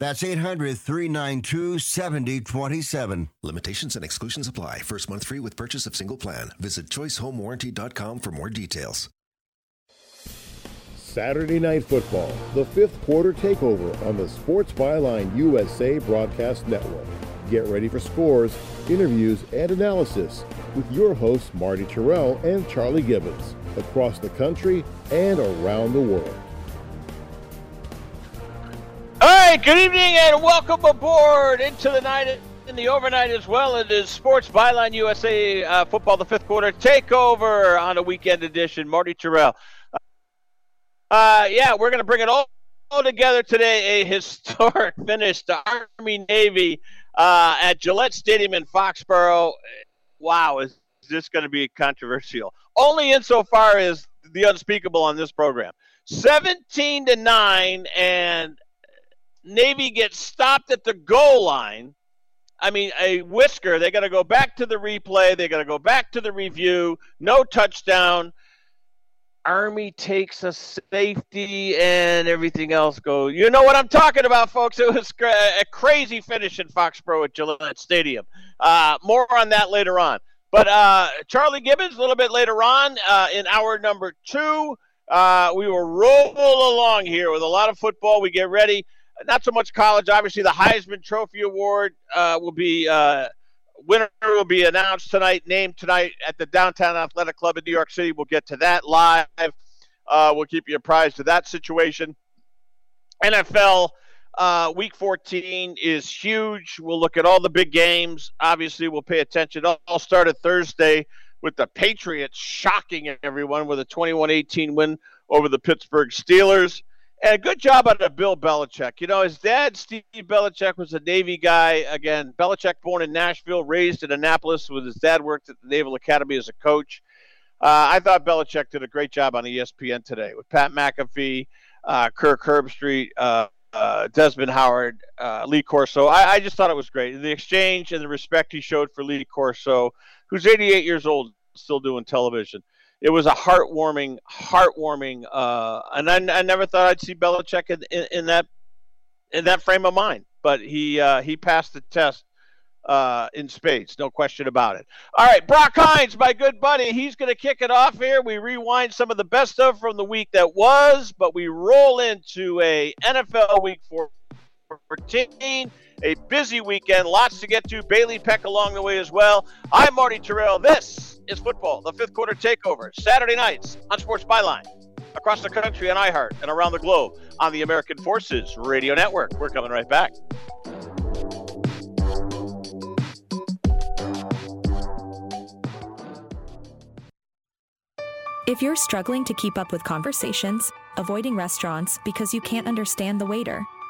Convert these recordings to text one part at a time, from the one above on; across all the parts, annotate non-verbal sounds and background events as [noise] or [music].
That's 800 392 7027. Limitations and exclusions apply. First month free with purchase of single plan. Visit choicehomewarranty.com for more details. Saturday Night Football, the fifth quarter takeover on the Sports Byline USA Broadcast Network. Get ready for scores, interviews, and analysis with your hosts Marty Tirrell and Charlie Gibbons across the country and around the world. All right, good evening and welcome aboard into the night in the overnight as well. It is Sports Byline USA uh, Football, the fifth quarter takeover on a weekend edition. Marty Tirrell. Uh, yeah, we're going to bring it all, all together today. A historic [laughs] finish to Army Navy uh, at Gillette Stadium in Foxborough. Wow, is this going to be controversial? Only insofar as the unspeakable on this program. 17 to 9 and Navy gets stopped at the goal line. I mean, a whisker. They got to go back to the replay. They got to go back to the review. No touchdown. Army takes a safety and everything else goes. You know what I'm talking about, folks. It was a crazy finish in Foxborough at Gillette Stadium. Uh, more on that later on. But uh, Charlie Gibbons, a little bit later on uh, in hour number two, uh, we will roll along here with a lot of football. We get ready not so much college. Obviously, the Heisman Trophy Award uh, will be uh, winner will be announced tonight, named tonight at the Downtown Athletic Club in New York City. We'll get to that live. Uh, we'll keep you apprised of that situation. NFL uh, Week 14 is huge. We'll look at all the big games. Obviously, we'll pay attention. All started Thursday with the Patriots shocking everyone with a 21-18 win over the Pittsburgh Steelers. And good job out of Bill Belichick. You know, his dad, Steve Belichick, was a Navy guy. Again, Belichick born in Nashville, raised in Annapolis, with his dad worked at the Naval Academy as a coach. Uh, I thought Belichick did a great job on ESPN today with Pat McAfee, uh, Kirk Herbstreit, uh, uh, Desmond Howard, uh, Lee Corso. I, I, just thought it was great. The exchange and the respect he showed for Lee Corso, who's 88 years old, still doing television it was a heartwarming, heartwarming, uh, and I, I never thought I'd see Belichick in, in, in that in that frame of mind. But he uh, he passed the test uh, in spades, no question about it. All right, Brock Hines, my good buddy, he's going to kick it off here. We rewind some of the best stuff from the week that was, but we roll into a NFL Week 14 a busy weekend, lots to get to. Bailey Peck along the way as well. I'm Marty Tirrell. This is football, the fifth quarter takeover, Saturday nights on Sports Byline, across the country on iHeart and around the globe on the American Forces Radio Network. We're coming right back. If you're struggling to keep up with conversations, avoiding restaurants because you can't understand the waiter,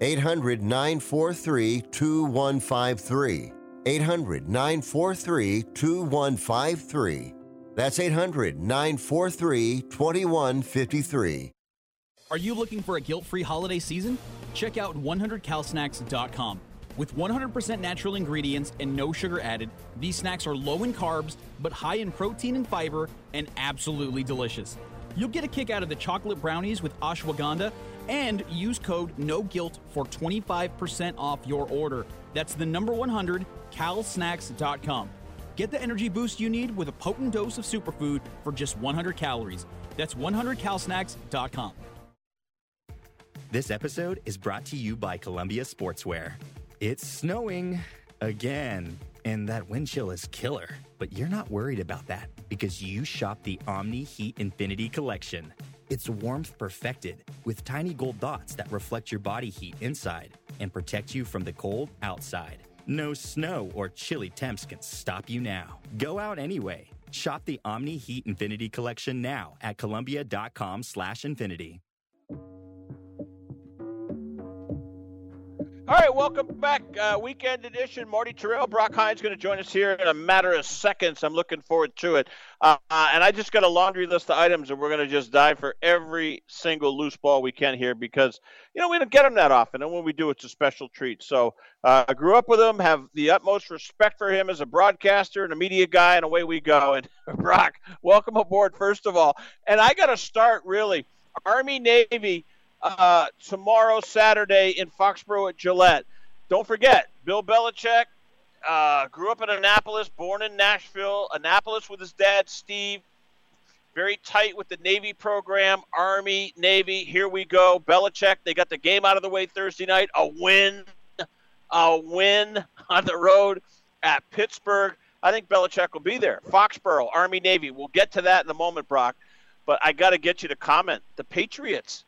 800 943 2153. 800 943 2153. That's 800 943 2153. Are you looking for a guilt free holiday season? Check out 100calsnacks.com. With 100% natural ingredients and no sugar added, these snacks are low in carbs, but high in protein and fiber, and absolutely delicious. You'll get a kick out of the chocolate brownies with ashwagandha and use code NOGUILT for 25% off your order. That's the number 100 calsnacks.com. Get the energy boost you need with a potent dose of superfood for just 100 calories. That's 100calsnacks.com. This episode is brought to you by Columbia Sportswear. It's snowing again, and that wind chill is killer. But you're not worried about that because you shop the Omni Heat Infinity Collection. It's warmth perfected with tiny gold dots that reflect your body heat inside and protect you from the cold outside. No snow or chilly temps can stop you now. Go out anyway. Shop the Omni Heat Infinity Collection now at Columbia.com All right, welcome back. Uh, weekend edition. Marty Tirrell, Brock Hines going to join us here in a matter of seconds. I'm looking forward to it. Uh, uh, and I just got a laundry list of items, and we're going to just dive for every single loose ball we can here because, you know, we don't get them that often. And when we do, it's a special treat. So uh, I grew up with him, have the utmost respect for him as a broadcaster and a media guy, and away we go. [laughs] And Brock, welcome aboard, first of all. And I got to start really Army Navy uh, tomorrow, Saturday, in Foxborough at Gillette. Don't forget, Bill Belichick uh, grew up in Annapolis, born in Nashville, Annapolis with his dad, Steve. Very tight with the Navy program, Army, Navy. Here we go. Belichick, they got the game out of the way Thursday night. A win, a win on the road at Pittsburgh. I think Belichick will be there. Foxborough, Army, Navy. We'll get to that in a moment, Brock. But I got to get you to comment. The Patriots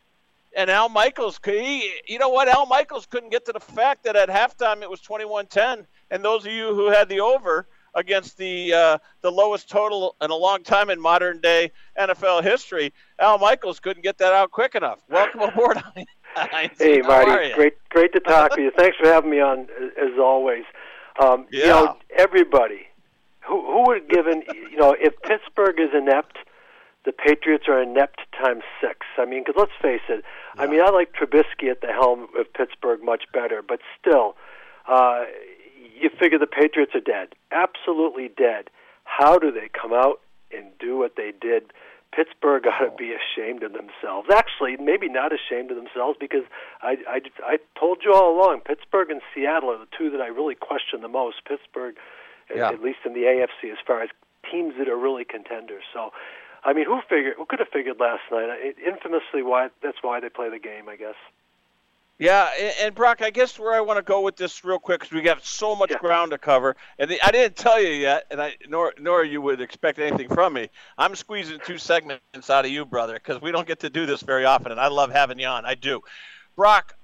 and Al Michaels, he, you know what? Al Michaels couldn't get to the fact that at halftime it was 21-10, and those of you who had the over against the uh, the lowest total in a long time in modern day NFL history, Al Michaels couldn't get that out quick enough. Welcome aboard. [laughs] hey, Marty, great great to talk to you. Thanks for having me on as always. Um, yeah. You know, everybody who who would have given you know if Pittsburgh is inept the Patriots are inept times six. I mean, because let's face it. Yeah. I mean, I like Trubisky at the helm of Pittsburgh much better, but still, uh, you figure the Patriots are dead, absolutely dead. How do they come out and do what they did? Pittsburgh ought to be ashamed of themselves. Actually, maybe not ashamed of themselves because I, I, I told you all along, Pittsburgh and Seattle are the two that I really question the most. Pittsburgh, yeah. at least in the AFC, as far as teams that are really contenders. So I mean, who figured? Who could have figured last night? It, infamously, why that's why they play the game, I guess. Yeah, and Brock, I guess where I want to go with this real quick because we got so much yeah. ground to cover, and the, I didn't tell you yet, and I nor nor you would expect anything from me. I'm squeezing two segments out of you, brother, because we don't get to do this very often, and I love having you on. I do. Brock,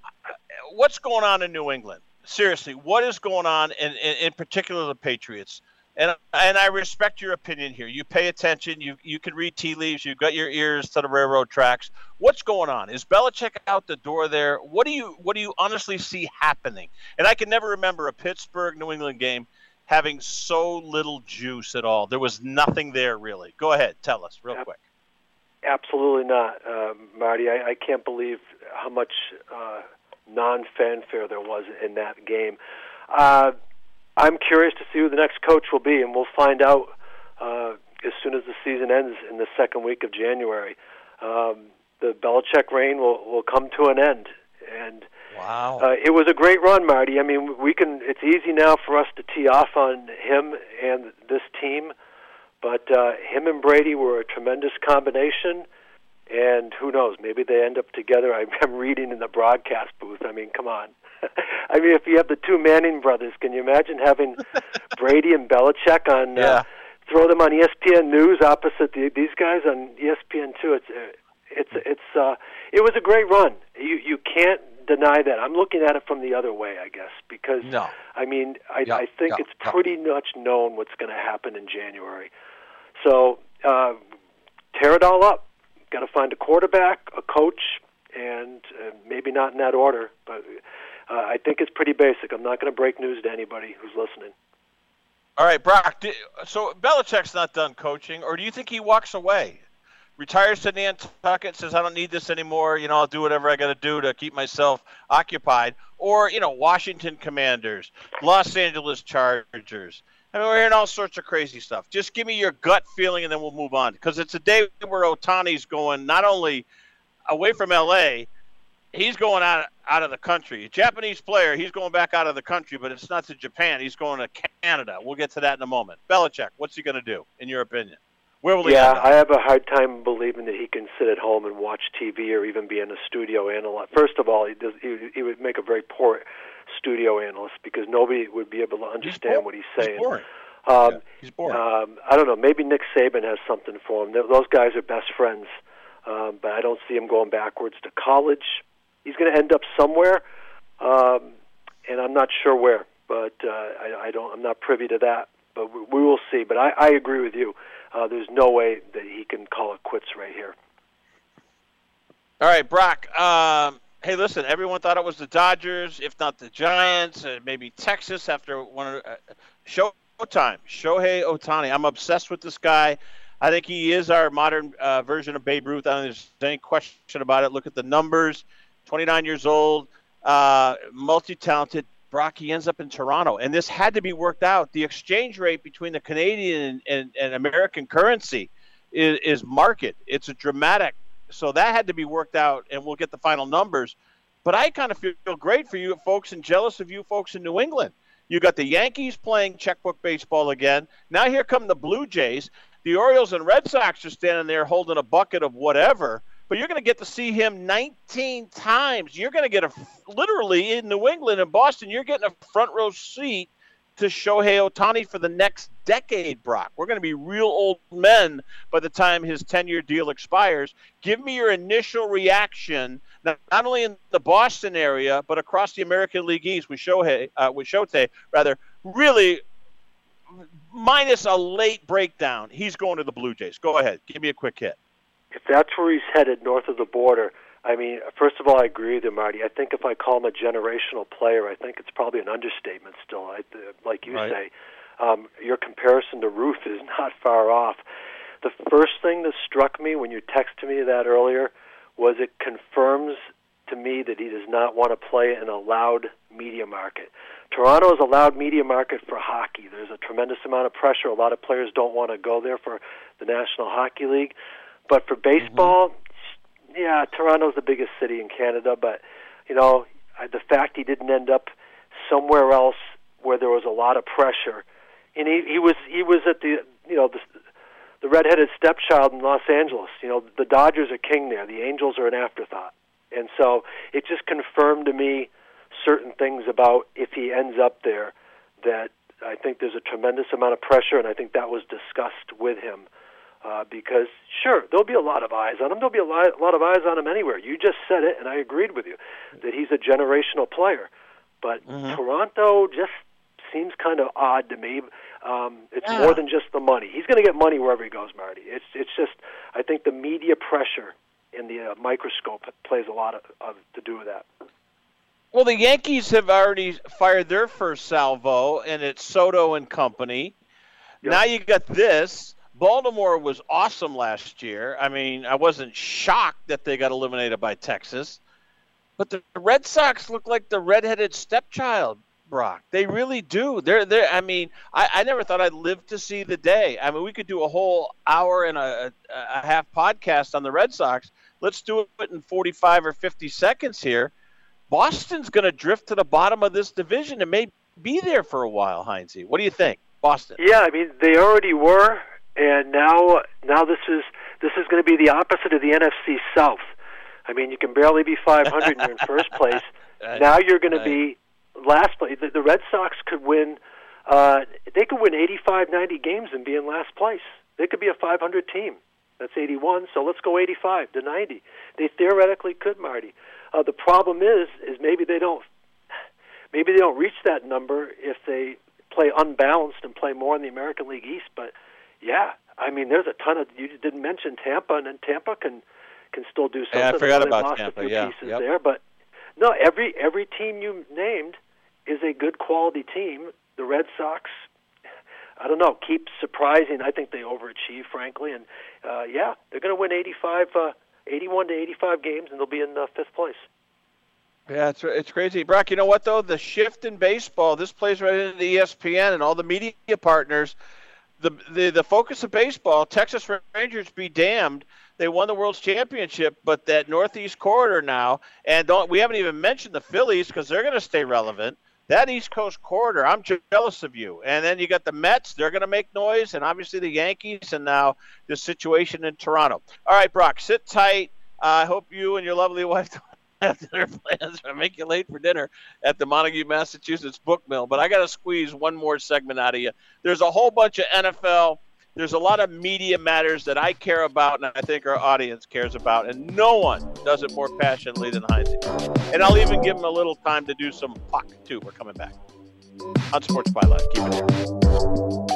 what's going on in New England? Seriously, what is going on, in, in, in particular the Patriots? And and I respect your opinion here. You pay attention. You you can read tea leaves. You've got your ears to the railroad tracks. What's going on? Is Belichick out the door there? What do you what do you honestly see happening? And I can never remember a Pittsburgh New England game having so little juice at all. There was nothing there really. Go ahead, tell us real quick. Absolutely not, um, Marty. I, I can't believe how much uh, non fanfare there was in that game. Uh, I'm curious to see who the next coach will be, and we'll find out uh, as soon as the season ends in the second week of January. Um, the Belichick reign will will come to an end. And wow, uh, it was a great run, Marty. I mean, we can. It's easy now for us to tee off on him and this team, but uh, him and Brady were a tremendous combination. And who knows? Maybe they end up together. [laughs] I'm reading in the broadcast booth. I mean, come on. [laughs] I mean, if you have the two Manning brothers, can you imagine having [laughs] Brady and Belichick on? Yeah. Uh, throw them on ESPN News opposite the, these guys on ESPN two. It's uh, it's it's uh, it was a great run. You you can't deny that. I'm looking at it from the other way, I guess, because no. I mean I yeah, I think yeah, it's pretty much known what's going to happen in January. So uh, tear it all up. Got to find a quarterback, a coach, and uh, maybe not in that order, but uh, I think it's pretty basic. I'm not going to break news to anybody who's listening. All right, Brock. So Belichick's not done coaching, or do you think he walks away, retires to Nantucket, says I don't need this anymore. You know, I'll do whatever I got to do to keep myself occupied, or you know, Washington Commanders, Los Angeles Chargers. I mean, we're hearing all sorts of crazy stuff. Just give me your gut feeling, and then we'll move on. Because it's a day where Ohtani's going not only away from L.A., he's going out out of the country. A Japanese player, he's going back out of the country, but it's not to Japan. He's going to Canada. We'll get to that in a moment. Belichick, what's he going to do, in your opinion? Where will he yeah, I have a hard time believing that he can sit at home and watch TV or even be in a studio analyst. First of all, he, does, he, he would make a very poor studio analyst because nobody would be able to understand he's what he's saying. He's boring. Um, yeah, he's boring. Um, I don't know. Maybe Nick Saban has something for him. Those guys are best friends, um, but I don't see him going backwards to college. He's going to end up somewhere, um, and I'm not sure where. But uh, I, I don't. I'm not privy to that. But we, we will see. But I, I agree with you. Uh, there's no way that he can call it quits right here. All right, Brock. Um, hey, listen. Everyone thought it was the Dodgers, if not the Giants, uh, maybe Texas after one. Uh, Showtime, Shohei Ohtani. I'm obsessed with this guy. I think he is our modern uh, version of Babe Ruth. I don't think there's any question about it. Look at the numbers. 29 years old, uh, multi-talented. Brock, he ends up in Toronto, and this had to be worked out. The exchange rate between the Canadian and, and, and American currency is, is market. It's a dramatic. So that had to be worked out, and we'll get the final numbers. But I kind of feel great for you folks and jealous of you folks in New England. You got the Yankees playing checkbook baseball again. Now here come the Blue Jays. The Orioles and Red Sox are standing there holding a bucket of whatever but you're going to get to see him 19 times. You're going to get a literally in New England and Boston. You're getting a front row seat to Shohei Ohtani for the next decade, Brock. We're going to be real old men by the time his 10 year deal expires. Give me your initial reaction, not, only in the Boston area, but across the American League East with Shohei, uh, with Shohei, rather, really minus a late breakdown. He's going to the Blue Jays. Go ahead. Give me a quick hit if that's where he's headed north of the border, I mean, first of all, I agree with you, Marty. I think if I call him a generational player, I think it's probably an understatement still. I, like you right. say, um, your comparison to Ruth is [laughs] not far off. The first thing that struck me when you texted me that earlier was it confirms to me that he does not want to play in a loud media market. Toronto is a loud media market for hockey. There's a tremendous amount of pressure. A lot of players don't want to go there for the National Hockey League. But for baseball, mm-hmm. yeah, Toronto's the biggest city in Canada. But you know, the fact he didn't end up somewhere else where there was a lot of pressure, and he he was he was at the you know the the redheaded stepchild in Los Angeles. You know, the Dodgers are king there. The Angels are an afterthought, and so it just confirmed to me certain things about if he ends up there that I think there's a tremendous amount of pressure, and I think that was discussed with him uh, because sure there'll be a lot of eyes on him. There'll be a lot, a lot of eyes on him anywhere. You just said it, and I agreed with you that he's a generational player. But mm-hmm. Toronto just seems kind of odd to me. Um, it's yeah. more than just the money. He's going to get money wherever he goes, Marty. It's it's just I think the media pressure in the uh, microscope plays a lot of, of to do with that. Well, the Yankees have already fired their first salvo, and it's Soto and company. Yep. Now you got this. Baltimore was awesome last year. I mean, I wasn't shocked that they got eliminated by Texas. But the Red Sox look like the redheaded stepchild. Brock. They really do. They're there. I mean, I, I never thought I'd live to see the day. I mean, we could do a whole hour and a, a, a half podcast on the Red Sox. Let's do it in 45 or 50 seconds here. Boston's going to drift to the bottom of this division and may be there for a while, Heinze. What do you think, Boston? Yeah, I mean they already were, and now now this is this is going to be the opposite of the NFC South. I mean, you can barely be 500 and you're in first [laughs] place. Right. Now you're going Right. to be last place. The, the Red Sox could win. Uh, they could win 85, 90 games and be in last place. They could be a 500 team. That's 81. So let's go 85 to 90. They theoretically could, Marty. Uh, the problem is, is maybe they don't. Maybe they don't reach that number if they play unbalanced and play more in the American League East. But yeah, I mean, there's a ton of. You didn't mention Tampa, and then Tampa can can still do something. Yeah, I forgot about lost Tampa, A few yeah, pieces yep. there, but no, every every team you named is a good quality team. The Red Sox, I don't know, keep surprising. I think they overachieve, frankly, and uh, yeah, they're going to win 85, uh, 81 to 85 games, and they'll be in uh, fifth place. Yeah, it's it's crazy, Brock. You know what though? The shift in baseball. This plays right into the ESPN and all the media partners. The the the focus of baseball. Texas Rangers be damned. They won the World's Championship, but that Northeast corridor now, and don't we haven't even mentioned the Phillies because they're going to stay relevant. That East Coast corridor, I'm jealous of you. And then you got the Mets; they're going to make noise, and obviously the Yankees, and now the situation in Toronto. All right, Brock, sit tight. Uh, I hope you and your lovely [laughs] wife have dinner plans or make you late for dinner at the Montague, Massachusetts book mill. But I got to squeeze one more segment out of you. There's a whole bunch of NFL. There's a lot of media matters that I care about and I think our audience cares about, and no one does it more passionately than Heinz. And I'll even give him a little time to do some puck too. We're coming back on Sports Byline. Keep it here.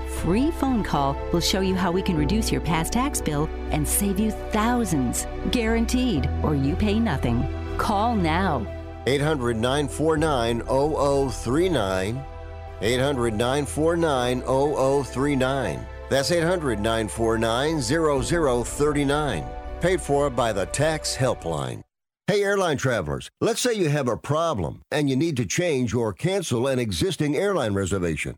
free phone call will show you how we can reduce your past tax bill and save you thousands. Guaranteed, or you pay nothing. Call now. 800 949 0039. 800 949 0039. That's 800 949 0039. Paid for by the Tax Helpline. Hey, airline travelers, let's say you have a problem and you need to change or cancel an existing airline reservation.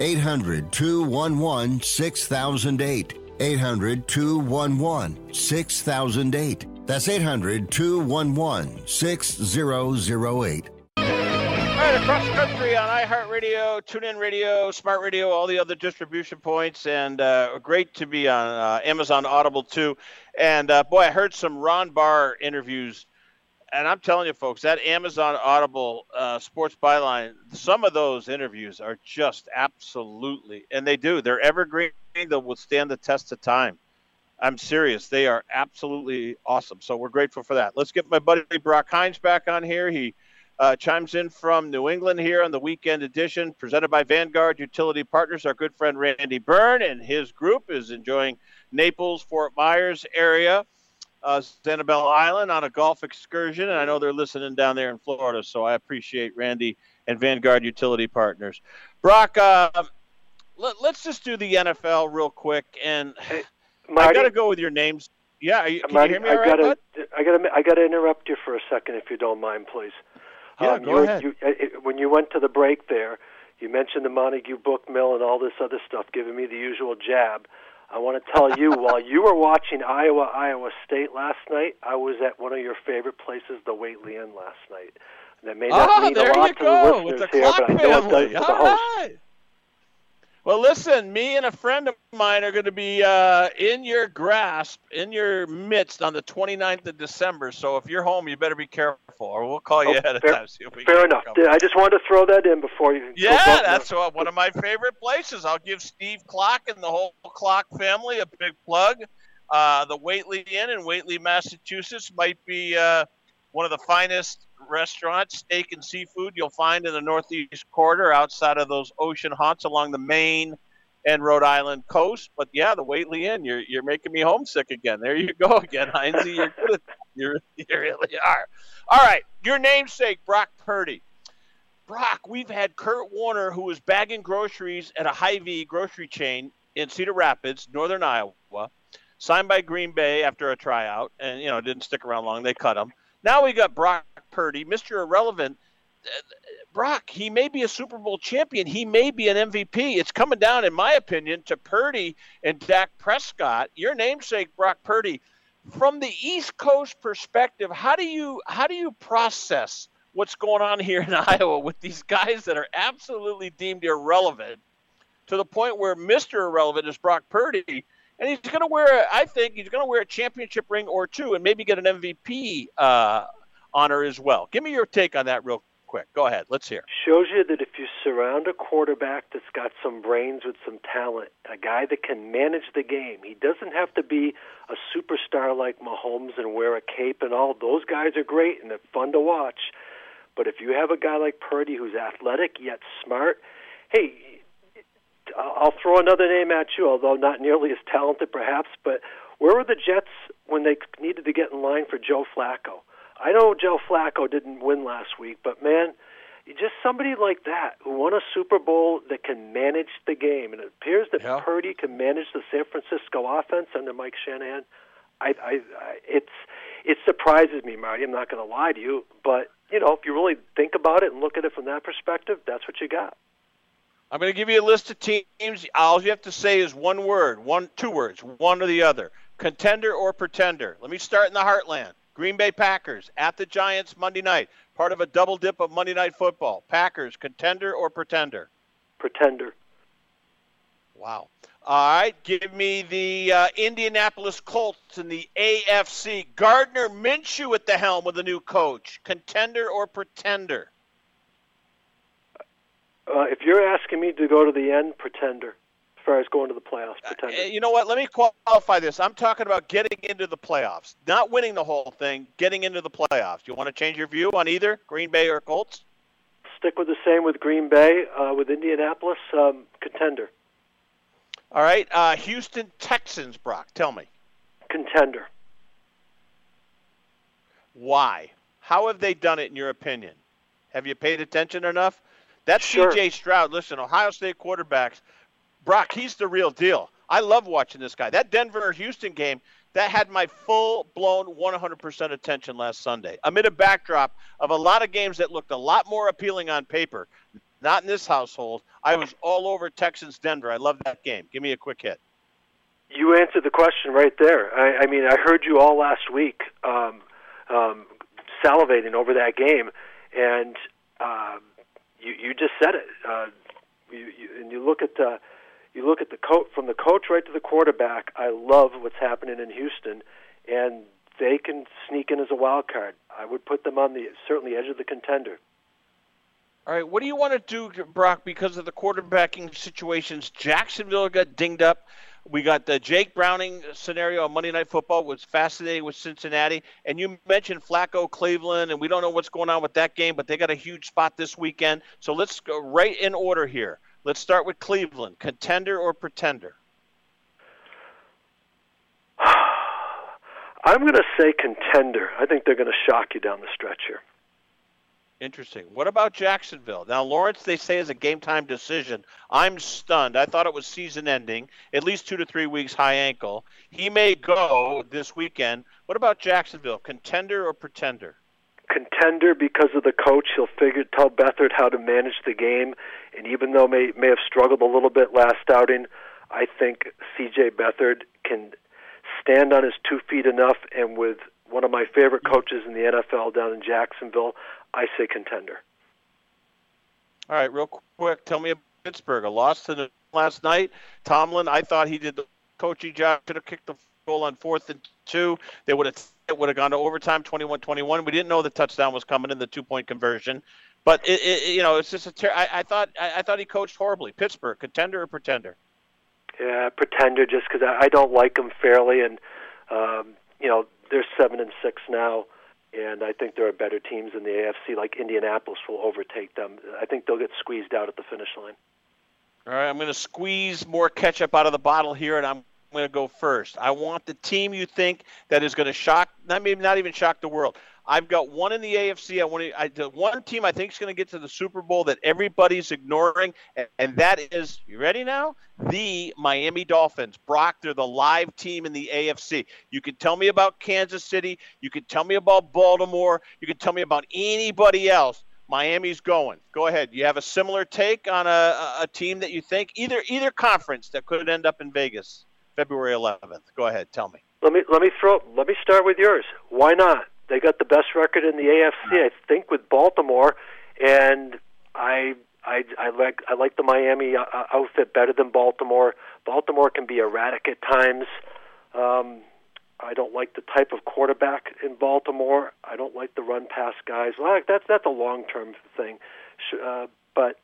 800 211 6008. 800 211 6008. That's 800 211 6008. All right, across the country on iHeartRadio, TuneIn Radio, Smart Radio, all the other distribution points, and uh, great to be on uh, Amazon Audible too. And uh, boy, I heard some Ron Barr interviews and I'm telling you, folks, that Amazon Audible uh, Sports Byline, some of those interviews are just absolutely, and they do. They're evergreen. They'll withstand the test of time. I'm serious. They are absolutely awesome. So we're grateful for that. Let's get my buddy Brock Hines back on here. He uh, chimes in from New England here on the weekend edition, presented by Vanguard Utility Partners. Our good friend Randy Byrne and his group is enjoying Naples, Fort Myers area uh, Sanibel Island on a golf excursion, and I know they're listening down there in Florida. So I appreciate Randy and Vanguard Utility Partners. Brock, uh, let, us just do the NFL real quick, and hey, [laughs] I got to go with your names. Yeah, you, can Marty, you hear me? I gotta, right, I gotta, I gotta interrupt you for a second, if you don't mind, please. Yeah, um, go ahead. You, uh, when you went to the break there, you mentioned the Montague Book Mill and all this other stuff, giving me the usual jab. I want to tell you, while you were watching Iowa Iowa State last night, I was at one of your favorite places, the Whately Inn, last night. That may not oh, mean a lot to go, the listeners here, but I know it does to the host. Well, listen, me and a friend of mine are going to be uh, in your grasp, in your midst on the 29th of December. So if you're home, you better be careful, or we'll call you Oh, ahead of time. See if we fair enough. I just wanted to throw that in before you. Yeah, that's what, one of my favorite places. I'll give Steve Clock and the whole Clock family a big plug. Uh, the Whately Inn in Whately, Massachusetts might be uh, one of the finest restaurants, steak and seafood you'll find in the Northeast quarter outside of those ocean haunts along the Maine and Rhode Island coast. But yeah, the Whately Inn, you're, you're making me homesick again. There you go [laughs] again, Heinze. You're good [laughs] you really are. All right, your namesake, Brock Purdy. Brock, we've had Kurt Warner, who was bagging groceries at a Hy-Vee grocery chain in Cedar Rapids, Northern Iowa, signed by Green Bay after a tryout, and you know didn't stick around long. They cut him. Now we got Brock Purdy, Mr. Irrelevant. Brock, he may be a Super Bowl champion. He may be an MVP. It's coming down, in my opinion, to Purdy and Dak Prescott. Your namesake, Brock Purdy. From the East Coast perspective, how do you how do you process what's going on here in [laughs] Iowa with these guys that are absolutely deemed irrelevant to the point where Mr. Irrelevant is Brock Purdy, and he's going to wear, I think, he's going to wear a championship ring or two, and maybe get an MVP uh, honor as well. Give me your take on that, real quick. Go ahead. Let's hear. Shows you that if you surround a quarterback that's got some brains with some talent, a guy that can manage the game, he doesn't have to be a superstar like Mahomes and wear a cape and all. Those guys are great and they're fun to watch. But if you have a guy like Purdy who's athletic yet smart, hey, I'll throw another name at you, although not nearly as talented perhaps, but where were the Jets when they needed to get in line for Joe Flacco? I know Joe Flacco didn't win last week, but man, just somebody like that who won a Super Bowl that can manage the game, and it appears that Yeah. Purdy can manage the San Francisco offense under Mike Shanahan. I, I, I it's it surprises me, Marty. I'm not going to lie to you, but you know, if you really think about it and look at it from that perspective, that's what you got. I'm going to give you a list of teams. All you have to say is one word, one, two words, one or the other. Contender or pretender. Let me start in the heartland. Green Bay Packers at the Giants Monday night. Part of a double dip of Monday Night Football. Packers, contender or pretender? Pretender. Wow. All right, give me the uh, Indianapolis Colts in the AFC. Gardner Minshew at the helm with a new coach. Contender or pretender? Uh, if you're asking me to go to the end, pretender. As far as going to the playoffs, pretender. Uh, you know what? Let me qualify this. I'm talking about getting into the playoffs, not winning the whole thing, getting into the playoffs. You want to change your view on either Green Bay or Colts? Stick with the same with Green Bay. Uh, with Indianapolis, um, contender. All right, uh, Houston Texans, Brock. Tell me. Contender. Why? How have they done it in your opinion? Have you paid attention enough? That's Sure. CJ Stroud. Listen, Ohio State quarterbacks. Brock, he's the real deal. I love watching this guy. That Denver Houston game, that had my full blown 100% attention last Sunday. Amid a backdrop of a lot of games that looked a lot more appealing on paper. Not in this household. I was all over Texans Denver. I love that game. Give me a quick hit. You answered the question right there. I, I mean, I heard you all last week um, um, salivating over that game, and um, you you just said it. Uh, you, you, and you look at the you look at the coach from the coach right to the quarterback. I love what's happening in Houston, and they can sneak in as a wild card. I would put them on the certainly edge of the contender. All right, what do you want to do, Brock, because of the quarterbacking situations? Jacksonville got dinged up. We got the Jake Browning scenario on Monday Night Football was fascinating with Cincinnati, and you mentioned Flacco, Cleveland, and we don't know what's going on with that game, but they got a huge spot this weekend. So let's go right in order here. Let's start with Cleveland, contender or pretender? [sighs] I'm going to say contender. I think they're going to shock you down the stretch here. Interesting. What about Jacksonville? Now, Lawrence, they say, is a game time decision. I'm stunned. I thought it was season ending, at least two to three weeks high ankle. He may go this weekend. What about Jacksonville? Contender or pretender? Contender because of the coach. He'll figure tell Beathard how to manage the game, and even though may may have struggled a little bit last outing, I think C.J. Beathard can stand on his two feet enough, and with one of my favorite coaches in the NFL down in Jacksonville, I say contender. All right, real quick, tell me about Pittsburgh. A loss to the last night. Tomlin, I thought he did the coaching job. Should have kicked the goal on fourth and two. They would have it would have gone to overtime, 21-21. We didn't know the touchdown was coming in the two point conversion, but it, it, you know it's just a. Ter- I, I thought I, I thought he coached horribly. Pittsburgh, contender or pretender? Yeah, pretender just because I, I don't like them fairly, and um, you know they're seven and six now, and I think there are better teams in the AFC. Like Indianapolis will overtake them. I think they'll get squeezed out at the finish line. All right, I'm going to squeeze more ketchup out of the bottle here, and I'm going to go first. I want the team you think that is going to shock, not maybe not even shock the world. I've got one in the AFC. I want to, I, the one team I think is going to get to the Super Bowl that everybody's ignoring, and, and that is, you ready now? The Miami Dolphins. Brock, they're the live team in the AFC. You can tell me about Kansas City. You can tell me about Baltimore. You can tell me about anybody else. Miami's going. Go ahead. You have a similar take on a, a team that you think either either conference that could end up in Vegas, February 11th. Go ahead. Tell me. Let me let me throw let me start with yours. Why not? They got the best record in the AFC, I think, with Baltimore, and I I I like I like the Miami uh, outfit better than Baltimore. Baltimore can be erratic at times. Um, I don't like the type of quarterback in Baltimore. I don't like the run pass guys. Well, that's that's a long term thing, Sh- uh, but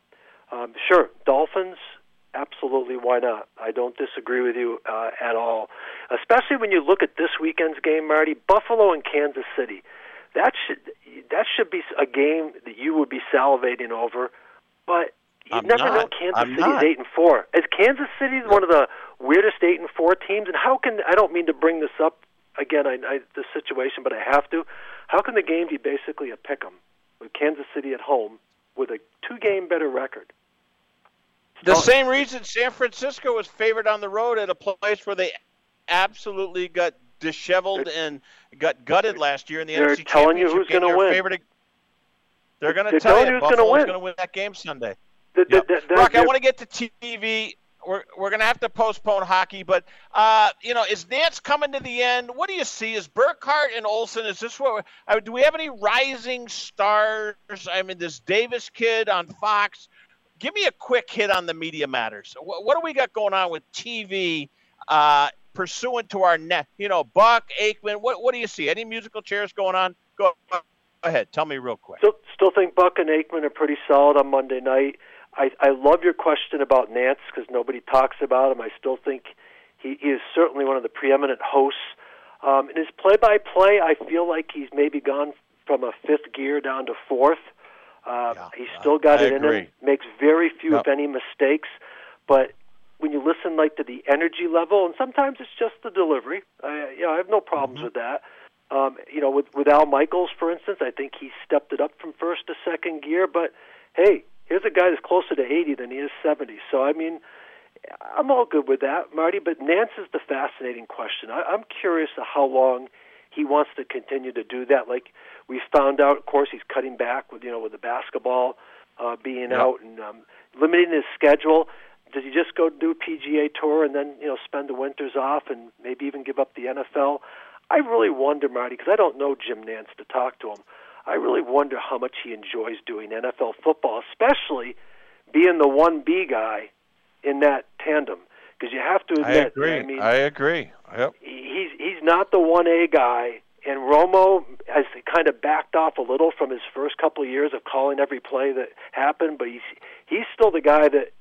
um, sure, Dolphins. Absolutely, why not? I don't disagree with you uh, at all. Especially when you look at this weekend's game, Marty. Buffalo and Kansas City. That should that should be a game that you would be salivating over. But you I'm never not. know. Kansas I'm City's not. eight and four. Is Kansas City one of the weirdest eight and four teams? And how can I don't mean to bring this up again? I, I the situation, but I have to. How can the game be basically a pick 'em with Kansas City at home with a two game better record? The same reason San Francisco was favored on the road at a place where they absolutely got disheveled and got gutted last year in the They're NFC telling you who's gonna win. favored They're going to tell you you who's gonna win. going to win that game Sunday. The, Yep. the, the, Brock, I want to get to TV. We're, we're going to have to postpone hockey, but uh, you know, is Nantz coming to the end? What do you see? Is Burkhardt and Olsen? Is this what? I mean, do we have any rising stars? I mean, this Davis kid on Fox. Give me a quick hit on the media matters. What, what do we got going on with TV? Uh, pursuant to our net, you know, Buck Aikman. What what do you see? Any musical chairs going on? Go, go ahead. Tell me real quick. Still, still think Buck and Aikman are pretty solid on Monday night. I, I love your question about Nantz because nobody talks about him. I still think he, he is certainly one of the preeminent hosts. Um, in his play-by-play, I feel like he's maybe gone from a fifth gear down to fourth. He's still got I it in him. Makes very few, Yep. if any, mistakes. But when you listen like to the energy level, and sometimes it's just the delivery. I, you know, I have no problems mm-hmm. with that. Um, you know, with with Al Michaels, for instance, I think he stepped it up from first to second gear. But hey, here's a guy that's closer to 80 than he is 70. So I mean, I'm all good with that, Marty. But Nantz is the fascinating question. I, I'm curious how long he wants to continue to do that. Like we found out, of course, he's cutting back with you know with the basketball uh, being yep. out and um, limiting his schedule. Does he just go do PGA Tour and then you know spend the winters off and maybe even give up the NFL? I really wonder, Marty, because I don't know Jim Nantz to talk to him. I really wonder how much he enjoys doing NFL football, especially being the one B guy in that tandem. Because you have to admit, I agree. I, mean, I agree. He's he's not the one A guy, and Romo has kind of backed off a little from his first couple of years of calling every play that happened. But he's he's still the guy that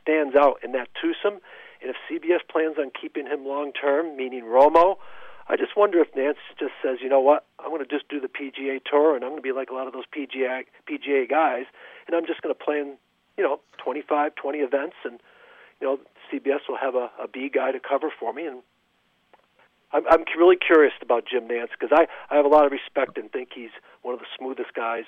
stands out in that twosome. And if CBS plans on keeping him long term, meaning Romo, I just wonder if Nantz just says, you know what, I'm going to just do the PGA Tour, and I'm going to be like a lot of those PGA PGA guys, and I'm just going to play in, you know, 25, 20 events, and you know, CBS will have a, a B guy to cover for me, and I'm, I'm really curious about Jim Nantz because I, I have a lot of respect and think he's one of the smoothest guys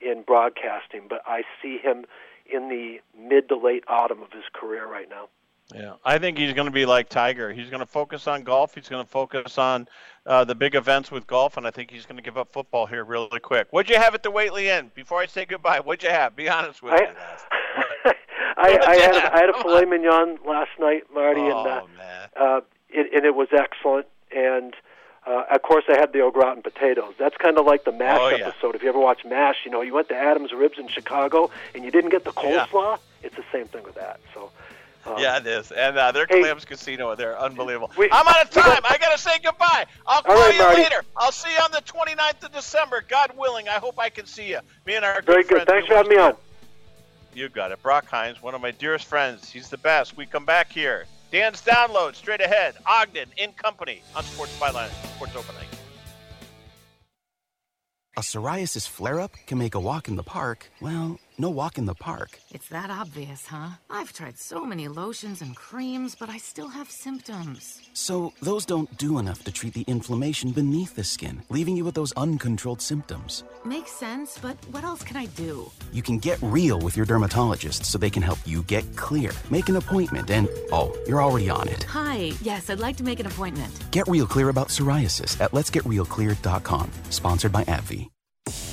in broadcasting, but I see him in the mid to late autumn of his career right now. Yeah, I think he's going to be like Tiger. He's going to focus on golf. He's going to focus on uh, the big events with golf, and I think he's going to give up football here really quick. What'd you have at the Whately Inn? Before I say goodbye, what'd you have? Be honest with I, me. [laughs] I, I, had a, I had a filet mignon last night, Marty, oh, and uh, man. Uh, it, and it was excellent. And uh, of course, I had the au gratin potatoes. That's kind of like the MASH oh, yeah. episode. If you ever watch MASH, you know, you went to Adam's Ribs in Chicago and you didn't get the coleslaw. Yeah. It's the same thing with that. So. Um, yeah, it is. And uh, their hey, Clams Casino, they're unbelievable. We, I'm out of time. I got to say goodbye. I'll call right, you Marty. later. I'll see you on the 29th of December. God willing, I hope I can see you. Me and our Very good, good. Thanks for having me on. You got it. Brock Hines, one of my dearest friends. He's the best. We come back here. Dan's download straight ahead. Ogden in company on Sports Byline, Sports Open A psoriasis flare up can make a walk in the park, well, no walk in the park. It's that obvious, huh? I've tried so many lotions and creams, but I still have symptoms. So, those don't do enough to treat the inflammation beneath the skin, leaving you with those uncontrolled symptoms. Makes sense, but what else can I do? You can get real with your dermatologist so they can help you get clear. Make an appointment and, oh, you're already on it. Hi, yes, I'd like to make an appointment. Get real clear about psoriasis at letsgetrealclear.com. Sponsored by AbbVie.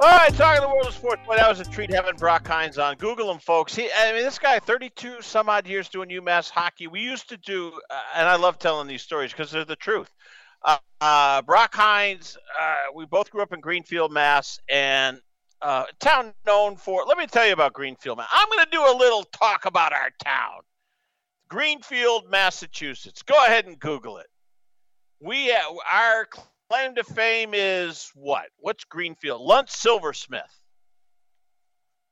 All right, talking the world of sports. Boy, that was a treat having Brock Hines on. Google him, folks. He, I mean, this guy, 32 some odd years doing UMass hockey. We used to do, uh, and I love telling these stories because they're the truth. Uh, uh, Brock Hines, uh, we both grew up in Greenfield, Mass, and uh, town known for. Let me tell you about Greenfield, Mass. I'm going to do a little talk about our town, Greenfield, Massachusetts. Go ahead and Google it. We uh, our claim to fame is what? What's Greenfield? Luntz Silversmith.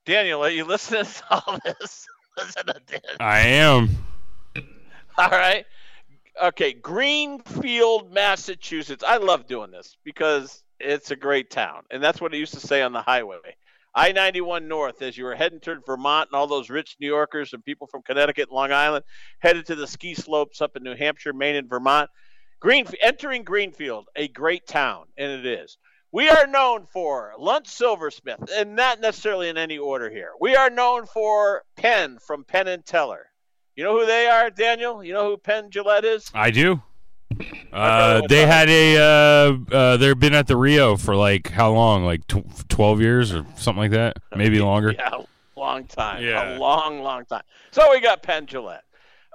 Daniel, are you listening to all this? [laughs] Listen to this. I am. All right. Okay, Greenfield, Massachusetts. I love doing this because it's a great town. And that's what it used to say on the highway. I 91 North, as you were heading toward Vermont, and all those rich New Yorkers and people from Connecticut and Long Island headed to the ski slopes up in New Hampshire, Maine, and Vermont. Green, entering Greenfield, a great town, and it is. We are known for Lunt Silversmith, and not necessarily in any order here. We are known for Penn from Penn and Teller. You know who they are, Daniel? You know who Penn Jillette is? I do. Uh, they had a. Uh, uh, they've been at the Rio for like how long? Like tw- twelve years or something like that, maybe [laughs] longer. Yeah, long time. Yeah. a long, long time. So we got Penn Jillette,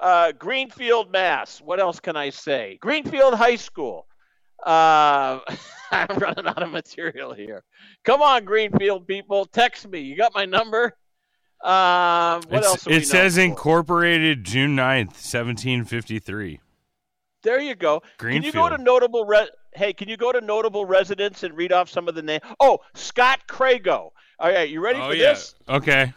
uh, Greenfield, Mass. What else can I say? Greenfield High School. Uh, [laughs] I'm running out of material here. Come on, Greenfield people, text me. You got my number. Um, what It's- else? it says for? incorporated June 9th, 1753. There you go. Greenfield. Can you go to notable re- Hey, can you go to notable residents and read off some of the names? Oh, Scott Crago. All right, you ready Oh, for yeah. this? Okay.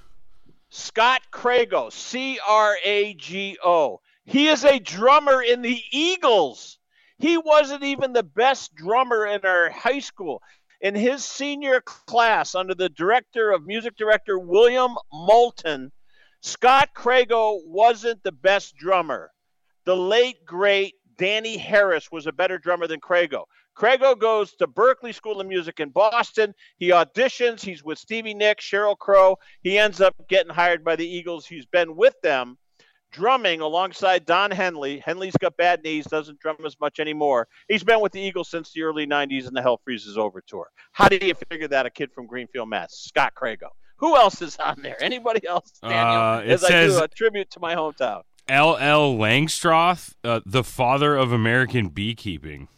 Scott Crago, C R A G O. He is a drummer in the Eagles. He wasn't even the best drummer in our high school. In his senior class, under the director of music director William Moulton, Scott Crago wasn't the best drummer. The late, great Danny Harris was a better drummer than Crago. Crago goes to Berklee School of Music in Boston. He auditions. He's with Stevie Nicks, Sheryl Crow. He ends up getting hired by the Eagles. He's been with them drumming alongside Don Henley. Henley's got bad knees, doesn't drum as much anymore. He's been with the Eagles since the early 90s and the Hell Freezes Over tour. How do you figure that? A kid from Greenfield, Mass. Scott Crago. Who else is on there? Anybody else? Daniel, Uh, it as I says- do a tribute to my hometown. L.L. Langstroth, uh, the father of American beekeeping.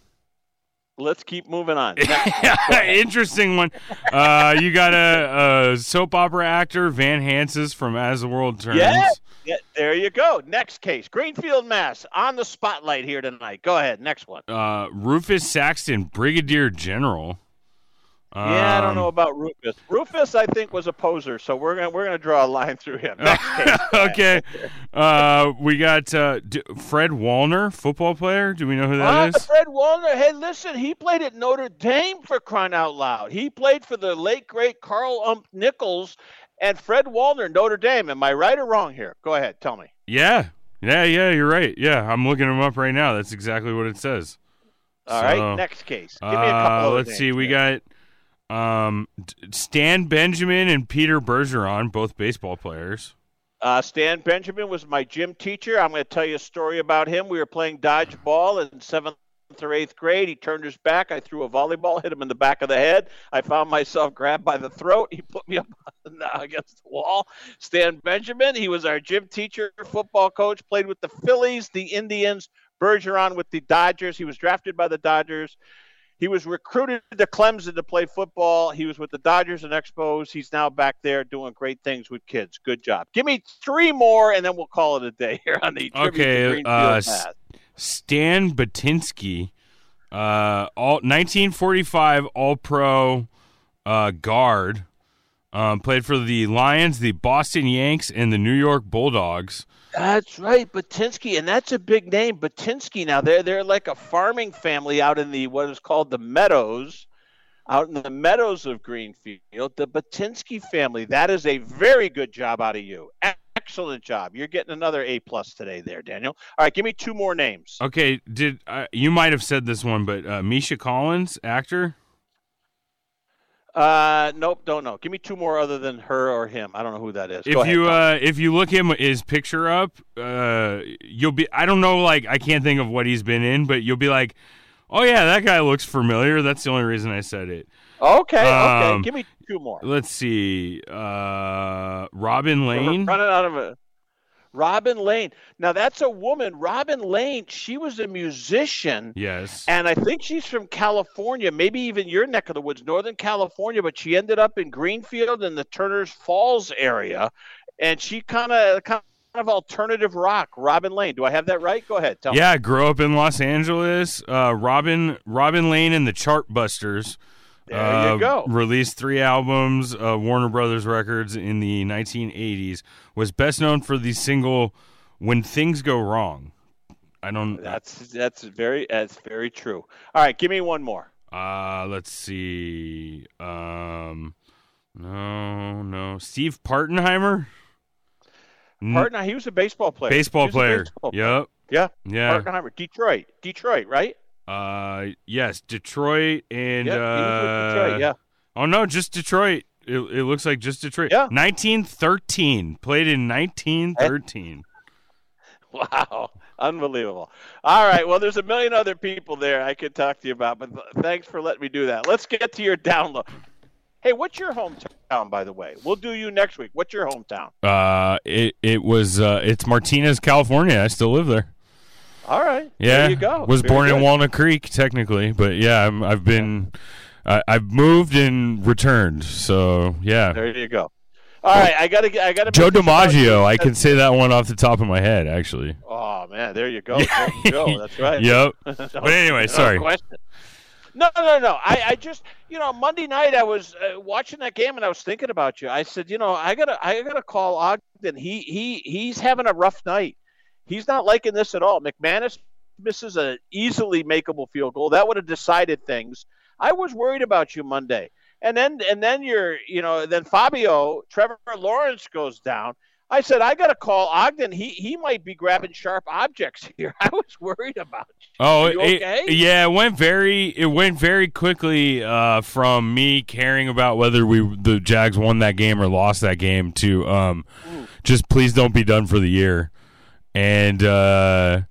Let's keep moving on. [laughs] Interesting one. Uh, you got a, a soap opera actor, Van Hansis from As the World Turns. Yeah, yeah, there you go. Next case, Greenfield, Mass. On the spotlight here tonight. Go ahead. Next one. Uh, Rufus Saxton, Brigadier General. Yeah, I don't Um, know about Rufus. Rufus, I think, was a poser, so we're gonna we're gonna draw a line through him. [laughs] Okay. Uh, we got uh, D- Fred Wallner, football player. Do we know who that Ah, is? Fred Wallner. Hey, listen, he played at Notre Dame for crying out loud. He played for the late great Carl Ump Nichols and Fred Wallner, Notre Dame. Am I right or wrong here? Go ahead, tell me. Yeah. Yeah, yeah, you're right. Yeah, I'm looking him up right now. That's exactly what it says. All right, So, next case. Give me a couple uh, other Let's see. We got um, Stan Benjamin and Peter Bergeron, both baseball players. Uh, Stan Benjamin was my gym teacher. I'm going to tell you a story about him. We were playing dodgeball in seventh or eighth grade. He turned his back. I threw a volleyball, hit him in the back of the head. I found myself grabbed by the throat. He put me up [laughs] against the wall. Stan Benjamin, he was our gym teacher, football coach, played with the Phillies, the Indians, Bergeron with the Dodgers. He was drafted by the Dodgers. He was recruited to Clemson to play football. He was with the Dodgers and Expos. He's now back there doing great things with kids. Good job. Give me three more, and then we'll call it a day here on the Okay, uh, Stan Batinski, uh, all 1945 All Pro uh, guard, um, played for the Lions, the Boston Yanks, and the New York Bulldogs. That's right, Batinski, and that's a big name, Batinski. Now they're they're like a farming family out in the what is called the Meadows. out in the meadows of Greenfield, the Batinski family. That is a very good job out of you. Excellent job. You're getting another A plus today, there, Daniel. All right, give me two more names. Okay, did uh, you might have said this one, but uh, Misha Collins, actor. Uh, nope, don't know. Give me two more other than her or him. I don't know who that is. If ahead, you uh, if you look him his picture up, uh, you'll be. I don't know, like I can't think of what he's been in, but you'll be like, oh yeah, that guy looks familiar. That's the only reason I said it. okay, okay. um, Give me two more. Let's see, uh, Robin We're Lane. running out of a Robin Lane. Now that's a woman. Robin Lane. She was a musician. Yes. And I think she's from California, maybe even your neck of the woods, Northern California, but she ended up in Greenfield in the Turner's Falls area. And she kind of kind of alternative rock, Robin Lane. Do I have that right? Go ahead. Tell me. Yeah, grew up in Los Angeles. Uh, Robin Robin Lane and the Chartbusters. There uh, you go. Released three albums, uh, Warner Brothers Records in the 1980s. Was best known for the single "When Things Go Wrong." I don't. That's that's very that's very true. All right, give me one more. Uh, let's see. Um, no, no. Steve Partenheimer. Partner, he was a baseball player. Baseball He was a player. baseball Yep. Yeah. Yeah. Partenheimer, Detroit, Detroit, right? Uh, yes, Detroit and Yeah, he was with uh, Detroit, yeah. Oh no, just Detroit. It, it looks like just Detroit. Yeah. 1913. Played in 1913. [laughs] Wow, unbelievable. All right, well, there's a million other people there I could talk to you about, but thanks for letting me do that. Let's get to your download. Hey, what's your hometown, by the way? We'll do you next week. What's your hometown? Uh, it it was uh, it's Martinez, California. I still live there. All right, Yeah, there you go. Was Very born in. Walnut Creek, technically, but yeah, I'm, I've been, I I've moved and returned. So yeah, There you go. All right, I gotta get. I gotta. Joe make this about you. DiMaggio. I can say that one off the top of my head, actually. Oh man, [laughs] there you go. That's right. Yep. No- [laughs] But anyway, no sorry. question. No, no, no. I, I just, you know, Monday night I was uh, watching that game and I was thinking about you. I said, you know, I gotta, I gotta call Ogden. He, he, he's having a rough night. He's not liking this at all. McManus misses an easily makeable field goal that would have decided things. I was worried about you Monday, and then, and then you're, you know, then Fabio, Trevor Lawrence goes down. I said, I got to call Ogden. He he might be grabbing sharp objects [laughs] here. I was worried about you. Oh, you it- yeah, it went very it went very quickly uh, from me caring about whether we the Jags won that game or lost that game to um, just please don't be done for the year, and uh,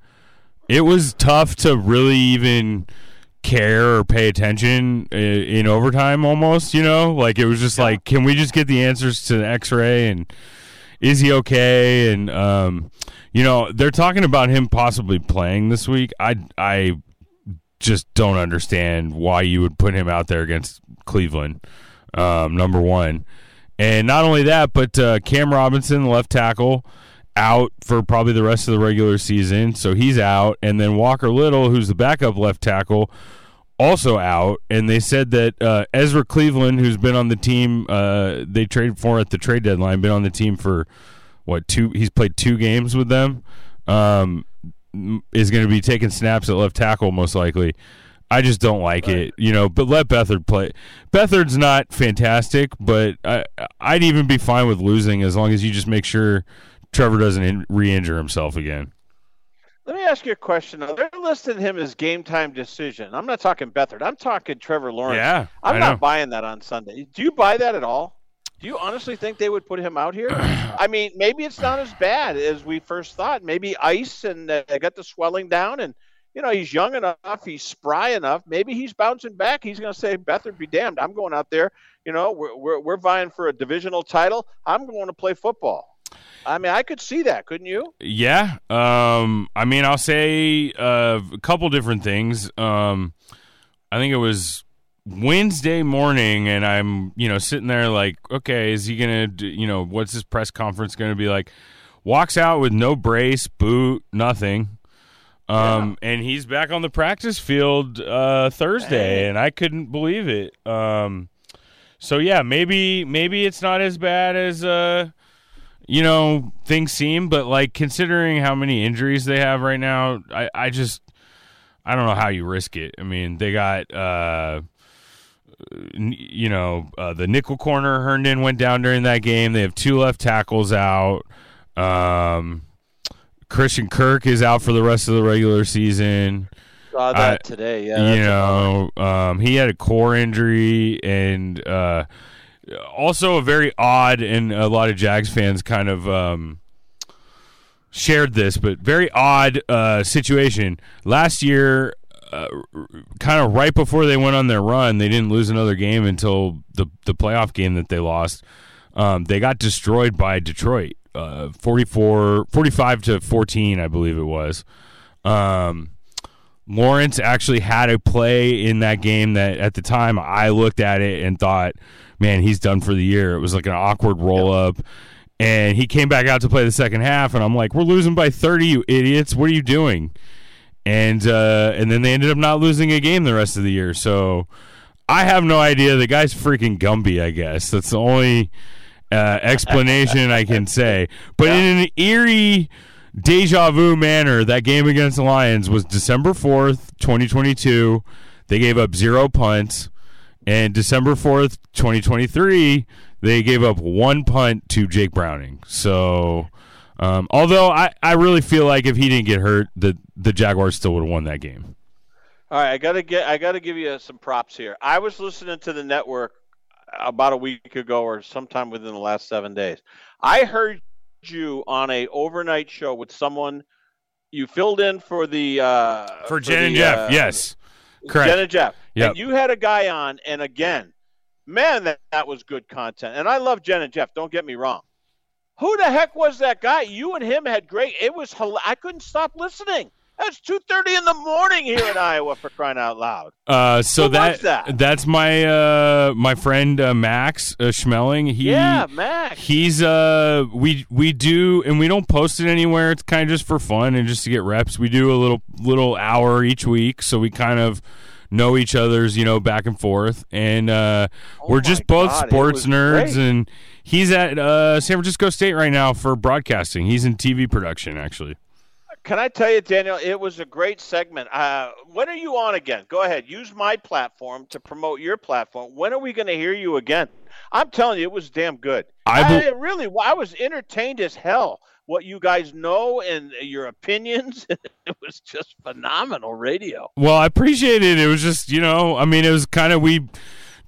it was tough to really even care or pay attention i- in overtime almost you know like it was just like can we just get the answers to the x-ray and is he okay? And um, you know, they're talking about him possibly playing this week. I I just don't understand why you would put him out there against Cleveland. Um, number one, and not only that, but uh, Cam Robinson, left tackle, out for probably the rest of the regular season, so he's out. And then Walker Little, who's the backup left tackle, also out. And they said that uh, Ezra Cleveland, who's been on the team, uh, they traded for at the trade deadline, been on the team for what two? He's played two games with them. Um, is going to be taking snaps at left tackle most likely. I just don't like it, you know. But let Beathard play. Beathard's not fantastic, but I, I'd even be fine with losing as long as you just make sure Trevor doesn't in, re-injure himself again. Let me ask you a question. They're listing him as game time decision. I'm not talking Beathard. I'm talking Trevor Lawrence. Yeah, I'm I not know. buying that on Sunday. Do you buy that at all? Do you honestly think they would put him out here? [clears throat] I mean, maybe it's not as bad as we first thought. Maybe ice and uh, got the swelling down, and you know he's young enough, he's spry enough. Maybe he's bouncing back. He's going to say, "Beathard be damned! I'm going out there. You know, we're, we're we're vying for a divisional title. I'm going to play football." I mean, I could see that, couldn't you? Yeah. Um, I mean, I'll say uh, a couple different things. Um, I think it was Wednesday morning, and I'm, you know, sitting there like, okay, is he going to, you know, what's his press conference going to be like? Walks out with no brace, boot, nothing. Um, and he's back on the practice field uh, Thursday, and I couldn't believe it. Um, so yeah, maybe maybe it's not as bad as uh, you know things seem, but like considering how many injuries they have right now, I, I just I don't know how you risk it. I mean, they got uh, you know, uh, the nickel corner Herndon went down during that game. They have two left tackles out. Um, Christian Kirk is out for the rest of the regular season. Saw that I- today. Yeah, you know, um, he had a core injury, and uh, also a very odd, and a lot of Jags fans kind of um, shared this, but very odd uh, situation. Last year, uh, kind of right before they went on their run, they didn't lose another game until the the playoff game that they lost. Um, they got destroyed by Detroit, uh, 44, 45 to 14, I believe it was. Um, Lawrence actually had a play in that game that at the time I looked at it and thought, man, he's done for the year. It was like an awkward roll up. And he came back out to play the second half, and I'm like, we're losing by 30, you idiots. What are you doing? And uh, and then they ended up not losing a game the rest of the year. So I have no idea. The guy's freaking Gumby, I guess. That's the only uh, explanation I can [laughs] say. But in an eerie deja vu manner, that game against the Lions was December 4th, 2022. They gave up zero punts. And December 4th, 2023, they gave up one punt to Jake Browning. So, um, although I, I really feel like if he didn't get hurt, the, the Jaguars still would have won that game. All right, I gotta get. I gotta give you some props here. I was listening to the network about a week ago, or sometime within the last seven days. I heard you on a overnight show with someone. You filled in for the uh, For Jen and the, Jeff, uh, yes. Correct. Jen and Jeff. Yep. And you had a guy on, and again, man, that, that was good content. And I love Jen and Jeff. Don't get me wrong. Who the heck was that guy? You and him had great. It was. I couldn't stop listening. That's two thirty in the morning here in Iowa for crying out loud. Uh, so that, that, that's my uh, my friend uh, Max uh, Schmeling. He Yeah, Max. He's uh we we do and we don't post it anywhere. It's kind of just for fun and just to get reps. We do a little little hour each week, so we kind of know each other's you know back and forth, and uh, we're just both Oh God, sports nerds. great. And he's at uh, San Francisco State right now for broadcasting. He's in TV production actually. Can I tell you, Daniel? It was a great segment. Uh, when are you on again? Go ahead. Use my platform to promote your platform. When are we going to hear you again? I'm telling you, it was damn good. I I, really, I was entertained as hell. What you guys know and your opinions, [laughs] it was just phenomenal radio. Well, I appreciate it. It was just, you know, I mean, it was kind of we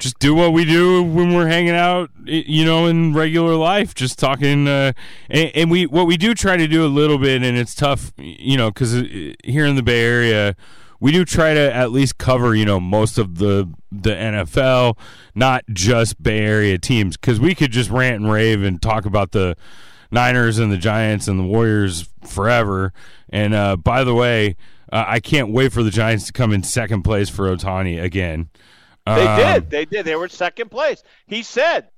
just do what we do when we're hanging out, you know, in regular life, just talking. Uh, and, and we what we do try to do a little bit, and it's tough, you know, because here in the Bay Area, we do try to at least cover, you know, most of the the NFL, not just Bay Area teams, because we could just rant and rave and talk about the Niners and the Giants and the Warriors forever. And uh, by the way, uh, I can't wait for the Giants to come in second place for Ohtani again. They Um, did. They did. They were second place. He said.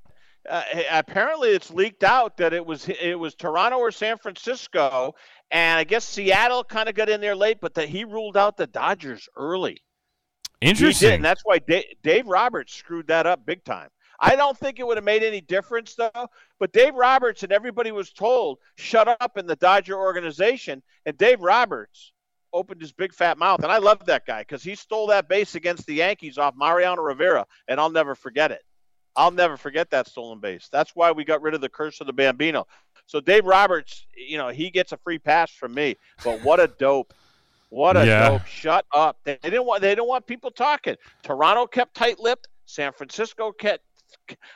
Uh, apparently, it's leaked out that it was it was Toronto or San Francisco, and I guess Seattle kind of got in there late, but that he ruled out the Dodgers early. He Interesting. did, and that's why Dave, Dave Roberts screwed that up big time. I don't think it would have made any difference though. But Dave Roberts and everybody was told shut up in the Dodger organization, and Dave Roberts opened his big fat mouth, and I love that guy because he stole that base against the Yankees off Mariano Rivera, and I'll never forget it. I'll never forget that stolen base. That's why we got rid of the curse of the Bambino. So Dave Roberts, you know, he gets a free pass from me. But what a dope. What a Yeah. dope. Shut up. They they didn't want they didn't want people talking. Toronto kept tight lipped. San Francisco kept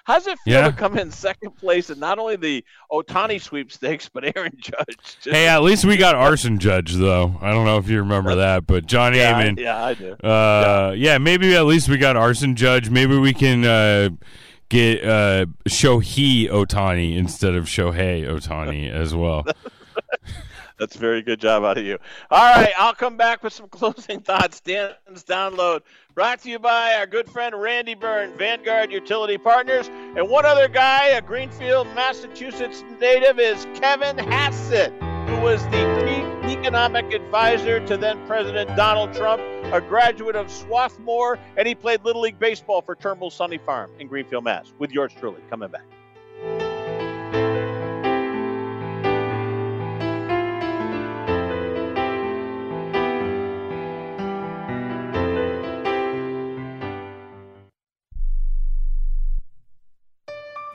How's it feel Yeah. to come in second place in not only the Ohtani sweepstakes, but Aaron Judge? [laughs] Just- Hey, at least we got arson judge though. I don't know if you remember that, but John yeah, I- yeah, I do. Uh, yeah. maybe at least we got arson judge. Maybe we can uh, get uh, Shohei Otani instead of Shohei Otani [laughs] as well. [laughs] That's a very good job out of you. All right, I'll come back with some [laughs] closing thoughts. Dan's download brought to you by our good friend Randy Byrne, Vanguard Utility Partners, and one other guy, a Greenfield, Massachusetts native, is Kevin Hassett, who was the chief economic advisor to then President Donald Trump, a graduate of Swarthmore, and he played Little League Baseball for Turnbull Sunny Farm in Greenfield, Mass. With yours truly, coming back.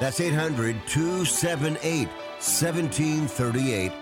That's 800 278 1738.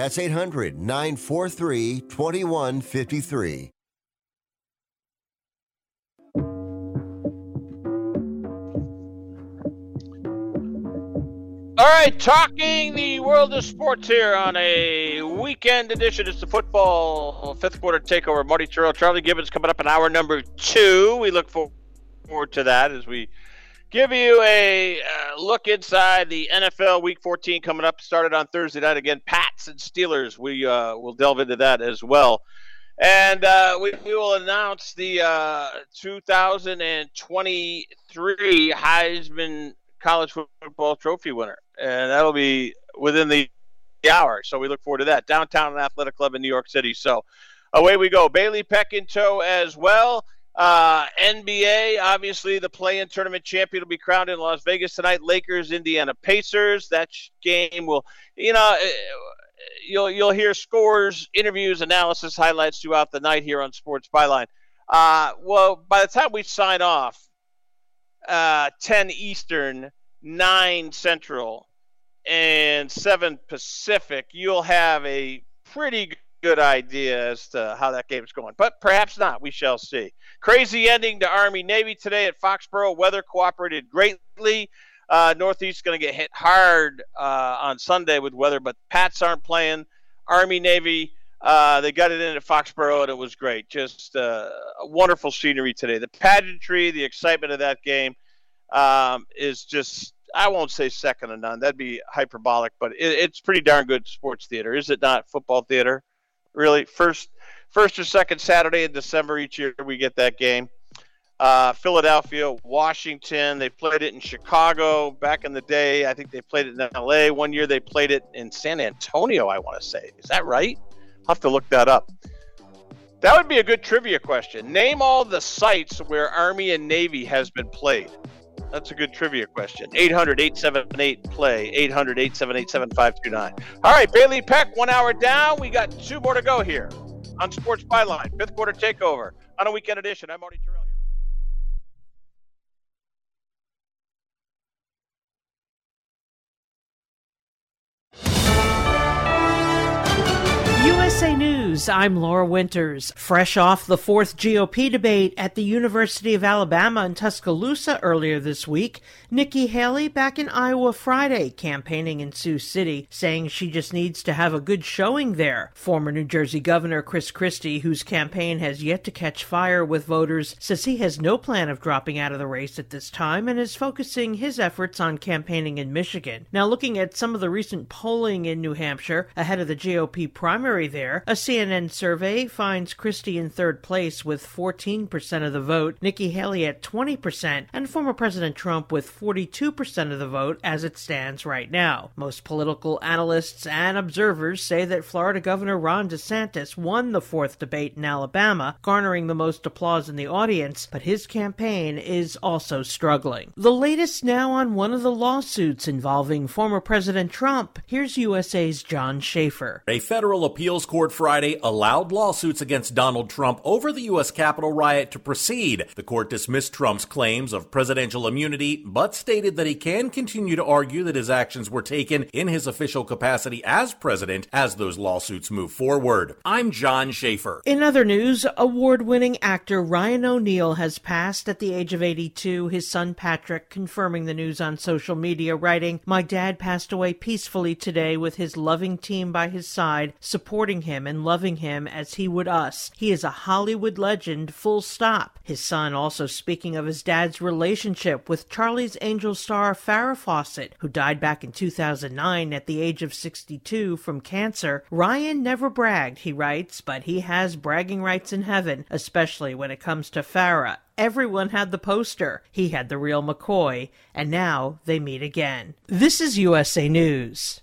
That's 800 943 2153. All right, talking the world of sports here on a weekend edition. It's the football fifth quarter takeover. Marty Tirrell, Charlie Gibbons coming up in hour number two. We look forward to that as we give you a uh, look inside the NFL Week 14 coming up. Started on Thursday night again. Pats and Steelers. We uh, will delve into that as well. And uh, we, we, will announce the uh, 2023 Heisman College Football Trophy winner, and that'll be within the hour. So we look forward to that. Downtown Athletic Club in New York City. So away we go. Bailey Peck in tow as well. Uh, NBA, obviously, the play-in tournament champion will be crowned in Las Vegas tonight. Lakers, Indiana Pacers. That game will, you know, uh, you'll you'll hear scores, interviews, analysis, highlights throughout the night here on Sports Byline. Uh, well, by the time we sign off, uh, 10 Eastern, 9 Central, and 7 Pacific, you'll have a pretty good idea as to how that game's going. But perhaps not. We shall see. Crazy ending to Army Navy today at Foxborough. Weather cooperated greatly. Uh, Northeast going to get hit hard uh, on Sunday with weather, but Pats aren't playing. Army Navy, uh, they got it in at Foxborough, and it was great. Just uh, wonderful scenery today. The pageantry, the excitement of that game um, is just, I won't say second to none. That'd be hyperbolic, but it, it's pretty darn good sports theater, is it not? Football theater, really. First, first or second Saturday in December each year, we get that game. Uh, Philadelphia, Washington. They played it in Chicago back in the day. I think they played it in LA. One year they played it in San Antonio, I want to say. Is that right? I'll have to look that up. That would be a good trivia question. Name all the sites where Army and Navy has been played. That's a good trivia question. 800 878 play. 800 878 7529. All right, Bailey Peck, one hour down. We got two more to go here on Sports Byline. Fifth quarter takeover on a weekend edition. I'm Marty USA News, I'm Laura Winters. Fresh off the fourth GOP debate at the University of Alabama in Tuscaloosa earlier this week, Nikki Haley back in Iowa Friday, campaigning in Sioux City, saying she just needs to have a good showing there. Former New Jersey Governor Chris Christie, whose campaign has yet to catch fire with voters, says he has no plan of dropping out of the race at this time and is focusing his efforts on campaigning in Michigan. Now, looking at some of the recent polling in New Hampshire ahead of the GOP primary there, a CNN survey finds Christie in third place with 14% of the vote, Nikki Haley at 20%, and former President Trump with 42% of the vote as it stands right now. Most political analysts and observers say that Florida Governor Ron DeSantis won the fourth debate in Alabama, garnering the most applause in the audience, but his campaign is also struggling. The latest now on one of the lawsuits involving former President Trump. Here's USA's John Schaefer. A federal appeals court Friday allowed lawsuits against Donald Trump over the U.S. Capitol riot to proceed. The court dismissed Trump's claims of presidential immunity, but stated that he can continue to argue that his actions were taken in his official capacity as president as those lawsuits move forward. I'm John Schaefer. In other news, award winning actor Ryan O'Neal has passed at the age of 82, his son Patrick confirming the news on social media, writing, My dad passed away peacefully today with his loving team by his side, supporting him him and loving him as he would us. He is a Hollywood legend, full stop. His son also speaking of his dad's relationship with Charlie's Angel star Farrah Fawcett, who died back in 2009 at the age of 62 from cancer. Ryan never bragged, he writes, but he has bragging rights in heaven, especially when it comes to Farrah everyone had the poster. He had the real McCoy, and now they meet again. This is USA News.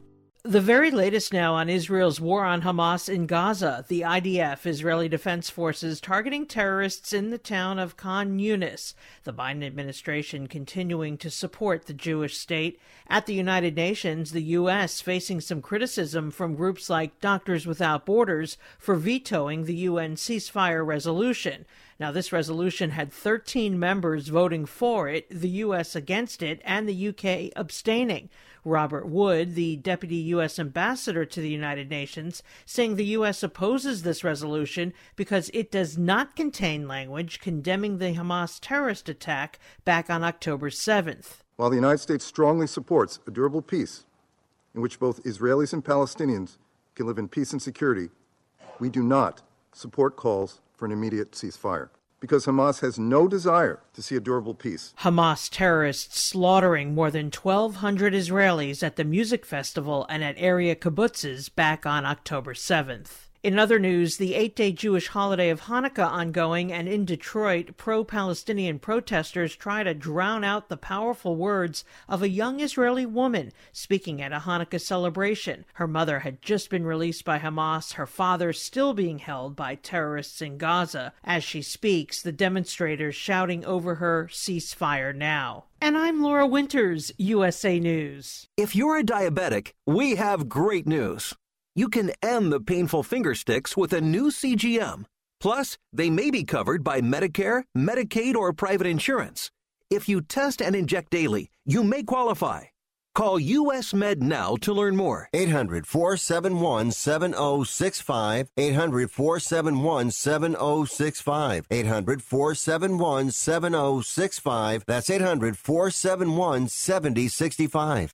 The very latest now on Israel's war on Hamas in Gaza, the IDF, Israeli Defense Forces, targeting terrorists in the town of Khan Yunis. The Biden administration continuing to support the Jewish state. At the United Nations, the U.S. facing some criticism from groups like Doctors Without Borders for vetoing the UN ceasefire resolution. Now, this resolution had 13 members voting for it, the U.S. against it, and the U.K. abstaining. Robert Wood, the deputy U.S. ambassador to the United Nations, saying the U.S. opposes this resolution because it does not contain language condemning the Hamas terrorist attack back on October 7th. While the United States strongly supports a durable peace in which both Israelis and Palestinians can live in peace and security, we do not support calls for an immediate ceasefire because Hamas has no desire to see a durable peace. Hamas terrorists slaughtering more than 1,200 Israelis at the music festival and at area kibbutzes back on October 7th. In other news, the eight day Jewish holiday of Hanukkah ongoing, and in Detroit, pro Palestinian protesters try to drown out the powerful words of a young Israeli woman speaking at a Hanukkah celebration. Her mother had just been released by Hamas, her father still being held by terrorists in Gaza. As she speaks, the demonstrators shouting over her, Ceasefire now. And I'm Laura Winters, USA News. If you're a diabetic, we have great news you can end the painful finger sticks with a new CGM. Plus, they may be covered by Medicare, Medicaid, or private insurance. If you test and inject daily, you may qualify. Call US Med now to learn more. 800 471 7065. 800 471 7065. 800 471 7065. That's 800 471 7065.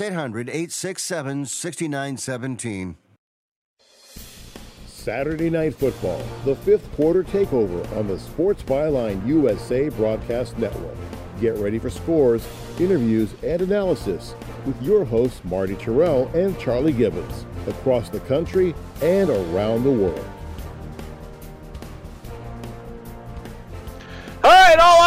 800 867 6917. Saturday Night Football, the fifth quarter takeover on the Sports Byline USA Broadcast Network. Get ready for scores, interviews, and analysis with your hosts Marty Tirrell and Charlie Gibbons across the country and around the world. All right, all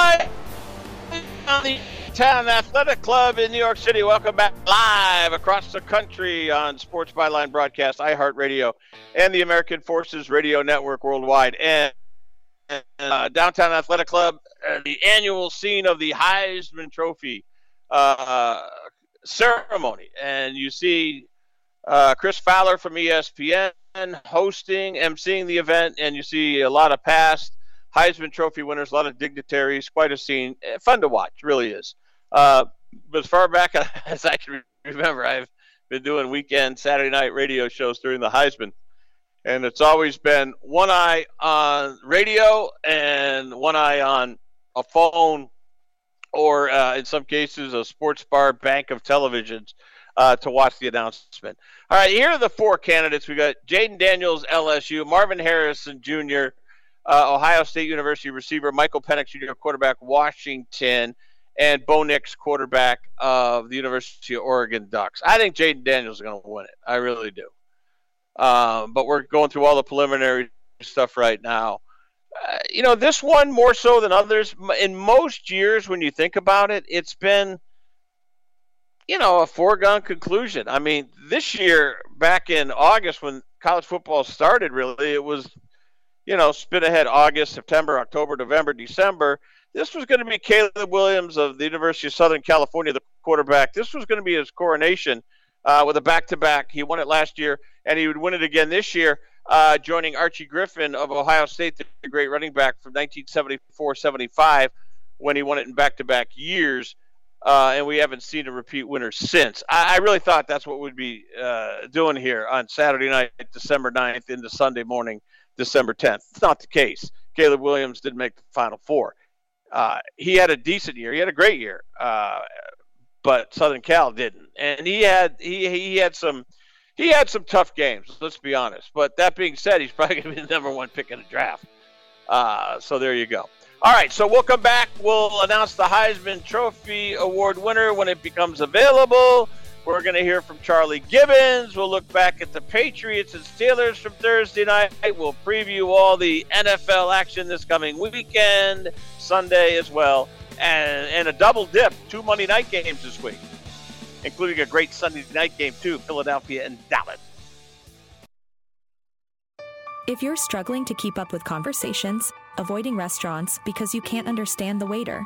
right. On the Town Athletic Club in New York City. Welcome back live across the country on Sports Byline Broadcast, iHeartRadio, and the American Forces Radio Network worldwide. And uh, Downtown Athletic Club, uh, the annual scene of the Heisman Trophy uh, ceremony. And you see uh, Chris Fowler from ESPN hosting, emceeing the event, and you see a lot of past Heisman Trophy winners, a lot of dignitaries, quite a scene. Eh, fun to watch, really is. Uh, but as far back [laughs] as I can remember, I've been doing weekend Saturday night radio shows during the Heisman, and it's always been one eye on radio and one eye on a phone, or uh, in some cases a sports bar bank of televisions uh, to watch the announcement. All right, here are the four candidates. We got Jayden Daniels, LSU, Marvin Harrison Jr., uh, Ohio State University receiver, Michael Penix Jr., quarterback, Washington, and Bo Nix, quarterback of the University of Oregon Ducks. I think Jayden Daniels is going to win it. I really do. Um, but we're going through all the preliminary stuff right now. Uh, you know, this one more so than others. In most years, when you think about it, it's been, you know, a foregone conclusion. I mean, this year, back in August when college football started, really, it was, you know, spin ahead August, September, October, November, December. This was going to be Caleb Williams of the University of Southern California, the quarterback. This was going to be his coronation uh, with a back to back. He won it last year, and he would win it again this year, uh, joining Archie Griffin of Ohio State, the great running back from 1974 75, when he won it in back to back years. Uh, and we haven't seen a repeat winner since. I, I really thought that's what we'd be uh, doing here on Saturday night, December 9th, into Sunday morning, December 10th. It's not the case. Caleb Williams didn't make the Final Four. Uh, he had a decent year. He had a great year, uh, but Southern Cal didn't. And he had he he had some he had some tough games. Let's be honest. But that being said, he's [laughs] probably going to be the number one pick in the draft. Uh, so there you go. All right, so we'll come back. We'll announce the Heisman Trophy Award winner when it becomes available. We're going to hear from Charlie Gibbons. We'll look back at the Patriots and Steelers from Thursday night. We'll preview all the NFL action this coming weekend, Sunday as well, and, and a double dip, two Monday night games this week, including a great Sunday night game, too, Philadelphia and Dallas. If you're struggling to keep up with conversations, avoiding restaurants because you can't understand the waiter,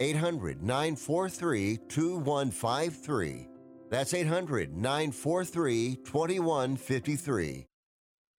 800 943 2153. That's 800 943 2153.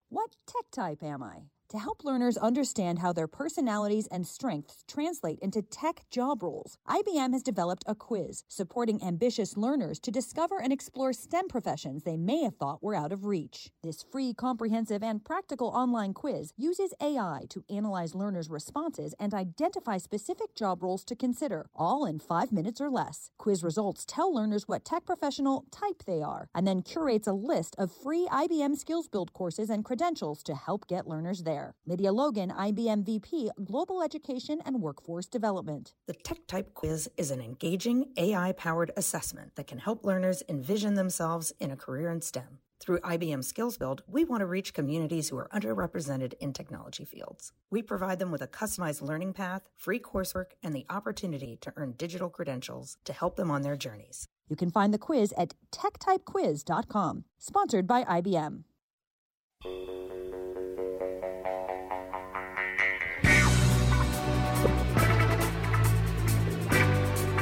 What tech type am I? To help learners understand how their personalities and strengths translate into tech job roles, IBM has developed a quiz supporting ambitious learners to discover and explore STEM professions they may have thought were out of reach. This free, comprehensive, and practical online quiz uses AI to analyze learners' responses and identify specific job roles to consider, all in five minutes or less. Quiz results tell learners what tech professional type they are, and then curates a list of free IBM Skills Build courses and credentials to help get learners there. Lydia Logan, IBM VP, Global Education and Workforce Development. The Tech Type Quiz is an engaging AI powered assessment that can help learners envision themselves in a career in STEM. Through IBM Skills Build, we want to reach communities who are underrepresented in technology fields. We provide them with a customized learning path, free coursework, and the opportunity to earn digital credentials to help them on their journeys. You can find the quiz at techtypequiz.com, sponsored by IBM.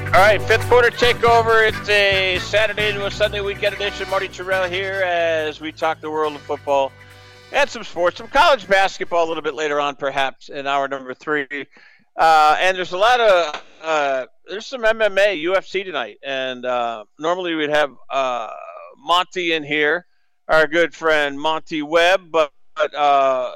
All right, fifth quarter takeover. It's a Saturday to a Sunday weekend edition. Marty Tirrell here as we talk the world of football and some sports, some college basketball a little bit later on, perhaps in hour number three. Uh, and there's a lot of uh, there's some MMA, UFC tonight, and uh, normally we'd have uh, Monty in here, our good friend Monty Webb, but, but uh,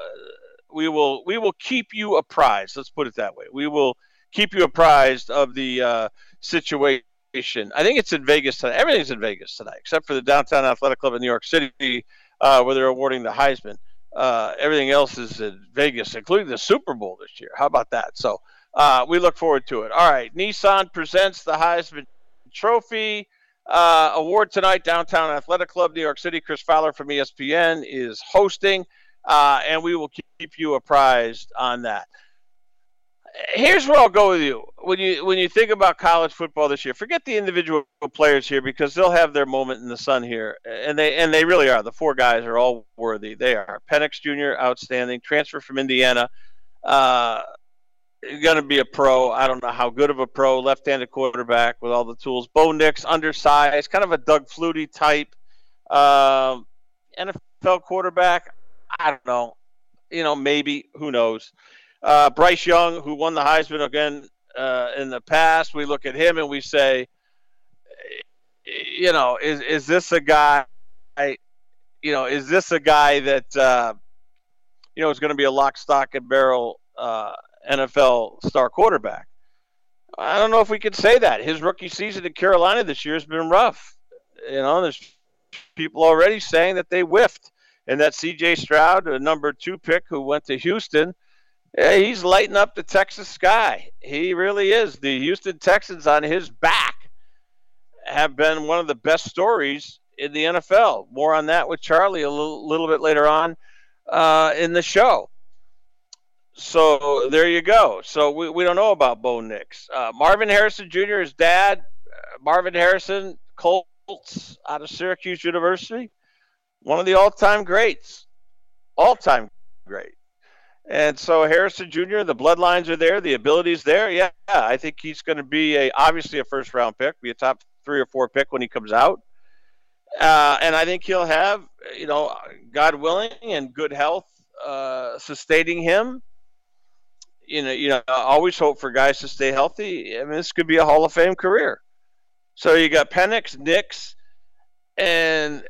we will we will keep you apprised. Let's put it that way. We will keep you apprised of the uh, situation. I think it's in Vegas tonight. Everything's in Vegas tonight, except for the Downtown Athletic Club in New York City, uh, where they're awarding the Heisman. Uh, everything else is in Vegas, including the Super Bowl this year. How about that? So uh, we look forward to it. All right, Nissan presents the Heisman Trophy uh, award tonight. Downtown Athletic Club, New York City. Chris Fowler from ESPN is hosting, uh, and we will keep you apprised on that here's where I'll go with you. When you when you think about college football this year, forget the individual players here because they'll have their moment in the sun here, and they and they really are. The four guys are all worthy. They are. Penix Jr. outstanding, transfer from Indiana, uh, going to be a pro. I don't know how good of a pro, left-handed quarterback with all the tools. Bo Nix, undersized, kind of a Doug Flutie type, uh, NFL quarterback. I don't know. You know, maybe who knows. Uh, Bryce Young, who won the Heisman again uh, in the past, we look at him and we say, you know, is is this a guy? I, You know, is this a guy that uh, you know is going to be a lock, stock, and barrel uh, NFL star quarterback? I don't know if we could say that. His rookie season in Carolina this year has been rough. You know, there's people already saying that they whiffed, and that C.J. Stroud, a number two pick who went to Houston yeah, he's lighting up the Texas sky. He really is. The Houston Texans on his back have been one of the best stories in the NFL. More on that with Charlie a little, little bit later on uh, in the show. So there you go. So we, we don't know about Bo Nix. Uh, Marvin Harrison Jr., his dad, uh, Marvin Harrison, Colts out of Syracuse University, one of the all-time greats, all-time great. And so Harrison Jr., the bloodlines are there, the abilities there. Yeah, I think he's going to be a obviously a first round pick, be a top three or four pick when he comes out. Uh, and I think he'll have, you know, God willing and good health uh, sustaining him. You know, you know, I always hope for guys to stay healthy. I mean, this could be a Hall of Fame career. So you got Penix, Nix, and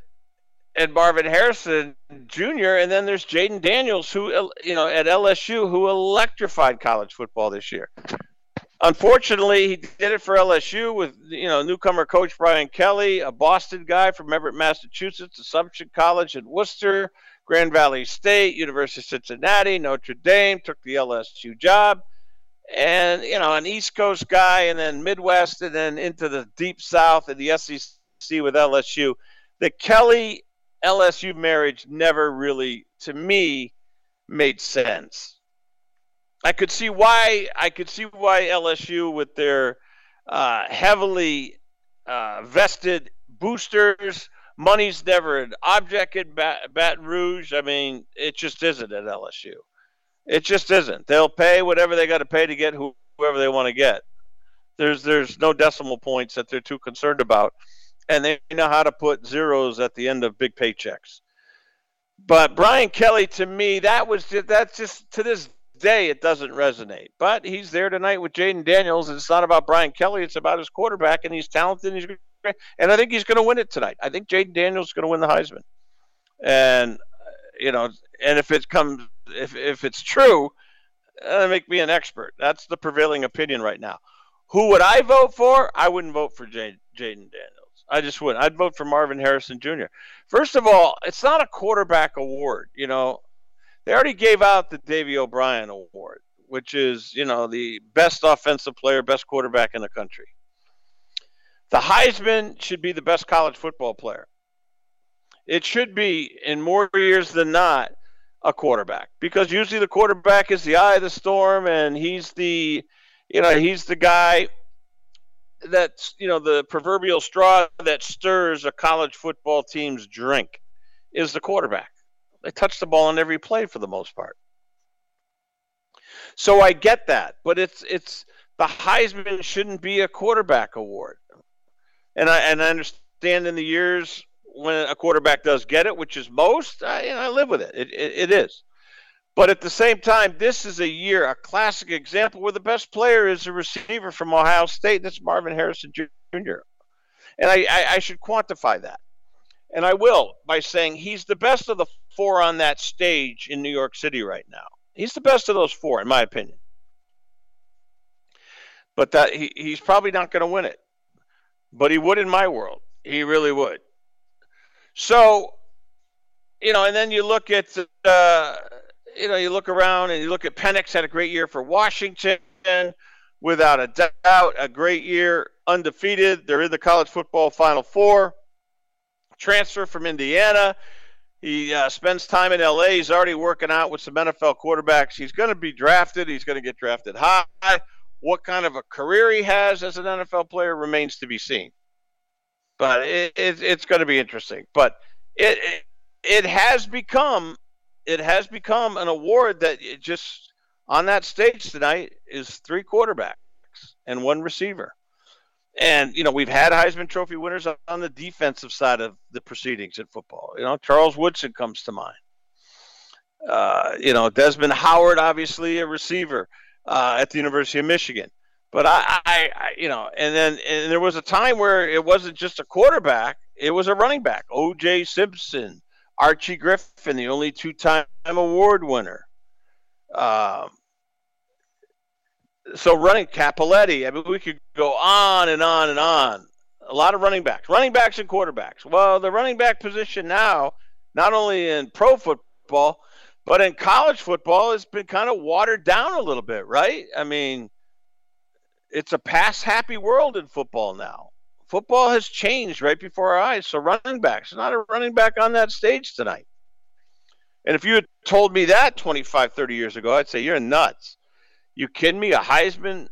and Marvin Harrison Jr. And then there's Jayden Daniels, who you know at LSU, who electrified college football this year. Unfortunately, he did it for LSU with you know newcomer coach Brian Kelly, a Boston guy from Everett, Massachusetts, Assumption College in Worcester, Grand Valley State, University of Cincinnati, Notre Dame, took the LSU job, and you know an East Coast guy, and then Midwest, and then into the Deep South and the SEC with LSU. The Kelly LSU marriage never really, to me, made sense. I could see why I could see why LSU with their uh, heavily uh, vested boosters, money's never an object in Baton Rouge. I mean, it just isn't at LSU. It just isn't. They'll pay whatever they got to pay to get whoever they want to get. There's there's no decimal points that they're too concerned about, and they know how to put zeros at the end of big paychecks. But Brian Kelly, to me, that was just, that's just to this day, it doesn't resonate. But he's there tonight with Jayden Daniels, and it's not about Brian Kelly. It's about his quarterback, and he's talented. And he's great, and I think he's going to win it tonight. I think Jayden Daniels is going to win the Heisman. And you know, and if it comes, if if it's true, uh, make me an expert. That's the prevailing opinion right now. Who would I vote for? I wouldn't vote for Jayden Daniels. I just wouldn't. I'd vote for Marvin Harrison Jr. First of all, it's not a quarterback award. You know, they already gave out the Davy O'Brien Award, which is, you know, the best offensive player, best quarterback in the country. The Heisman should be the best college football player. It should be, in more years than not, a quarterback because usually the quarterback is the eye of the storm and he's the, you know, he's the guy that's, you know, the proverbial straw that stirs a college football team's drink is the quarterback. They touch the ball on every play for the most part. So I get that, but it's it's the Heisman shouldn't be a quarterback award. And I and I understand in the years when a quarterback does get it, which is most, I, I live with it. It, it. it is. But at the same time, this is a year, a classic example where the best player is a receiver from Ohio State, and that's Marvin Harrison Jr. And I, I, I should quantify that. And I will by saying he's the best of the four on that stage in New York City right now. He's the best of those four, in my opinion. But that he, he's probably not going to win it. But he would in my world. He really would. So, you know, and then you look at, uh, you know, you look around and you look at Penix had a great year for Washington, without a doubt, a great year, undefeated. They're in the college football Final Four transfer from Indiana. He uh, spends time in LA. He's already working out with some NFL quarterbacks. He's going to be drafted. He's going to get drafted high. What kind of a career he has as an NFL player remains to be seen. But it, it, it's going to be interesting. But it, it it has become it has become an award that just on that stage tonight is three quarterbacks and one receiver. And you know we've had Heisman Trophy winners on the defensive side of the proceedings in football. You know Charles Woodson comes to mind. Uh, you know Desmond Howard, obviously a receiver uh, at the University of Michigan. But I, I, I, you know, and then and there was a time where it wasn't just a quarterback; it was a running back. O.J. Simpson, Archie Griffin, the only two-time award winner. Um, so running Cappelletti. I mean, we could go on and on and on. A lot of running backs, running backs and quarterbacks. Well, the running back position now, not only in pro football, but in college football, has been kind of watered down a little bit, right? I mean, it's a pass happy world in football now. Football has changed right before our eyes. So running backs, not a running back on that stage tonight. And if you had told me that 25, 30 years ago, I'd say you're nuts. You kidding me? A Heisman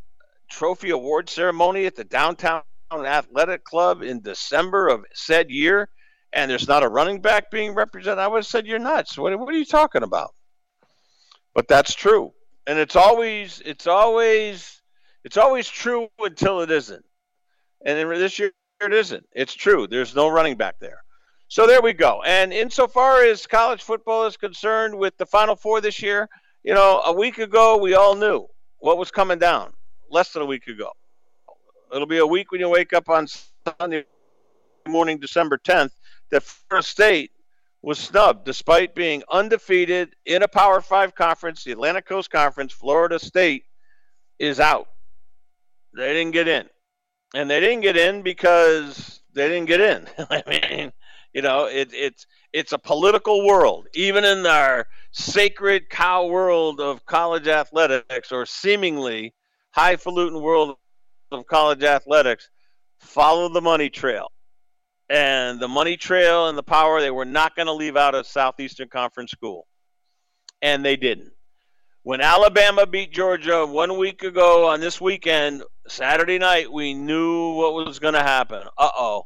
Trophy award ceremony at the downtown Athletic Club in December of said year, and there's not a running back being represented, I would have said you're nuts. What, what are you talking about? But that's true, and it's always it's always it's always true until it isn't. And this year it isn't. It's true. There's no running back there. So there we go. And insofar as college football is concerned with the Final Four this year, you know, a week ago we all knew what was coming down. Less than a week ago. It'll be a week when you wake up on Sunday morning, December 10th, that Florida State was snubbed despite being undefeated in a Power Five conference, the Atlantic Coast Conference. Florida State is out. They didn't get in. And they didn't get in because they didn't get in. [laughs] I mean, you know, it, it's it's a political world, even in our sacred cow world of college athletics, or seemingly highfalutin world of college athletics. Follow the money trail, and the money trail and the power they were not going to leave out a Southeastern Conference school, and they didn't. When Alabama beat Georgia one week ago on this weekend, Saturday night, we knew what was going to happen. Uh oh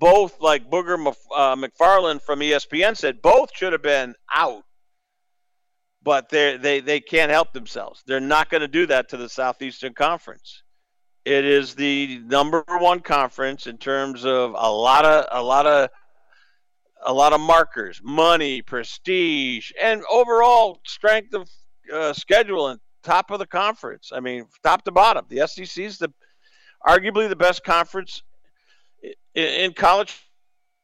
both, like Booger uh, McFarland from ESPN said, both should have been out. But they they they can't help themselves. They're not going to do that to the Southeastern Conference. It is the number one conference in terms of a lot of a lot of a lot of markers, money, prestige, and overall strength of uh, schedule and top of the conference. I mean, top to bottom. The SEC is the arguably the best conference in college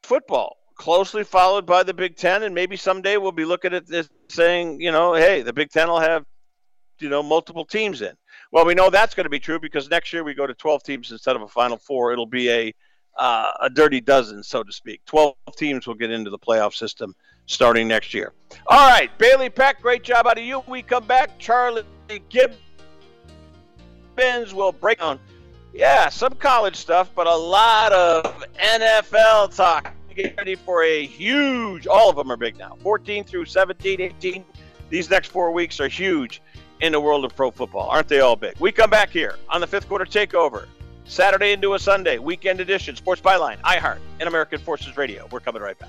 football, closely followed by the Big Ten, and maybe someday we'll be looking at this saying, you know, hey, the Big Ten will have, you know, multiple teams in. Well, we know that's going to be true because next year we go to 12 teams instead of a Final Four. It'll be a uh, a dirty dozen, so to speak. 12 teams will get into the playoff system starting next year. All right, Bailey Peck, great job out of you. We come back. Charlie Gibbons will break down yeah, some college stuff, but a lot of NFL talk. Get ready for a huge, all of them are big now 14 through 17, 18. These next four weeks are huge in the world of pro football. Aren't they all big? We come back here on the fifth quarter takeover. Saturday into a Sunday, weekend edition, Sports Byline, iHeart, and American Forces Radio. We're coming right back.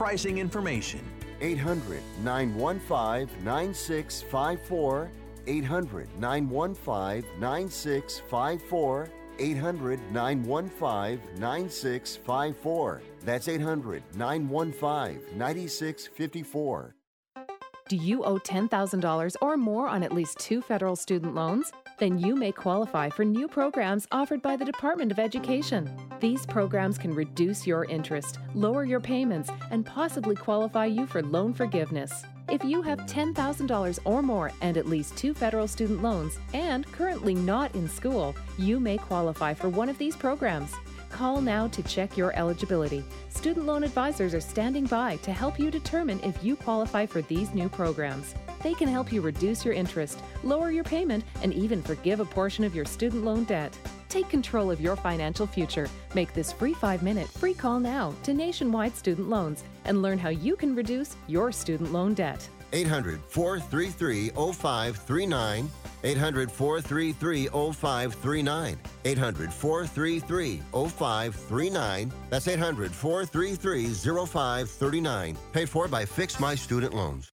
pricing information. 800 915 9654. 800 915 9654. 800 915 9654. That's 800 915 9654. Do you owe $10,000 or more on at least two federal student loans? Then you may qualify for new programs offered by the Department of Education. These programs can reduce your interest, lower your payments, and possibly qualify you for loan forgiveness. If you have $10,000 or more and at least two federal student loans and currently not in school, you may qualify for one of these programs. Call now to check your eligibility. Student loan advisors are standing by to help you determine if you qualify for these new programs. They can help you reduce your interest, lower your payment, and even forgive a portion of your student loan debt. Take control of your financial future. Make this free five minute free call now to Nationwide Student Loans and learn how you can reduce your student loan debt. 800 433 0539. 800 433 0539. 800 433 0539. That's 800 433 0539. Paid for by Fix My Student Loans.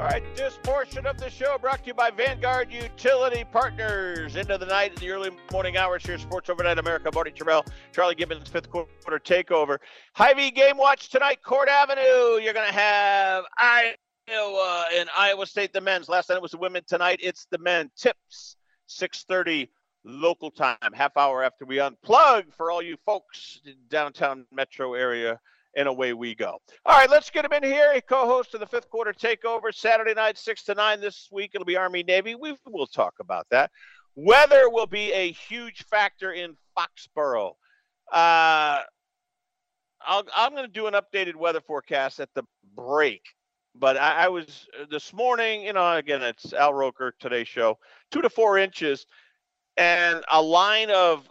All right, this portion of the show brought to you by Vanguard Utility Partners. Into the night, in the early morning hours here, Sports Overnight America. Marty Tirrell, Charlie Gibbons, fifth quarter takeover. Hy-Vee Game Watch tonight, Court Avenue. You're going to have Iowa and Iowa State, the men's. Last night it was the women. Tonight it's the men. Tips, 6.30 local time, half hour after we unplug for all you folks in downtown metro area and away we go. All right, let's get him in here. A co-host of the fifth quarter takeover Saturday night, six to nine. This week it'll be Army Navy. We will talk about that. Weather will be a huge factor in Foxborough. Uh, i am going to do an updated weather forecast at the break. But I, I, was this morning, you know, again, it's Al Roker today's show, two to four inches, and a line of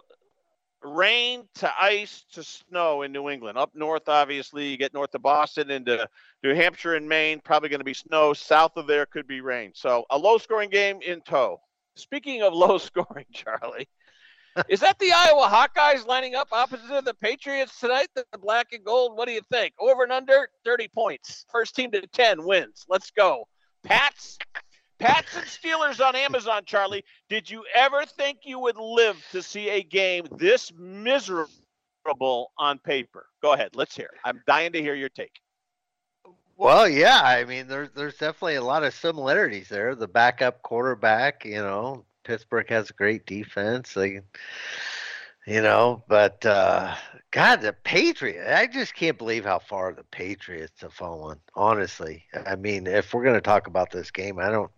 rain to ice to snow in New England. Up north, obviously, you get north of Boston into New Hampshire and Maine, probably going to be snow. South of there could be rain. So a low scoring game in tow. Speaking of [laughs] low scoring, Charlie, [laughs] is that the Iowa Hawkeyes lining up opposite of the Patriots tonight? The black and gold. What do you think? Over and under 30 points. First team to 10 wins. Let's go. Pats Pats and Steelers on Amazon, Charlie. Did you ever think you would live to see a game this miserable on paper? Go ahead. Let's hear. It. I'm dying to hear your take. Well, yeah. I mean, there's there's definitely a lot of similarities there. The backup quarterback, you know, Pittsburgh has a great defense. They, you know, but uh, God, the Patriots. I just can't believe how far the Patriots have fallen. Honestly, I mean, if we're going to talk about this game, I don't.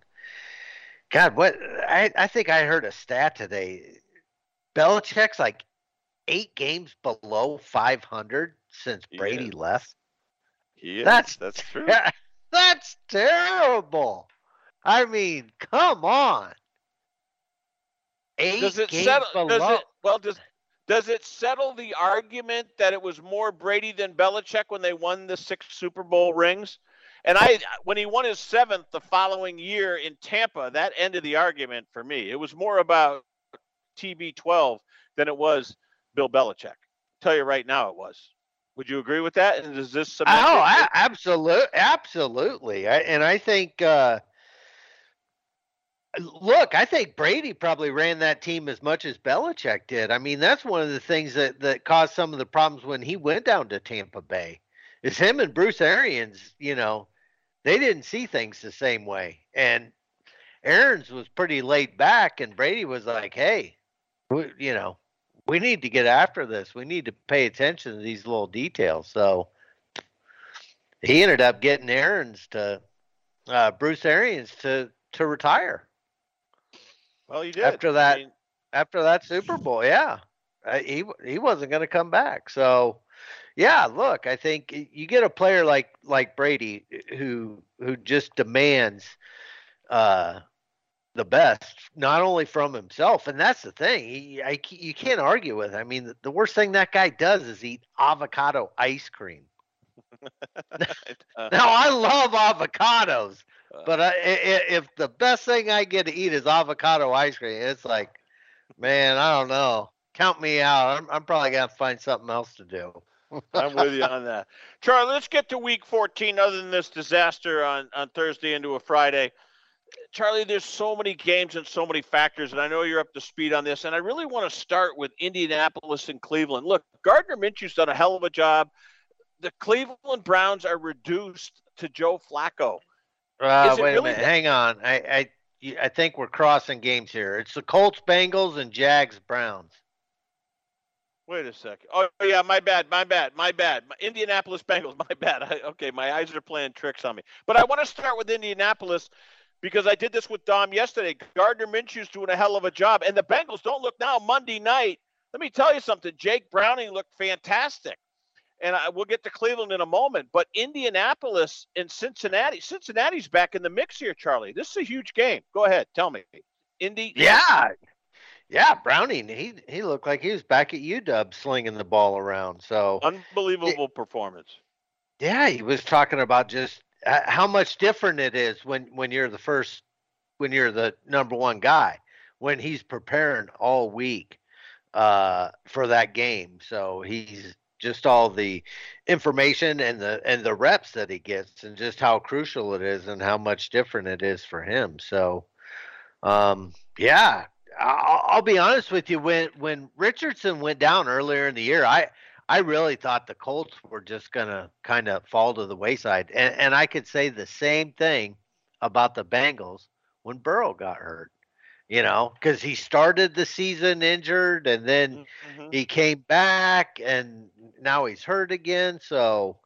God, what I, I think I heard a stat today. Belichick's like eight games below 500 since Brady yeah. left. Yeah, that's that's [laughs] true. That's terrible. I mean, come on. Eight does it games settle? below. Does it, well, does does it settle the argument that it was more Brady than Belichick when they won the six Super Bowl rings? And I, when he won his seventh the following year in Tampa, that ended the argument for me. It was more about TB12 than it was Bill Belichick. I'll tell you right now, it was. Would you agree with that? And is this? Oh, I, absolutely, absolutely. I, and I think, uh, look, I think Brady probably ran that team as much as Belichick did. I mean, that's one of the things that that caused some of the problems when he went down to Tampa Bay. Is him and Bruce Arians, you know, they didn't see things the same way. And Arians was pretty laid back, and Brady was like, hey, we, you know, we need to get after this. We need to pay attention to these little details. So he ended up getting Arians to uh, Bruce Arians to to retire. Well, he did after that. I mean, after that Super Bowl, yeah, uh, he he wasn't going to come back. So yeah, look, I think you get a player like like Brady eh, who who just demands uh, the best, not only from himself, and that's the thing. He, I, you can't argue with. It. I mean, the, worst thing that guy does is eat avocado ice cream. [laughs] Uh, now I love avocados, uh, but I, if the best thing I get to eat is avocado ice cream, it's like, man, I don't know. Count me out. I'm, I'm probably gonna find something else to do. I'm with you on that. Charlie, let's get to week 14 other than this disaster on, on Thursday into a Friday. Charlie, there's so many games and so many factors, and I know you're up to speed on this. And I really want to start with Indianapolis and Cleveland. Look, Gardner Minshew's done a hell of a job. The Cleveland Browns are reduced to Joe Flacco. Uh, wait really a minute. That- Hang on. I, I I think we're crossing games here. It's the Colts, Bengals, and Jags, Browns. Wait a second. Oh yeah, my bad, my bad, my bad. My Indianapolis Bengals, [laughs] my bad. I, okay, my eyes are playing tricks on me. But I want to start with Indianapolis because I did this with Dom yesterday. Gardner Minshew's doing a hell of a job, and the Bengals don't look now Monday night. Let me tell you something. Jake Browning looked fantastic, and I, we'll get to Cleveland in a moment. But Indianapolis and Cincinnati, Cincinnati's back in the mix here, Charlie. This is a huge game. Go ahead, tell me. Indy. Yeah, yeah, Browning. He he looked like he was back at UW slinging the ball around. So unbelievable it, performance. Yeah, he was talking about just how much different it is when when you're the first, when you're the number one guy, when he's preparing all week uh, for that game. So he's just all the information and the and the reps that he gets, and just how crucial it is, and how much different it is for him. So, um, yeah, I'll, I'll be honest with you. When when Richardson went down earlier in the year, I I really thought the Colts were just gonna kind of fall to the wayside, and and I could say the same thing about the Bengals when Burrow got hurt. You know, because he started the season injured, and then mm-hmm. he came back, and now he's hurt again. So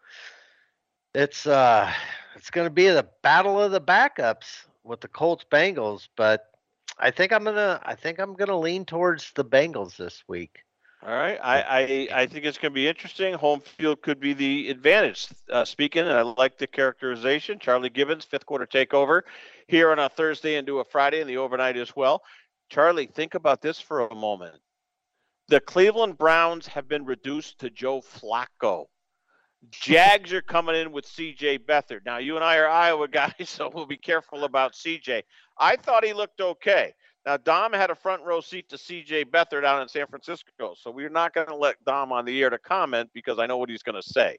it's uh it's going to be the battle of the backups with the Colts Bengals, but I think I'm gonna. I think I'm gonna lean towards the Bengals this week. All right, I I, I think it's going to be interesting. Home field could be the advantage. Uh, speaking, and I like the characterization. Charlie Gibbons, fifth quarter takeover here on a Thursday and do a Friday and the overnight as well. Charlie, think about this for a moment. The Cleveland Browns have been reduced to Joe Flacco. Jags are coming in with CJ Beathard. Now, you and I are Iowa guys, [laughs] so we'll be careful about CJ. I thought he looked okay. Now, Dom had a front row seat to CJ Beathard down in San Francisco, so we're not going to let Dom on the air to comment because I know what he's going to say.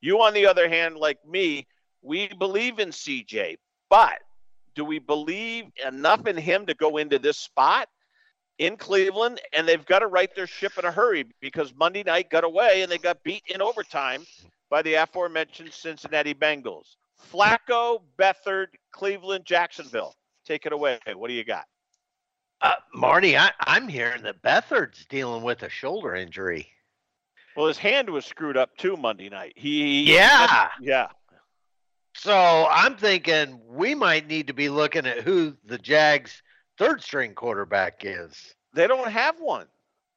You, on the other hand, like me, we believe in CJ, but do we believe enough in him to go into this spot in Cleveland? And they've got to right their ship in a hurry because Monday night got away and they got beat in overtime by the aforementioned Cincinnati Bengals. Flacco, Beathard, Cleveland, Jacksonville. Take it away. What do you got? Uh, Marty, I, I'm hearing that Beathard's dealing with a shoulder injury. Well, his hand was screwed up too Monday night. He yeah yeah. So I'm thinking we might need to be looking at who the Jags' third string quarterback is. They don't have one.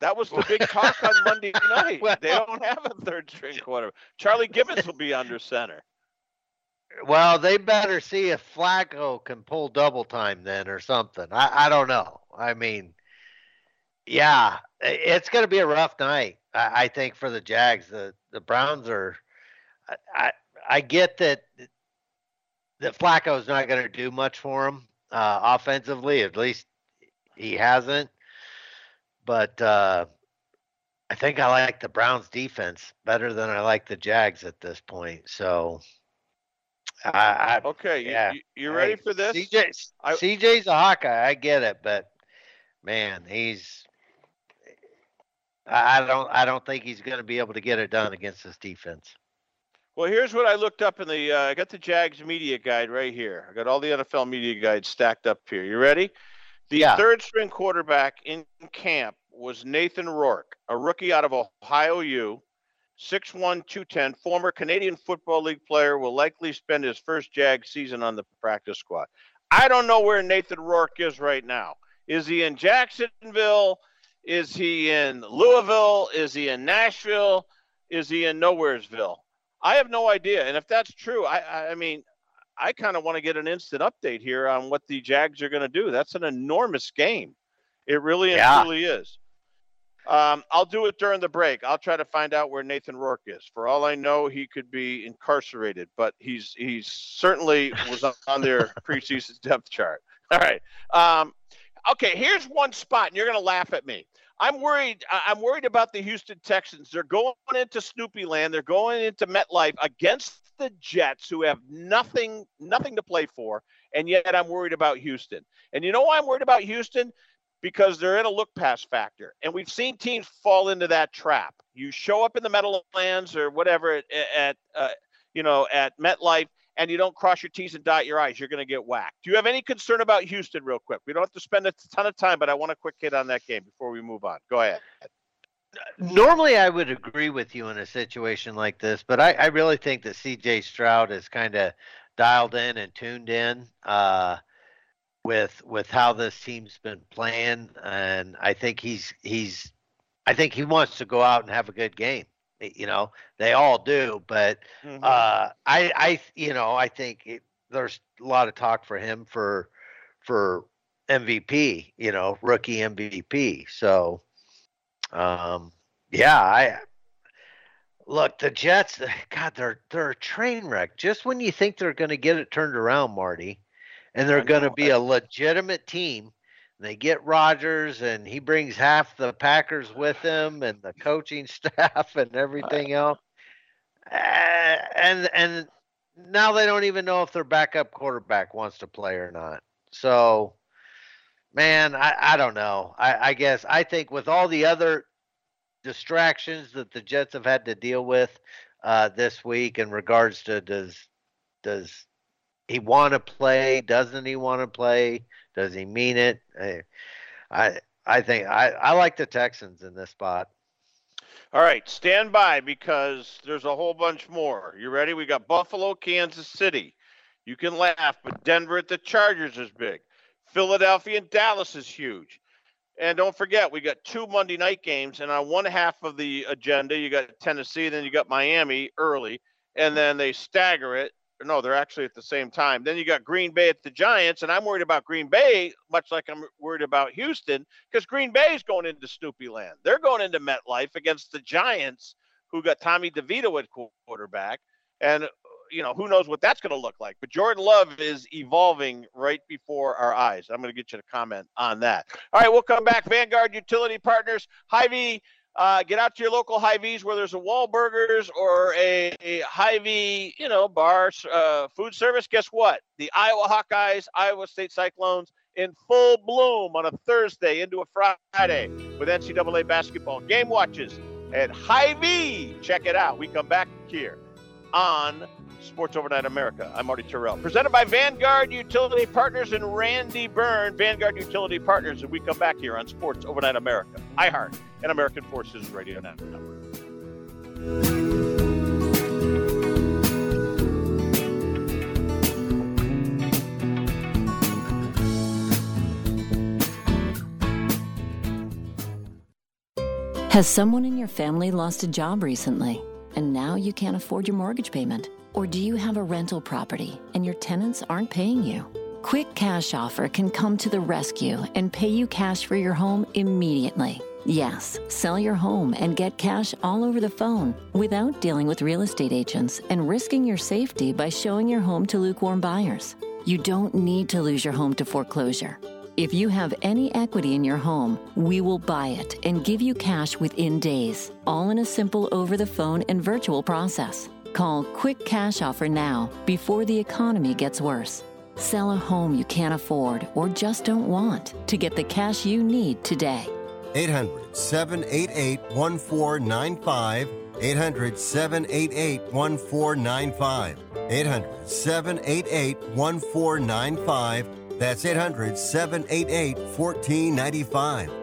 That was the big [laughs] talk on Monday night. well, they don't have a third string [laughs] quarterback. Charlie Gibbons will be under center. Well, they better see if Flacco can pull double time then or something. I, I don't know. I mean, yeah, it's going to be a rough night. I, I, think for the Jags. The the Browns are. I I, I get that that Flacco is not going to do much for them uh, offensively. At least he hasn't. But uh, I think I like the Browns defense better than I like the Jags at this point. So I, I, okay, yeah. you, you ready for this? CJ, I, CJ's a Hawkeye. I get it, but man, he's. I don't. I don't think he's going to be able to get it done against this defense. Well, here's what I looked up in the. Uh, I got the Jags media guide right here. I got all the NFL media guides stacked up here. You ready? The yeah. third string quarterback in camp was Nathan Rourke, a rookie out of Ohio U. 6'1, 210, former Canadian Football League player, will likely spend his first Jag season on the practice squad. I don't know where Nathan Rourke is right now. Is he in Jacksonville? Is he in Louisville? Is he in Nashville? Is he in Nowheresville? I have no idea. And if that's true, I, I mean, I kind of want to get an instant update here on what the Jags are going to do. That's an enormous game. It really yeah. and truly is. Um, I'll do it during the break. I'll try to find out where Nathan Rourke is. For all I know, he could be incarcerated, but he's he's certainly was on their [laughs] preseason depth chart. All right. Um, okay, here's one spot, and you're going to laugh at me. I'm worried. I'm worried about the Houston Texans. They're going into Snoopy Land. They're going into MetLife against the Jets, who have nothing nothing to play for, and yet I'm worried about Houston. And you know why I'm worried about Houston? because they're in a look pass factor. And we've seen teams fall into that trap. You show up in the Meadowlands or whatever at, at uh, you know, at MetLife and you don't cross your T's and dot your I's, you're going to get whacked. Do you have any concern about Houston, real quick? We don't have to spend a ton of time, but I want a quick hit on that game before we move on. Go ahead. normally I would agree with you in a situation like this, but I, I really think that CJ Stroud is kind of dialed in and tuned in uh, with with how this team's been playing, and I think he's he's I think he wants to go out and have a good game. You know, they all do, but Mm-hmm. uh, I I you know I think it, there's a lot of talk for him for for MVP. You know, rookie MVP. So. Um, yeah, I look the Jets. [laughs] God, they're they're a train wreck. Just when you think they're going to get it turned around, Marty, and they're going to be a legitimate team, they get Rodgers, and he brings half the Packers with him, and the coaching [laughs] staff, and everything else. Uh, and and now they don't even know if their backup quarterback wants to play or not. So, man, I, I don't know. I, I guess I think with all the other distractions that the Jets have had to deal with uh, this week in regards to does does he want to play? Doesn't he want to play? Does he mean it? I I, think I, I like the Texans in this spot. All right, stand by because there's a whole bunch more. You ready? We got Buffalo, Kansas City. You can laugh, but Denver at the Chargers is big. Philadelphia and Dallas is huge. And don't forget, we got two Monday night games, and on one half of the agenda, you got Tennessee, then you got Miami early, and then they stagger it. No, they're actually at the same time. Then you got Green Bay at the Giants, and I'm worried about Green Bay, much like I'm worried about Houston, because Green Bay is going into Snoopy Land. They're going into MetLife against the Giants, who got Tommy DeVito at quarterback, and uh, you know who knows what that's going to look like. But Jordan Love is evolving right before our eyes. I'm going to get you to comment on that. All right, we'll come back. Vanguard Utility Partners, Hy-Vee. Uh, get out to your local Hy-Vees where there's a Wahlburgers or a, Hy-Vee, you know, bar uh, food service. Guess what? The Iowa Hawkeyes, Iowa State Cyclones in full bloom on a Thursday into a Friday with NCAA basketball game watches at Hy-Vee. Check it out. We come back here on Sports Overnight America. I'm Marty Tirrell. Presented by Vanguard Utility Partners and Randy Byrne, Vanguard Utility Partners. And we come back here on Sports Overnight America, iHeart, and American Forces Radio Network. Has someone in your family lost a job recently and now you can't afford your mortgage payment? Or do you have a rental property and your tenants aren't paying you? Quick Cash Offer can come to the rescue and pay you cash for your home immediately. Yes, sell your home and get cash all over the phone without dealing with real estate agents and risking your safety by showing your home to lukewarm buyers. You don't need to lose your home to foreclosure. If you have any equity in your home, we will buy it and give you cash within days, all in a simple over the phone and virtual process. Call Quick Cash Offer now before the economy gets worse. Sell a home you can't afford or just don't want to get the cash you need today. 800 788 1495. 800 788 1495. 800 788 1495. That's 800 788 1495.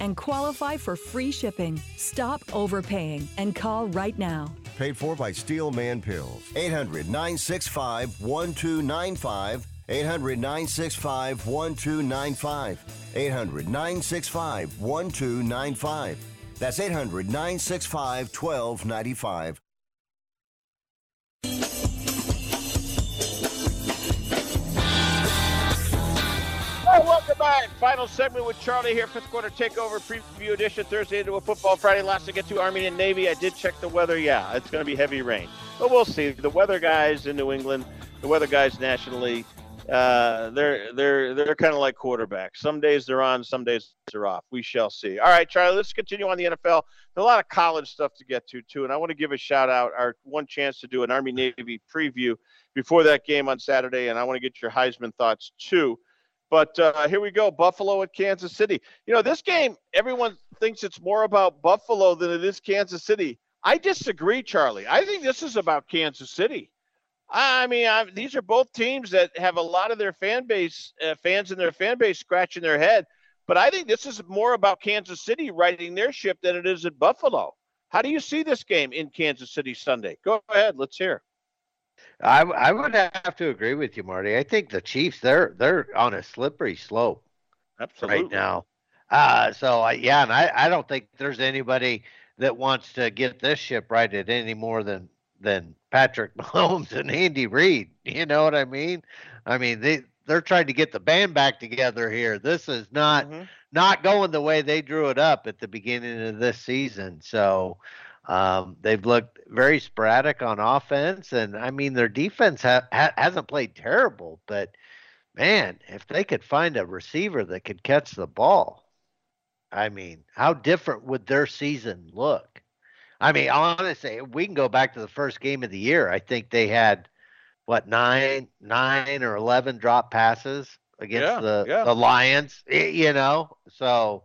and qualify for free shipping. Stop overpaying and call right now. Paid for by Steelman Pills. 800 965 1295. 800 965 1295. 800 965 1295. That's 800 965 1295. Right, welcome back. Final segment with Charlie here, fifth quarter takeover preview edition Thursday into a football Friday. Last to get to Army and Navy. I did check the weather. Yeah, it's going to be heavy rain, but we'll see. The weather guys in New England, the weather guys nationally, uh, they're they're they're kind of like quarterbacks. Some days they're on, some days they're off. We shall see. All right, Charlie, let's continue on the NFL. There's a lot of college stuff to get to too, and I want to give a shout out. Our one chance to do an Army Navy preview before that game on Saturday, and I want to get your Heisman thoughts too. But uh, here we go Buffalo at Kansas City. You know, this game, everyone thinks it's more about Buffalo than it is Kansas City. I disagree, Charlie. I think this is about Kansas City. I mean, I, these are both teams that have a lot of their fan base, uh, fans in their fan base scratching their head. But I think this is more about Kansas City riding their ship than it is at Buffalo. How do you see this game in Kansas City Sunday? Go ahead, let's hear. I, I would have to agree with you, Marty. I think the Chiefs they're they're on a slippery slope Absolutely. right now. Uh, so I, yeah, and I, I don't think there's anybody that wants to get this ship righted any more than than Patrick [laughs] Mahomes and Andy Reid. You know what I mean? I mean they they're trying to get the band back together here. This is not Mm-hmm. not going the way they drew it up at the beginning of this season. So um, they've looked very sporadic on offense, and I mean their defense ha- ha- hasn't played terrible, but man, if they could find a receiver that could catch the ball, I mean, how different would their season look? I mean, honestly, we can go back to the first game of the year. I think they had what nine, nine or eleven drop passes against Yeah, the yeah. the Lions. You know, so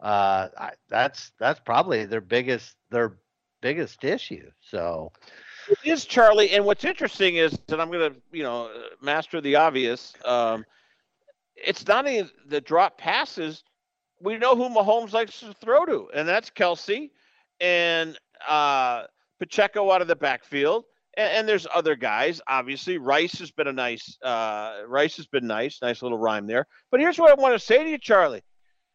uh, I, that's that's probably their biggest their biggest issue. So It is Charlie, and what's interesting is that I'm going to, you know, master the obvious. Um, it's not any the drop passes. We know who Mahomes likes to throw to, and that's Kelce and uh, Pacheco out of the backfield. And, and there's other guys. Obviously, Rice has been a nice. Uh, Rice has been nice. Nice little rhyme there. But here's what I want to say to you, Charlie.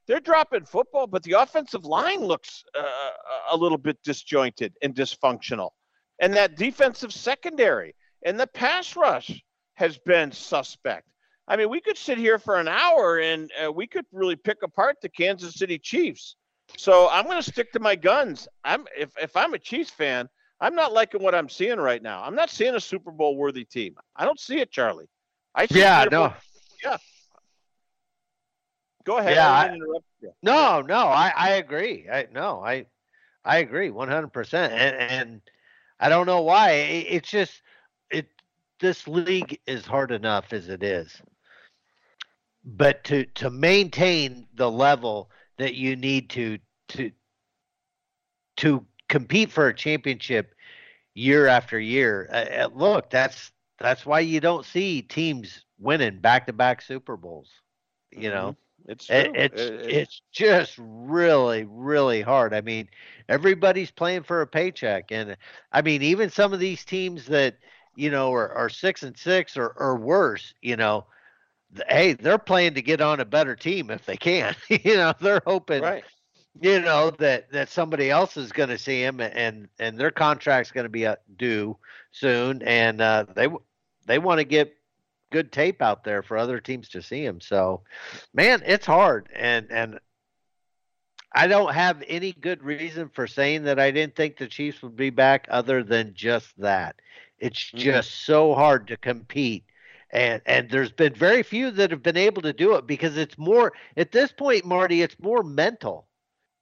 They're dropping football, but the offensive line looks uh, a little bit disjointed and dysfunctional and that defensive secondary and the pass rush has been suspect. I mean, we could sit here for an hour and uh, we could really pick apart the Kansas City Chiefs. So I'm going to stick to my guns. I'm if if I'm a Chiefs fan, I'm not liking what I'm seeing right now. I'm not seeing a Super Bowl worthy team. I don't see it, Charlie. I see Yeah, no. Bowl- Yeah. Go ahead. Yeah, I I- didn't interrupt you. No, no, I, I agree. I no, I I agree one hundred percent. And and I don't know why. It, it's just it this league is hard enough as it is. But to to maintain the level that you need to to to compete for a championship year after year. Uh, uh, look, that's that's why you don't see teams winning back-to-back Super Bowls. You know, It's It- it's It- it- it's just really really hard. I mean, everybody's playing for a paycheck, and I mean even some of these teams that you know are, are six and six or or worse. You know, hey, they're playing to get on a better team if they can. [laughs] you know, they're hoping right. you know that that somebody else is going to see him and and their contract's going to be uh, due soon and uh they they want to get good tape out there for other teams to see him so man it's hard and and I don't have any good reason for saying that I didn't think the Chiefs would be back other than just that. It's Mhm. just so hard to compete and and there's been very few that have been able to do it because it's more at this point marty it's more mental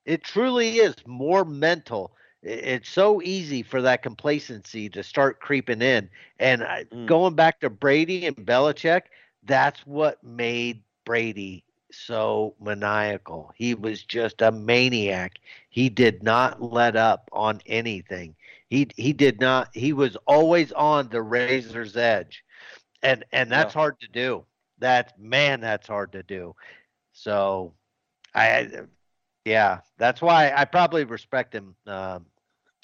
it truly is more mental it's so easy for that complacency to start creeping in and mm. going back to brady and Belichick that's what made brady so maniacal he was just a maniac he did not let up on anything he he did not he was always on the razor's edge and and that's yeah. hard to do. That's man, that's hard to do. So, I, yeah, that's why I probably respect him. Um,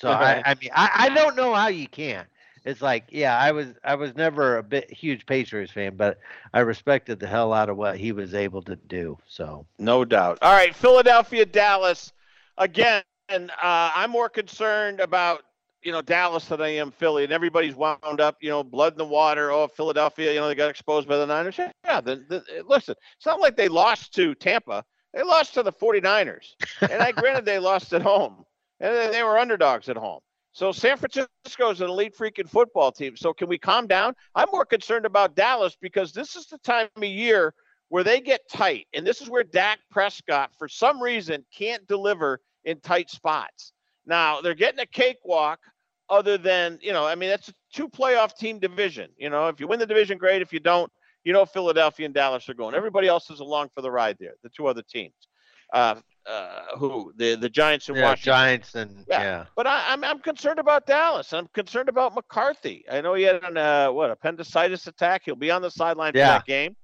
so I, I mean, I, I don't know how you can. It's like, yeah, I was I was never a bit huge Patriots fan, but I respected the hell out of what he was able to do. So no doubt. All right, Philadelphia, Dallas. Again, uh, I'm more concerned about you know Dallas than I am Philly, and everybody's wound up, you know, blood in the water. Oh, Philadelphia, you know, they got exposed by the Niners. Yeah, the, the, listen, it's not like they lost to Tampa. They lost to the 49ers, and I granted they lost at home, and they, were underdogs at home. So San Francisco is an elite freaking football team. So can we calm down? I'm more concerned about Dallas because this is the time of year where they get tight, and this is where Dak Prescott, for some reason, can't deliver in tight spots. Now they're getting a cakewalk other than, you know, I mean, that's a two playoff team division. You know, if you win the division, great. If you don't, you know, Philadelphia and Dallas are going. Everybody else is along for the ride there, the two other teams. Uh, uh, who the the Giants and yeah, Washington. Giants and yeah. yeah. But I, am I'm, I'm concerned about Dallas. I'm concerned about McCarthy. I know he had an uh, what appendicitis attack. He'll be on the sideline yeah. for that game.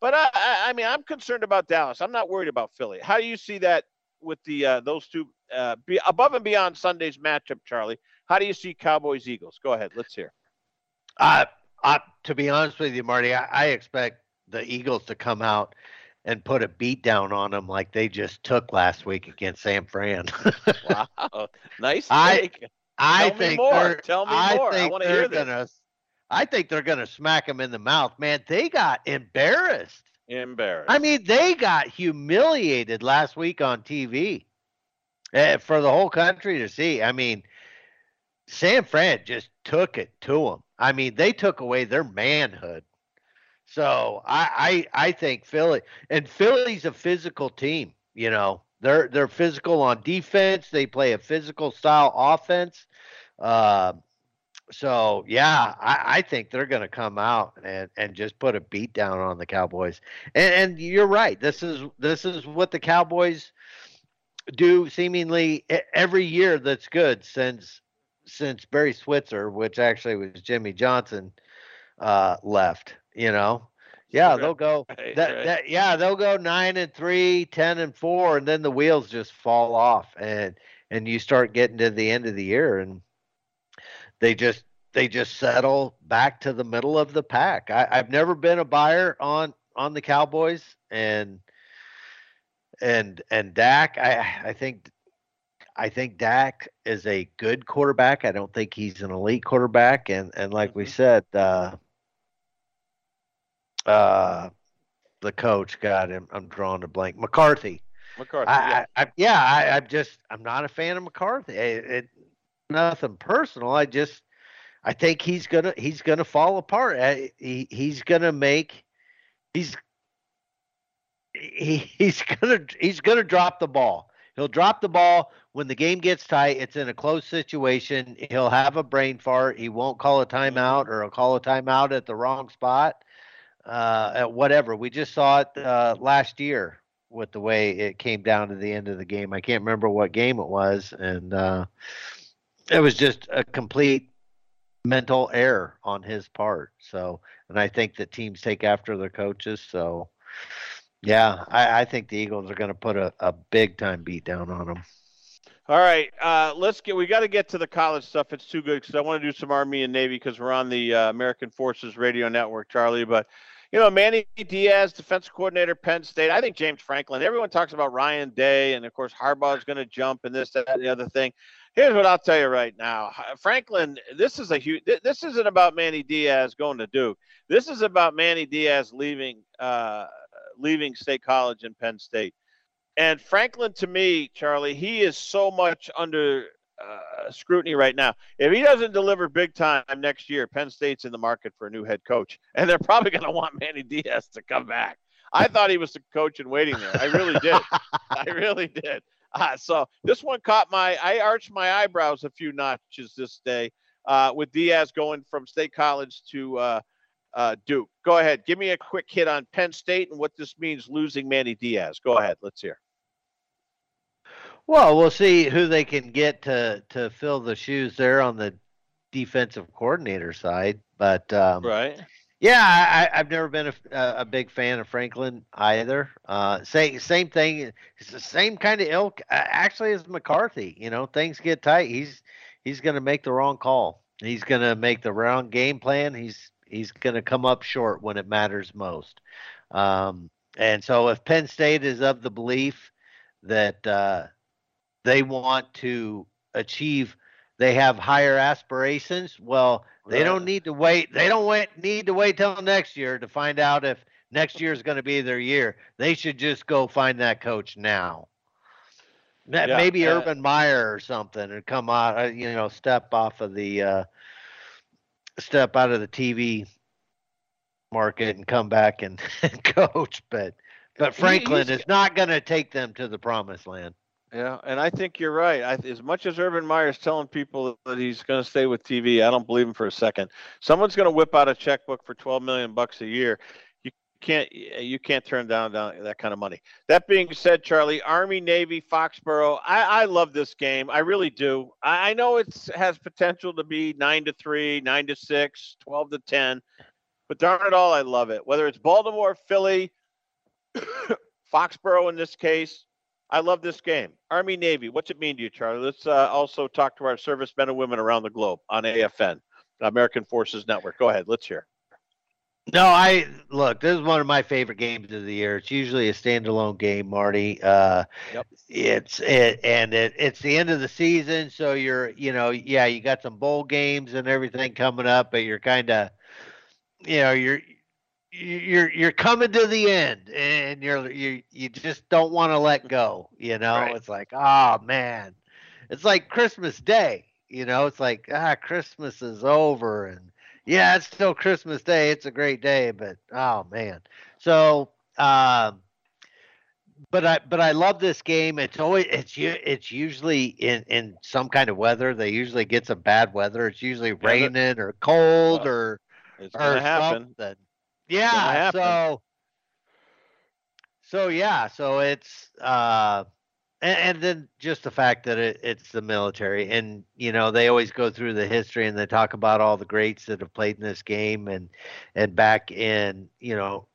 But I, I, I mean, I'm concerned about Dallas. I'm not worried about Philly. How do you see that with the uh, those two uh, be above and beyond Sunday's matchup, Charlie? How do you see Cowboys Eagles? Go ahead. Let's hear. Uh, uh, to be honest with you, Marty, I, I expect the Eagles to come out and put a beat down on them like they just took last week against San Fran. wow, [laughs] nice take. I, I Tell think me more. Tell me I more. Think I want to they're hear this. Gonna, I think they're going to smack them in the mouth. Man, they got embarrassed. Embarrassed. I mean, they got humiliated last week on TV uh, for the whole country to see. I mean, San Fran just took it to them. I mean, they took away their manhood. So I, I I think Philly and Philly's a physical team. You know, they're they're physical on defense. They play a physical style offense. Uh, so yeah, I, I think they're going to come out and, and just put a beat down on the Cowboys. And, and you're right. This is this is what the Cowboys do seemingly every year. That's good since since Barry Switzer, which actually was Jimmy Johnson, uh, left. You know, yeah, right. they'll go [laughs] right, that, right. that yeah they'll go nine and three, ten and four, and then the wheels just fall off, and and you start getting to the end of the year, and they just they just settle back to the middle of the pack. I, I've never been a buyer on on the Cowboys, and and and Dak. I I think I think Dak is a good quarterback. I don't think he's an elite quarterback, and and like we mm-hmm. said, uh, uh, the coach got him. I'm drawing a blank. McCarthy. McCarthy. I, yeah, I, I, yeah I, am just I'm not a fan of McCarthy. It, it, nothing personal. I just I think he's gonna he's gonna fall apart. He he's gonna make he's he, he's gonna he's gonna drop the ball. He'll drop the ball when the game gets tight, it's in a close situation. He'll have a brain fart. He won't call a timeout or he'll call a timeout at the wrong spot. Uh, at whatever. We just saw it uh, last year with the way it came down to the end of the game. I can't remember what game it was, and uh, it was just a complete mental error on his part. So, and I think that teams take after their coaches. So, yeah, I, I think the Eagles are going to put a, a big time beat down on them. All right, uh, let's get. We got to get to the college stuff. It's too good because I want to do some Army and Navy because we're on the uh, American Forces Radio Network, Charlie. But you know, Manny Diaz, defensive coordinator, Penn State. I think James Franklin. Everyone talks about Ryan Day, and of course Harbaugh is going to jump and this, that, and the other thing. Here's what I'll tell you right now, Franklin. This is a huge. This isn't about Manny Diaz going to Duke. This is about Manny Diaz leaving, uh, leaving State College and Penn State. And Franklin, to me, Charlie, he is so much under uh, scrutiny right now. If he doesn't deliver big time next year, Penn State's in the market for a new head coach, and they're probably [laughs] going to want Manny Diaz to come back. I thought he was the coach in waiting there. I really did. [laughs] I really did. Uh, so this one caught my. I arched my eyebrows a few notches this day uh, with Diaz going from State College to uh, uh, Duke. Go ahead. Give me a quick hit on Penn State and what this means losing Manny Diaz. Go ahead. Let's hear. Well, we'll see who they can get to to fill the shoes there on the defensive coordinator side. But um, right. Yeah, I, have never been a, a, big fan of Franklin either. Uh, same same thing. It's the same kind of ilk. Actually, as McCarthy. You know, things get tight. He's he's going to make the wrong call. He's going to make the wrong game plan. He's he's going to come up short when it matters most. Um, and so, if Penn State is of the belief that uh, they want to achieve, they have higher aspirations. Well, they don't need to wait. They don't wait, need to wait till next year to find out if next year is going to be their year. They should just go find that coach now. Yeah, Maybe uh, Urban Meyer or something, and come out. Uh, you know, step off of the uh, step out of the TV market and come back and, and [laughs] coach. But but Franklin is not going to take them to the promised land. Yeah, and I think you're right. I, as much as Urban Meyer's telling people that he's going to stay with TV, I don't believe him for a second. Someone's going to whip out a checkbook for 12 million bucks a year. You can't you can't turn down, down that kind of money. That being said, Charlie, Army, Navy, Foxborough, I, I love this game. I really do. I, I know it has potential to be nine to three, nine to six, 12 to ten, but darn it all, I love it. Whether it's Baltimore, Philly, [coughs] Foxborough in this case I love this game. Army Navy. What's it mean to you, Charlie? Let's uh, also talk to our servicemen and women around the globe on AFN, American Forces Network. Go ahead. Let's hear. No, I look. This is one of my favorite games of the year. It's usually a standalone game, Marty. Uh, yep. It's it, and it, it's the end of the season, so you're you know yeah you got some bowl games and everything coming up, but you're kind of you know you're you're you're coming to the end and you're you you just don't want to let go you know right. it's like oh man it's like christmas day you know it's like ah christmas is over and yeah it's still christmas day it's a great day but oh man so um but I but I love this game. It's always it's it's usually in in some kind of weather. They usually get some bad weather. It's usually raining or cold or it's gonna happen. Something. Yeah. So. So yeah. So it's uh, and, and then just the fact that it, it's the military, and you know they always go through the history and they talk about all the greats that have played in this game, and and back in you know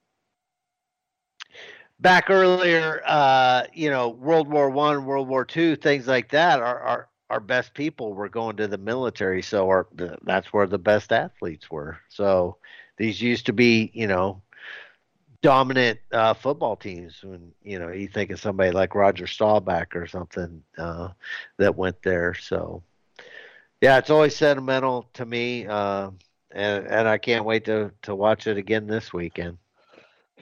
back earlier, uh, you know, World War One, World War Two, things like that. Our, our our best people were going to the military, so our that's where the best athletes were. So these used to be, you know, dominant uh, football teams. When you know you think of somebody like Roger Staubach or something uh, that went there. So yeah, it's always sentimental to me, uh, and and I can't wait to to watch it again this weekend.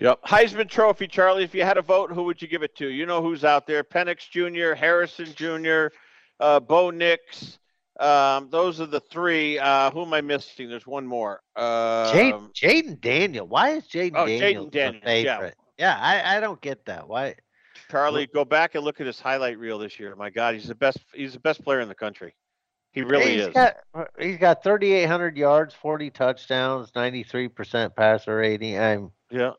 Yep. Heisman Trophy, Charlie. If you had a vote, who would you give it to? You know who's out there: Penix Jr., Harrison Jr., uh, Bo Nix. Um, those are the three. Uh, who am I missing? There's one more. Uh, Jayden Daniel. Why is Jayden oh, Daniel Daniel, favorite? Yeah, yeah I, I don't get that. Why? Charlie, go back and look at his highlight reel this year. My God, he's the best. He's the best player in the country. He really he's is. Got, he's got 3,800 yards, 40 touchdowns, 93% passer rating. I'm yeah.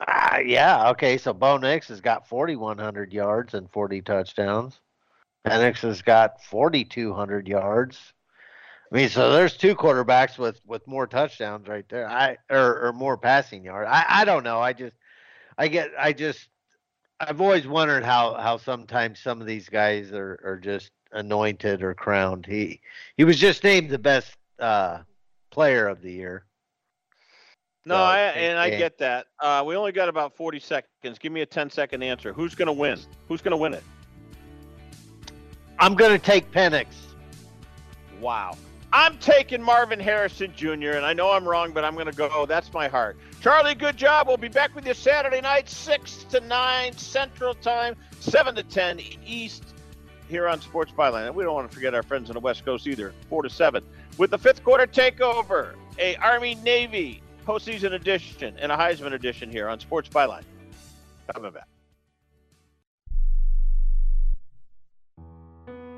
Uh, yeah. Okay. So Bo Nix has got 4,100 yards and 40 touchdowns. Penix has got 4,200 yards. I mean, so there's two quarterbacks with with more touchdowns right there. I or, or more passing yards. I I don't know. I just I get I just I've always wondered how how sometimes some of these guys are are just anointed or crowned. He he was just named the best uh, player of the year. No, so, I, and I get that. Uh, we only got about 40 seconds. Give me a 10 second answer. Who's going to win? Who's going to win it? I'm going to take Penix. Wow. I'm taking Marvin Harrison Jr., and I know I'm wrong, but I'm going to go. That's my heart. Charlie, good job. We'll be back with you Saturday night, 6 to 9 Central Time, 7 to 10 East. here on Sports Byline. And we don't want to forget our friends on the West Coast either. Four to seven with the fifth quarter takeover, a Army Navy postseason edition and a Heisman edition here on Sports Byline. Coming back.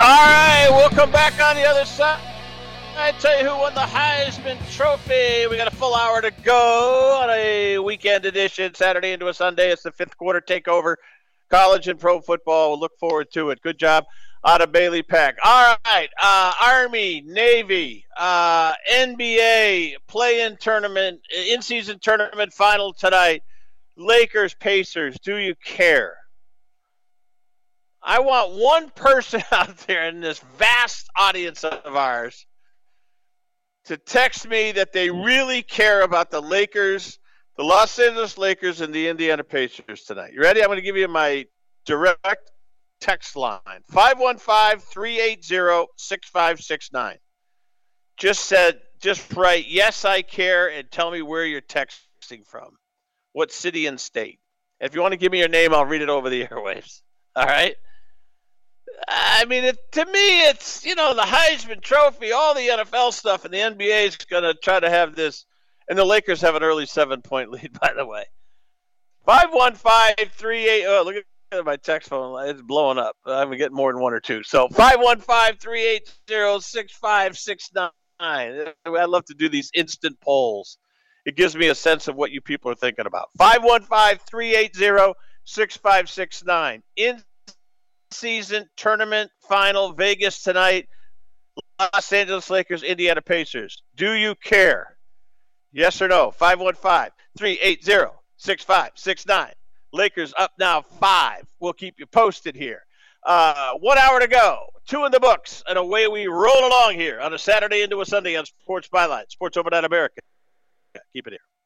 All right, we'll come back on the other side. I tell you who won the Heisman Trophy. We got a full hour to go on a weekend edition, Saturday into a Sunday. It's the fifth quarter takeover, college and pro football. We'll look forward to it. Good job out of Bailey Peck. All right, uh, Army, Navy, uh, NBA play-in tournament, in-season tournament final tonight. Lakers, Pacers. Do you care? I want one person [laughs] out there in this vast audience of ours to text me that they really care about the Lakers, the Los Angeles Lakers, and the Indiana Pacers tonight. You ready? I'm going to give you my direct text line 515 380 6569. Just said, just write, yes, I care, and tell me where you're texting from. What city and state. If you want to give me your name, I'll read it over the [laughs] airwaves. All right? I mean, it, to me, it's you know the Heisman Trophy, all the NFL stuff, and the NBA is going to try to have this. And the Lakers have an early seven-point lead, [laughs] by the way. Five one five three eight. Oh, look at my text phone; it's blowing up. I'm getting more than one or two. So five one five three eight zero six five six nine. I love to do these instant polls. It gives me a sense of what you people are thinking about. 515 380 6569. Season tournament final Vegas tonight. Los Angeles Lakers, Indiana Pacers. Do you care? Yes or no? 515 380 6569. Lakers up now five. We'll keep you posted here. Uh, one hour to go, two in the books, and away we roll along here on a Saturday into a Sunday on Sports Byline, Sports Overnight America. Keep it here.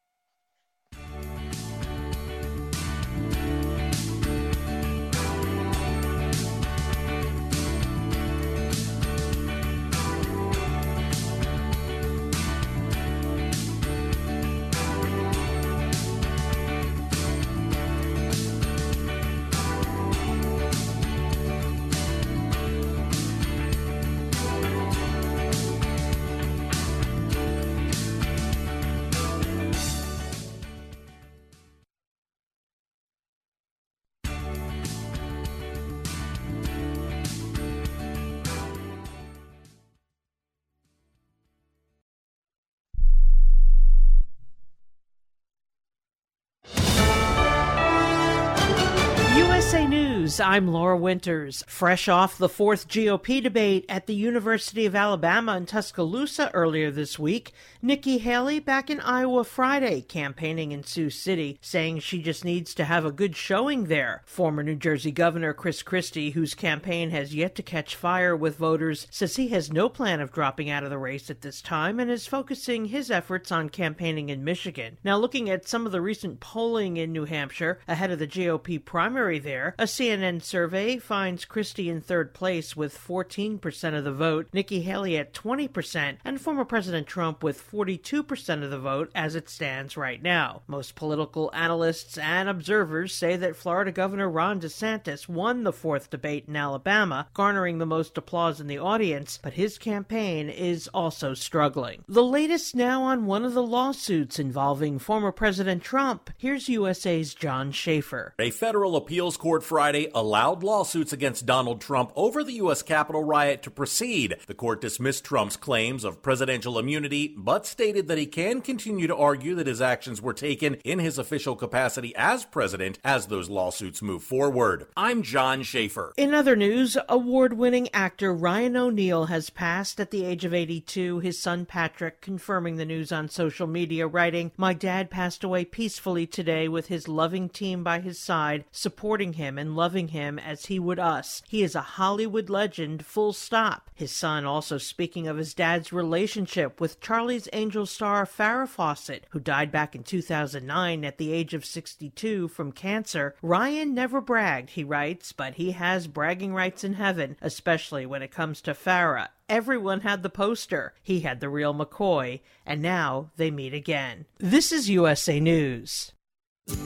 News, I'm Laura Winters. Fresh off the fourth GOP debate at the University of Alabama in Tuscaloosa earlier this week, Nikki Haley back in Iowa Friday, campaigning in Sioux City, saying she just needs to have a good showing there. Former New Jersey Governor Chris Christie, whose campaign has yet to catch fire with voters, says he has no plan of dropping out of the race at this time and is focusing his efforts on campaigning in Michigan. Now, looking at some of the recent polling in New Hampshire ahead of the GOP primary there, a CNN survey finds Christie in third place with 14% of the vote, Nikki Haley at 20%, and former President Trump with 42% of the vote as it stands right now. Most political analysts and observers say that Florida Governor Ron DeSantis won the fourth debate in Alabama, garnering the most applause in the audience, but his campaign is also struggling. The latest now on one of the lawsuits involving former President Trump. Here's USA's John Schaefer. A federal appeals court Friday allowed lawsuits against Donald Trump over the U.S. Capitol riot to proceed. The court dismissed Trump's claims of presidential immunity, but stated that he can continue to argue that his actions were taken in his official capacity as president as those lawsuits move forward. I'm John Schaefer. In other news, award winning actor Ryan O'Neal has passed at the age of 82, his son Patrick confirming the news on social media, writing, My dad passed away peacefully today with his loving team by his side, supporting him him and loving him as he would us. He is a Hollywood legend, full stop. His son also speaking of his dad's relationship with Charlie's Angel star Farrah Fawcett, who died back in 2009 at the age of 62 from cancer. Ryan never bragged, he writes, but he has bragging rights in heaven, especially when it comes to Farrah. Everyone had the poster. He had the real McCoy, and now they meet again. This is USA News.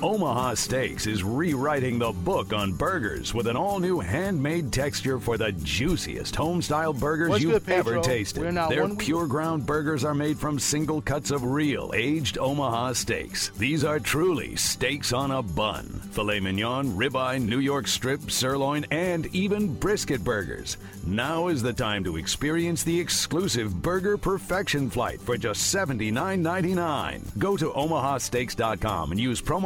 Omaha Steaks is rewriting the book on burgers with an all new handmade texture for the juiciest homestyle burgers What's you've good, ever tasted. Their pure ground burgers are made from single cuts of real aged Omaha steaks. These are truly steaks on a bun. Filet mignon, ribeye, New York strip, sirloin, and even brisket burgers. Now is the time to experience the exclusive Burger Perfection Flight for just $79.99. Go to omahasteaks.com and use promo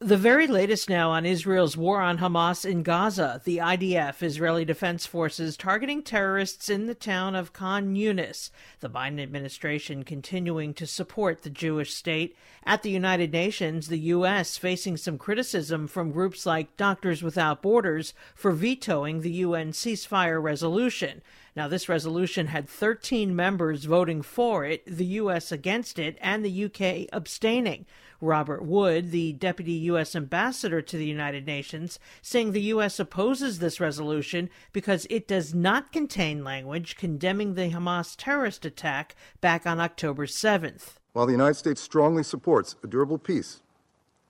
The very latest now on Israel's war on Hamas in Gaza, the IDF, Israeli Defense Forces, targeting terrorists in the town of Khan Yunis. The Biden administration continuing to support the Jewish state. At the United Nations, the U.S. facing some criticism from groups like Doctors Without Borders for vetoing the UN ceasefire resolution. Now, this resolution had 13 members voting for it, the U.S. against it, and the U.K. abstaining. Robert Wood, the deputy U.S. ambassador to the United Nations, saying the U.S. opposes this resolution because it does not contain language condemning the Hamas terrorist attack back on October 7th. While the United States strongly supports a durable peace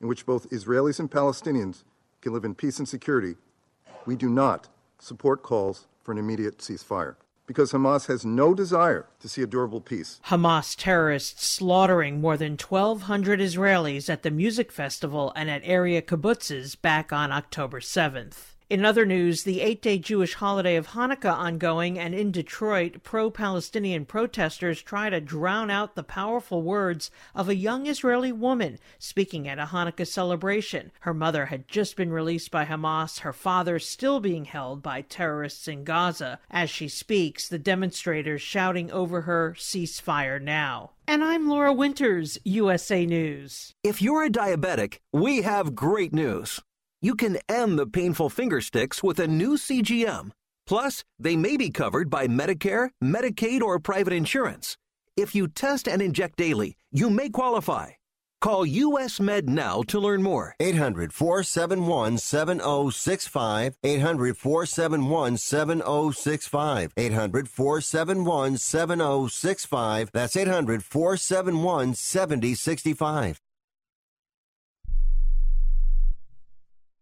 in which both Israelis and Palestinians can live in peace and security, we do not support calls for an immediate ceasefire. Because Hamas has no desire to see a durable peace. Hamas terrorists slaughtering more than 1,200 Israelis at the music festival and at area kibbutzes back on October 7th. In other news, the eight day Jewish holiday of Hanukkah ongoing, and in Detroit, pro Palestinian protesters try to drown out the powerful words of a young Israeli woman speaking at a Hanukkah celebration. Her mother had just been released by Hamas, her father still being held by terrorists in Gaza. As she speaks, the demonstrators shouting over her, Ceasefire now. And I'm Laura Winters, USA News. If you're a diabetic, we have great news you can end the painful finger sticks with a new CGM. Plus, they may be covered by Medicare, Medicaid, or private insurance. If you test and inject daily, you may qualify. Call US Med now to learn more. 800 471 7065. 800 471 7065. 800 471 7065. That's 800 471 7065.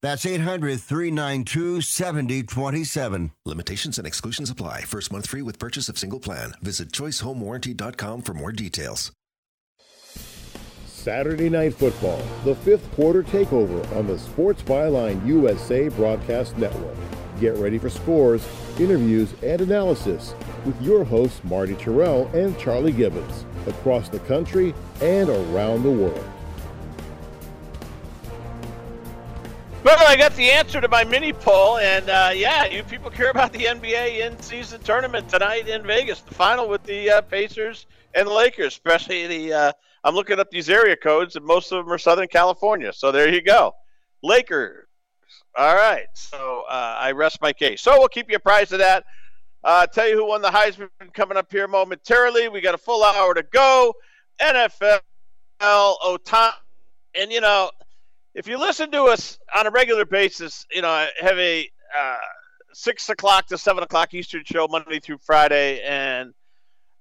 That's 800 392 7027. Limitations and exclusions apply. First month free with purchase of single plan. Visit choicehomewarranty.com for more details. Saturday Night Football, the fifth quarter takeover on the Sports Byline USA Broadcast Network. Get ready for scores, interviews, and analysis with your hosts Marty Tirrell and Charlie Gibbons across the country and around the world. Well, I got the answer to my mini poll, and uh, yeah, you people care about the NBA in-season tournament tonight in Vegas, the final with the uh, Pacers and the Lakers, especially the. Uh, I'm looking up these area codes, and most of them are Southern California. So there you go, Lakers. All right, so uh, I rest my case. So we'll keep you apprised of that. Uh, tell you who won the Heisman coming up here momentarily. We got a full hour to go. NFL, Ohtani, and you know if you listen to us on a regular basis, you know, I have a uh, six o'clock to seven o'clock Eastern show Monday through Friday, and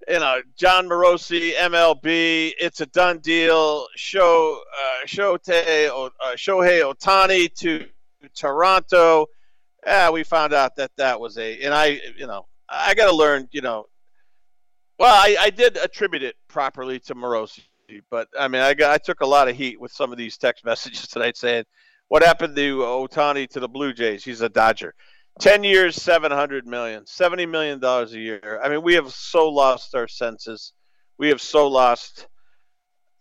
you know, Jon Morosi, MLB, it's a done deal. Show uh, Shohei, uh, Shohei Ohtani to Toronto. Yeah, we found out that that was a, and I, you know, I got to learn, you know. Well, I, I did attribute it properly to Morosi but I mean, I got I took a lot of heat with some of these text [laughs] messages tonight saying, "What happened to Ohtani to the Blue Jays? He's a Dodger." Ten years, seven hundred million, seventy million dollars a year. I mean, we have so lost our senses. We have so lost.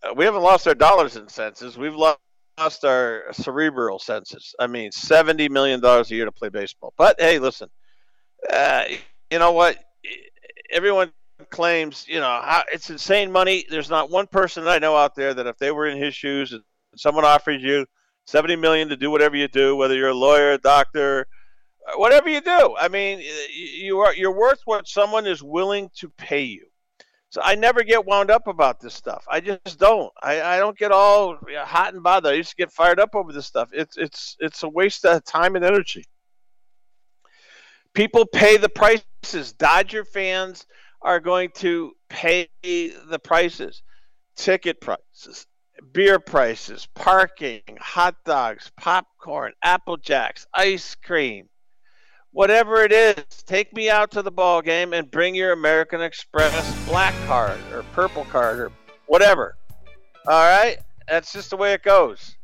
Uh, we haven't lost our dollars and senses. We've lost lost our cerebral senses. I mean, seventy million dollars a year to play baseball. But hey, listen, uh, you know what? Everyone claims, you know, it's insane money. There's not one person that I know out there that if they were in his shoes and someone offers you 70 million to do whatever you do, whether you're a lawyer, a doctor, uh, whatever you do. I mean, you are you're worth what someone is willing to pay you. So I never get wound up about this stuff. I just don't. I, I don't get all hot and bothered. I used to get fired up over this stuff. It's it's it's a waste of time and energy. People pay the prices. Dodger fans are going to pay the prices, ticket prices, beer prices, parking, hot dogs, popcorn, apple jacks, ice cream, whatever it is. Take me out to the ball game and bring your American Express black card or purple card or whatever. All right, that's just the way it goes.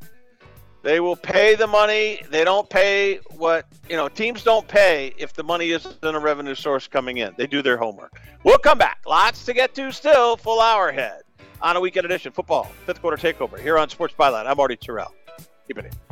They will pay the money. They don't pay what, you know, teams don't pay if the money isn't a revenue source coming in. They do their homework. We'll come back. Lots to get to still. Full hour ahead on a weekend edition. Football, fifth quarter takeover here on Sports Byline. I'm Marty Tirrell. Keep it in.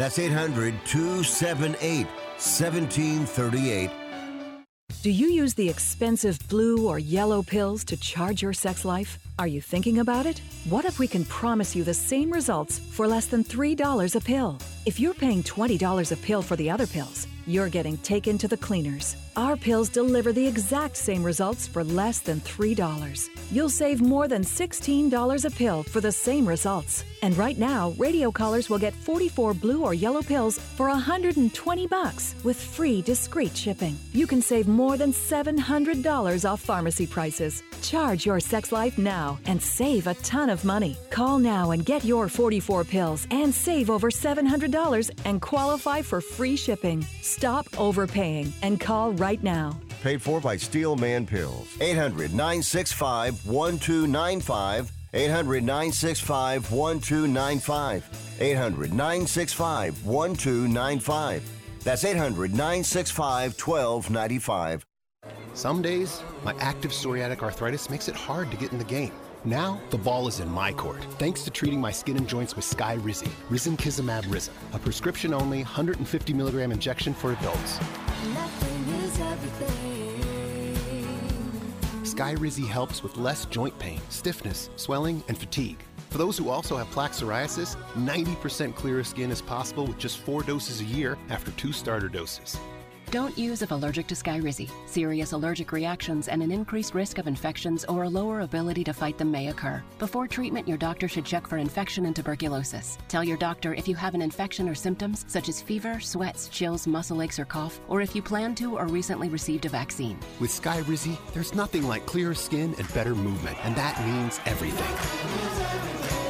That's 800 278 1738. Do you use the expensive blue or yellow pills to charge your sex life? Are you thinking about it? What if we can promise you the same results for less than $3 a pill? If you're paying $20 a pill for the other pills, you're getting taken to the cleaners. Our pills deliver the exact same results for less than $3. You'll save more than $16 a pill for the same results. And right now, radio callers will get 44 blue or yellow pills for 120 bucks with free discreet shipping. You can save more than $700 off pharmacy prices. Charge your sex life now and save a ton of money. Call now and get your 44 pills and save over $700 and qualify for free shipping. Stop overpaying and call right now. Paid for by Steelman Pills. 800 965 1295. 800 965 1295. 800 965 1295. That's 800 965 1295. Some days, my active psoriatic arthritis makes it hard to get in the game. Now, the ball is in my court, thanks to treating my skin and joints with Sky Skyrizi, Risankizumab Risa, a prescription-only 150 milligram injection for adults. Skyrizi helps with less joint pain, stiffness, swelling, and fatigue. For those who also have plaque psoriasis, 90% clearer skin is possible with just four doses a year after two starter doses. Don't use if allergic to Skyrizi. Serious allergic reactions and an increased risk of infections or a lower ability to fight them may occur. Before treatment, your doctor should check for infection and tuberculosis. Tell your doctor if you have an infection or symptoms such as fever, sweats, chills, muscle aches, or cough, or if you plan to or recently received a vaccine. With Skyrizi, there's nothing like clearer skin and better movement, and that means everything.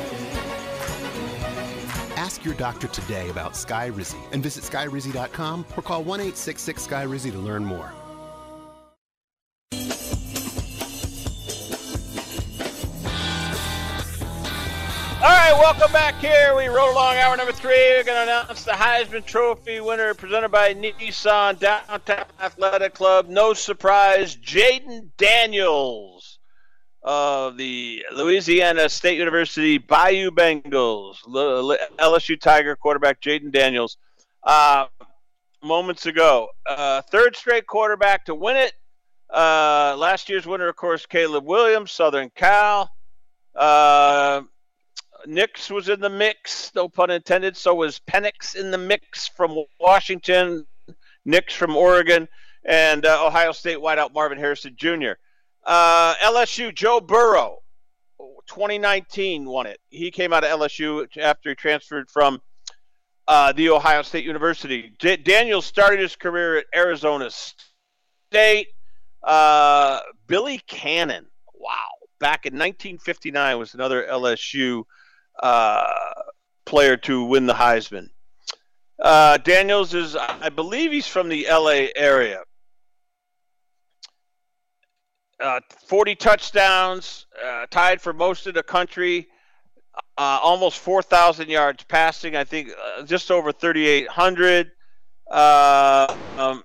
Ask your doctor today about Skyrizi and visit skyrizi.com or call 1 866 Skyrizi to learn more. All right, welcome back here. We roll along hour number three. We're going to announce the Heisman Trophy winner presented by Nissan Downtown Athletic Club. No surprise, Jayden Daniels of the Louisiana State University Bayou Bengals, LSU Tiger quarterback Jayden Daniels. Uh, moments ago, uh, third straight quarterback to win it. Uh, last year's winner, of course, Caleb Williams, Southern Cal. Uh, Nix was in the mix, no pun intended. So was Penix in the mix from Washington, Nix from Oregon, and uh, Ohio State wideout Marvin Harrison Jr. Uh, LSU, Joe Burrow, 2019 won it. He came out of LSU after he transferred from uh, the Ohio State University. D- Daniel started his career at Arizona State. Uh, Billy Cannon, wow, back in 1959 was another LSU uh, player to win the Heisman. Uh, Daniels is, I believe, he's from the LA area. Uh, 40 touchdowns, uh, tied for most of the country. Uh, almost 4,000 yards passing. I think uh, just over 3,800. Uh, um,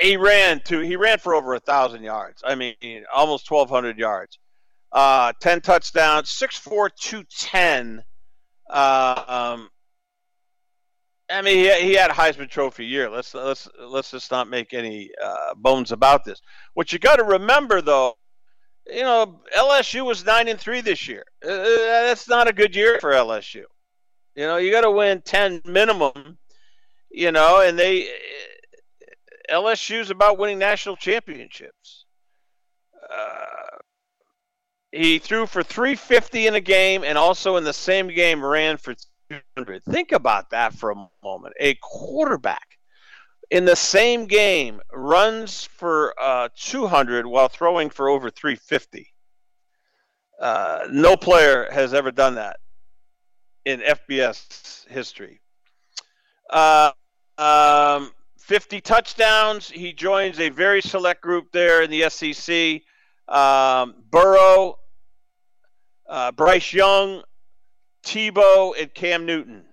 he ran to he ran for over a thousand yards. I mean, almost 1,200 yards. Uh, 10 touchdowns, 6'4", 210. Uh, um, I mean, he, he had a Heisman Trophy year. Let's let's let's just not make any uh, bones about this. What you got to remember, though, you know, LSU was nine and three this year. Uh, uh that's not a good year for LSU. You know, you got to win ten minimum. You know, and they LSU's about winning national championships. Uh, he threw for 350 in a game and also in the same game ran for 200. Think about that for a moment. A quarterback in the same game runs for uh, 200 while throwing for over 350. Uh, no player has ever done that in FBS history. Uh, um, 50 touchdowns. He joins a very select group there in the SEC. Um, Burrow, uh, Bryce Young, Tebow, and Cam Newton.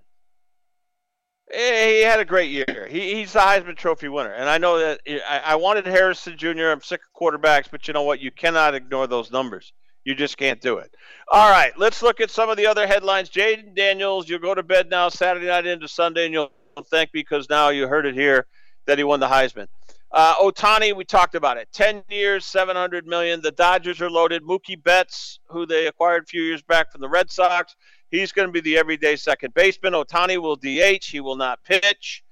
He had a great year. He, he's the Heisman Trophy winner. And I know that I, I wanted Harrison Jr. I'm sick of quarterbacks, but you know what? You cannot ignore those numbers. You just can't do it. All right, let's look at some of the other headlines. Jayden Daniels, you'll go to bed now Saturday night into Sunday, and you'll thank me because now you heard it here that he won the Heisman. Uh, Ohtani, we talked about it. 10 years, 700 million. The Dodgers are loaded. Mookie Betts, who they acquired a few years back from the Red Sox, he's going to be the everyday second baseman. Ohtani will DH. He will not pitch.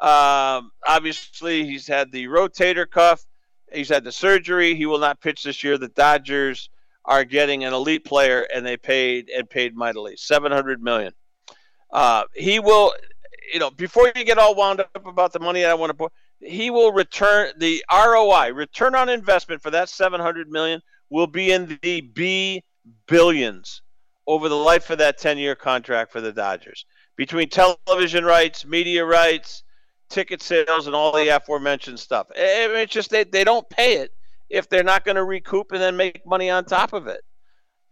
Um, obviously, he's had the rotator cuff. He's had the surgery. He will not pitch this year. The Dodgers are getting an elite player, and they paid and paid mightily, seven hundred million. Uh, he will, you know, before you get all wound up about the money I want to put, he will return the ROI, return on investment for that seven hundred million will be in the B billions over the life of that ten year contract for the Dodgers between television rights, media rights, ticket sales, and all the aforementioned stuff. I mean, it's just they, they don't pay it if they're not going to recoup and then make money on top of it.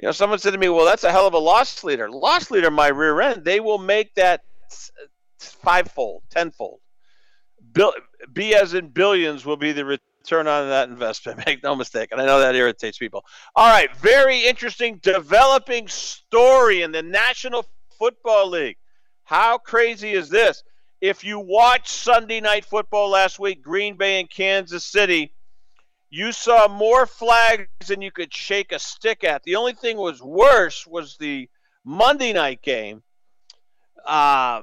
You know, someone said to me, "Well, that's a hell of a loss leader." Loss leader, my rear end. They will make that fivefold, tenfold. Bill, B as in billions will be the return on that investment. [laughs] Make no mistake, and I know that irritates people. All right, very interesting developing story in the National Football League. How crazy is this? If you watched Sunday Night Football last week, Green Bay and Kansas City you saw more flags than you could shake a stick at. The only thing was worse was the Monday night game. Uh,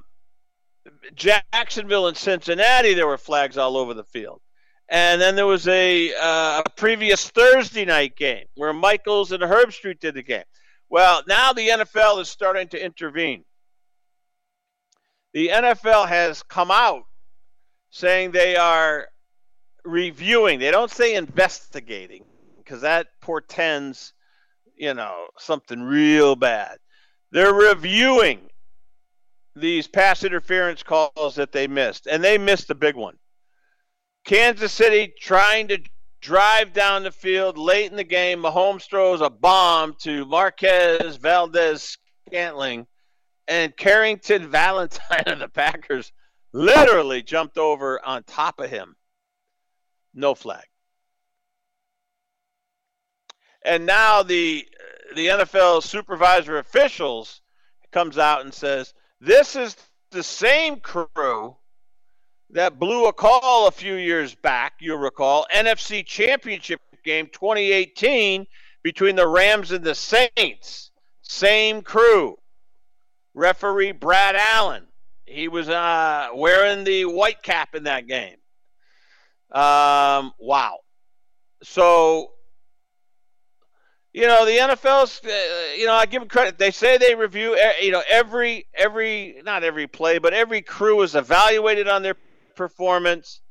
Jacksonville and Cincinnati, there were flags all over the field. And then there was a, uh, a previous Thursday night game where Michaels and Herbstreit did the game. Well, now the NFL is starting to intervene. The NFL has come out saying they are reviewing. They don't say investigating because that portends, you know, something real bad. They're reviewing these pass interference calls that they missed, and they missed a big one. Kansas City trying to drive down the field late in the game. Mahomes throws a bomb to Marquez Valdez Scantling, and Carrington Valentine of the Packers literally jumped over on top of him no flag. And now the the NFL supervisor officials comes out and says this is the same crew that blew a call a few years back, you'll recall, NFC Championship game 2018 between the Rams and the Saints. Same crew. Referee Brad Allen. He was uh, wearing the white cap in that game. Um, wow. So, you know, the NFL's, uh, you know, I give them credit. They say they review, you know, every, every, not every play, but every crew is evaluated on their performance.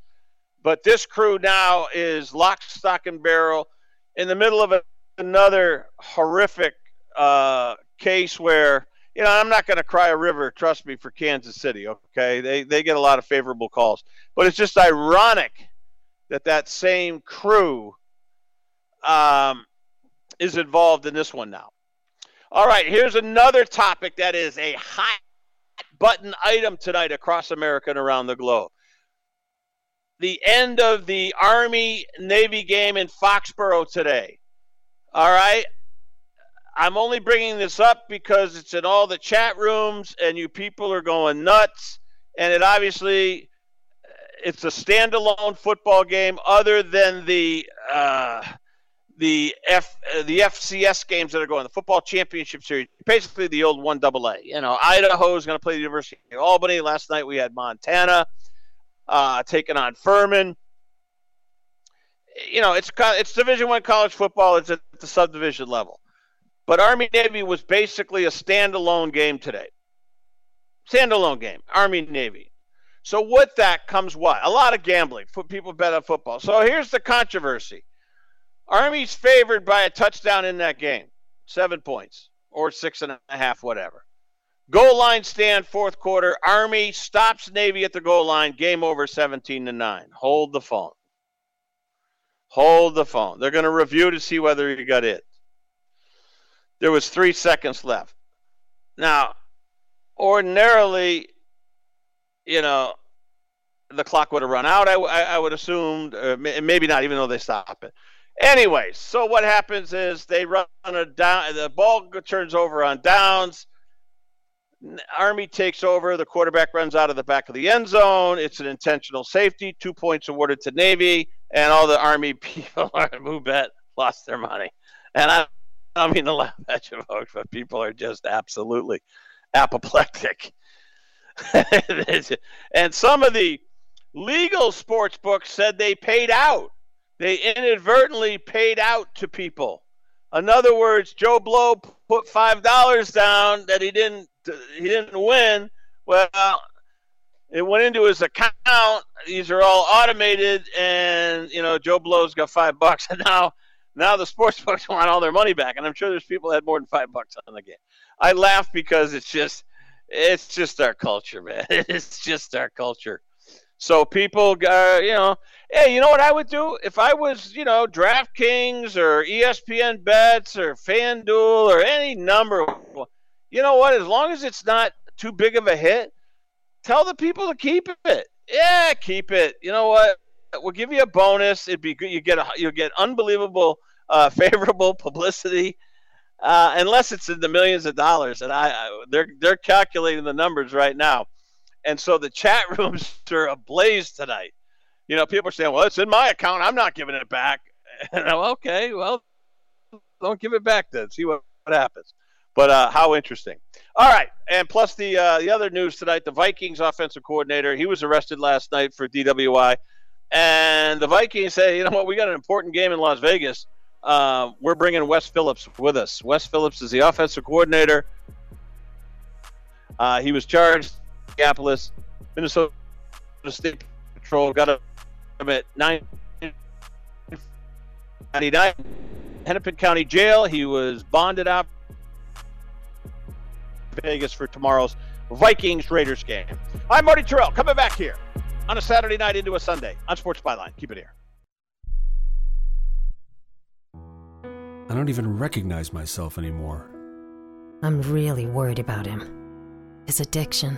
But this crew now is lock, stock, and barrel in the middle of a, another horrific uh, case where, you know, I'm not going to cry a river, trust me, for Kansas City, okay? They, they get a lot of favorable calls. But it's just ironic that that same crew um, is involved in this one now. All right, here's another topic that is a hot button item tonight across America and around the globe. The end of the Army Navy game in Foxborough today. All right. I'm only bringing this up because it's in all the chat rooms and you people are going nuts. And it obviously it's a standalone football game other than the uh, the F uh, the FCS games that are going the football championship series basically the old one double A you know Idaho is going to play the University of Albany last night we had Montana uh, taking on Furman you know, it's it's Division One college football. It's at the subdivision level, but Army Navy was basically a standalone game today. Standalone game, Army Navy. So with that comes what? A lot of gambling. People bet on football. So here's the controversy: Army's favored by a touchdown in that game, seven points or six and a half, whatever. Goal line stand, fourth quarter. Army stops Navy at the goal line. Game over, 17 to nine. Hold the phone. Hold the phone. They're going to review to see whether you got it. There was three seconds left. Now, ordinarily, you know, the clock would have run out. I, I, I would assume, uh, maybe not, even though they stop it. Anyway, so what happens is they run a down. The ball turns over on downs. Army takes over. The quarterback runs out of the back of the end zone. It's an intentional safety. Two points awarded to Navy, and all the Army [laughs] people who bet lost their money. And I, I mean to laugh at you folks, but people are just absolutely apoplectic. [laughs] and some of the legal sports books said they paid out. They inadvertently paid out to people. In other words, Joe Blow put five dollars down that he didn't he didn't win. Well, it went into his account. These are all automated, and you know Joe Blow's got five bucks, [laughs] and now now the sports books want all their money back. And I'm sure there's people that had more than five bucks on the game. I laugh because it's just it's just our culture, man. [laughs] It's just our culture. So people, uh, you know, hey, you know what I would do if I was, you know, DraftKings or ESPN Bets or FanDuel or any number. You know what? As long as it's not too big of a hit, tell the people to keep it. Yeah, keep it. You know what? We'll give you a bonus. It'd be good. You get a, you'll get unbelievable, uh, [laughs] favorable publicity. Uh, unless it's in the millions of dollars, and I, I they're they're calculating the numbers right now. And so the chat [laughs] rooms are ablaze tonight. You know, people are saying, well, it's in my account. I'm not giving it back. [laughs] And I'm, okay, well, don't give it back then. See what, what happens. But uh, how interesting. All right. And plus the uh, the other news tonight, the Vikings offensive coordinator, he was arrested last night for DWI. And the Vikings say, you know what, we got an important game in Las Vegas. Uh, we're bringing Wes Phillips with us. Wes Phillips is the offensive coordinator. Uh, he was charged Minneapolis, Minnesota State Patrol got him at 999 Hennepin County Jail. He was bonded out Vegas for tomorrow's Vikings Raiders game. I'm Marty Tirrell coming back here on a Saturday night into a Sunday on Sports Byline. Keep it here. I don't even recognize myself anymore. I'm really worried about him. His addiction.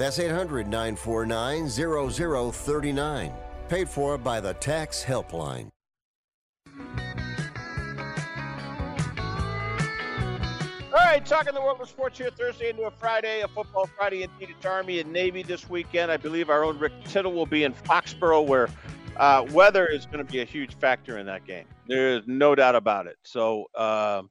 That's 800 949 0039. Paid for by the Tax Helpline. All right, talking the world of sports here Thursday into a Friday, a football Friday indeed. It's Army and Navy this weekend. I believe our own Rick Tittle will be in Foxborough, where uh, weather is going to be a huge factor in that game. There's no doubt about it. So uh,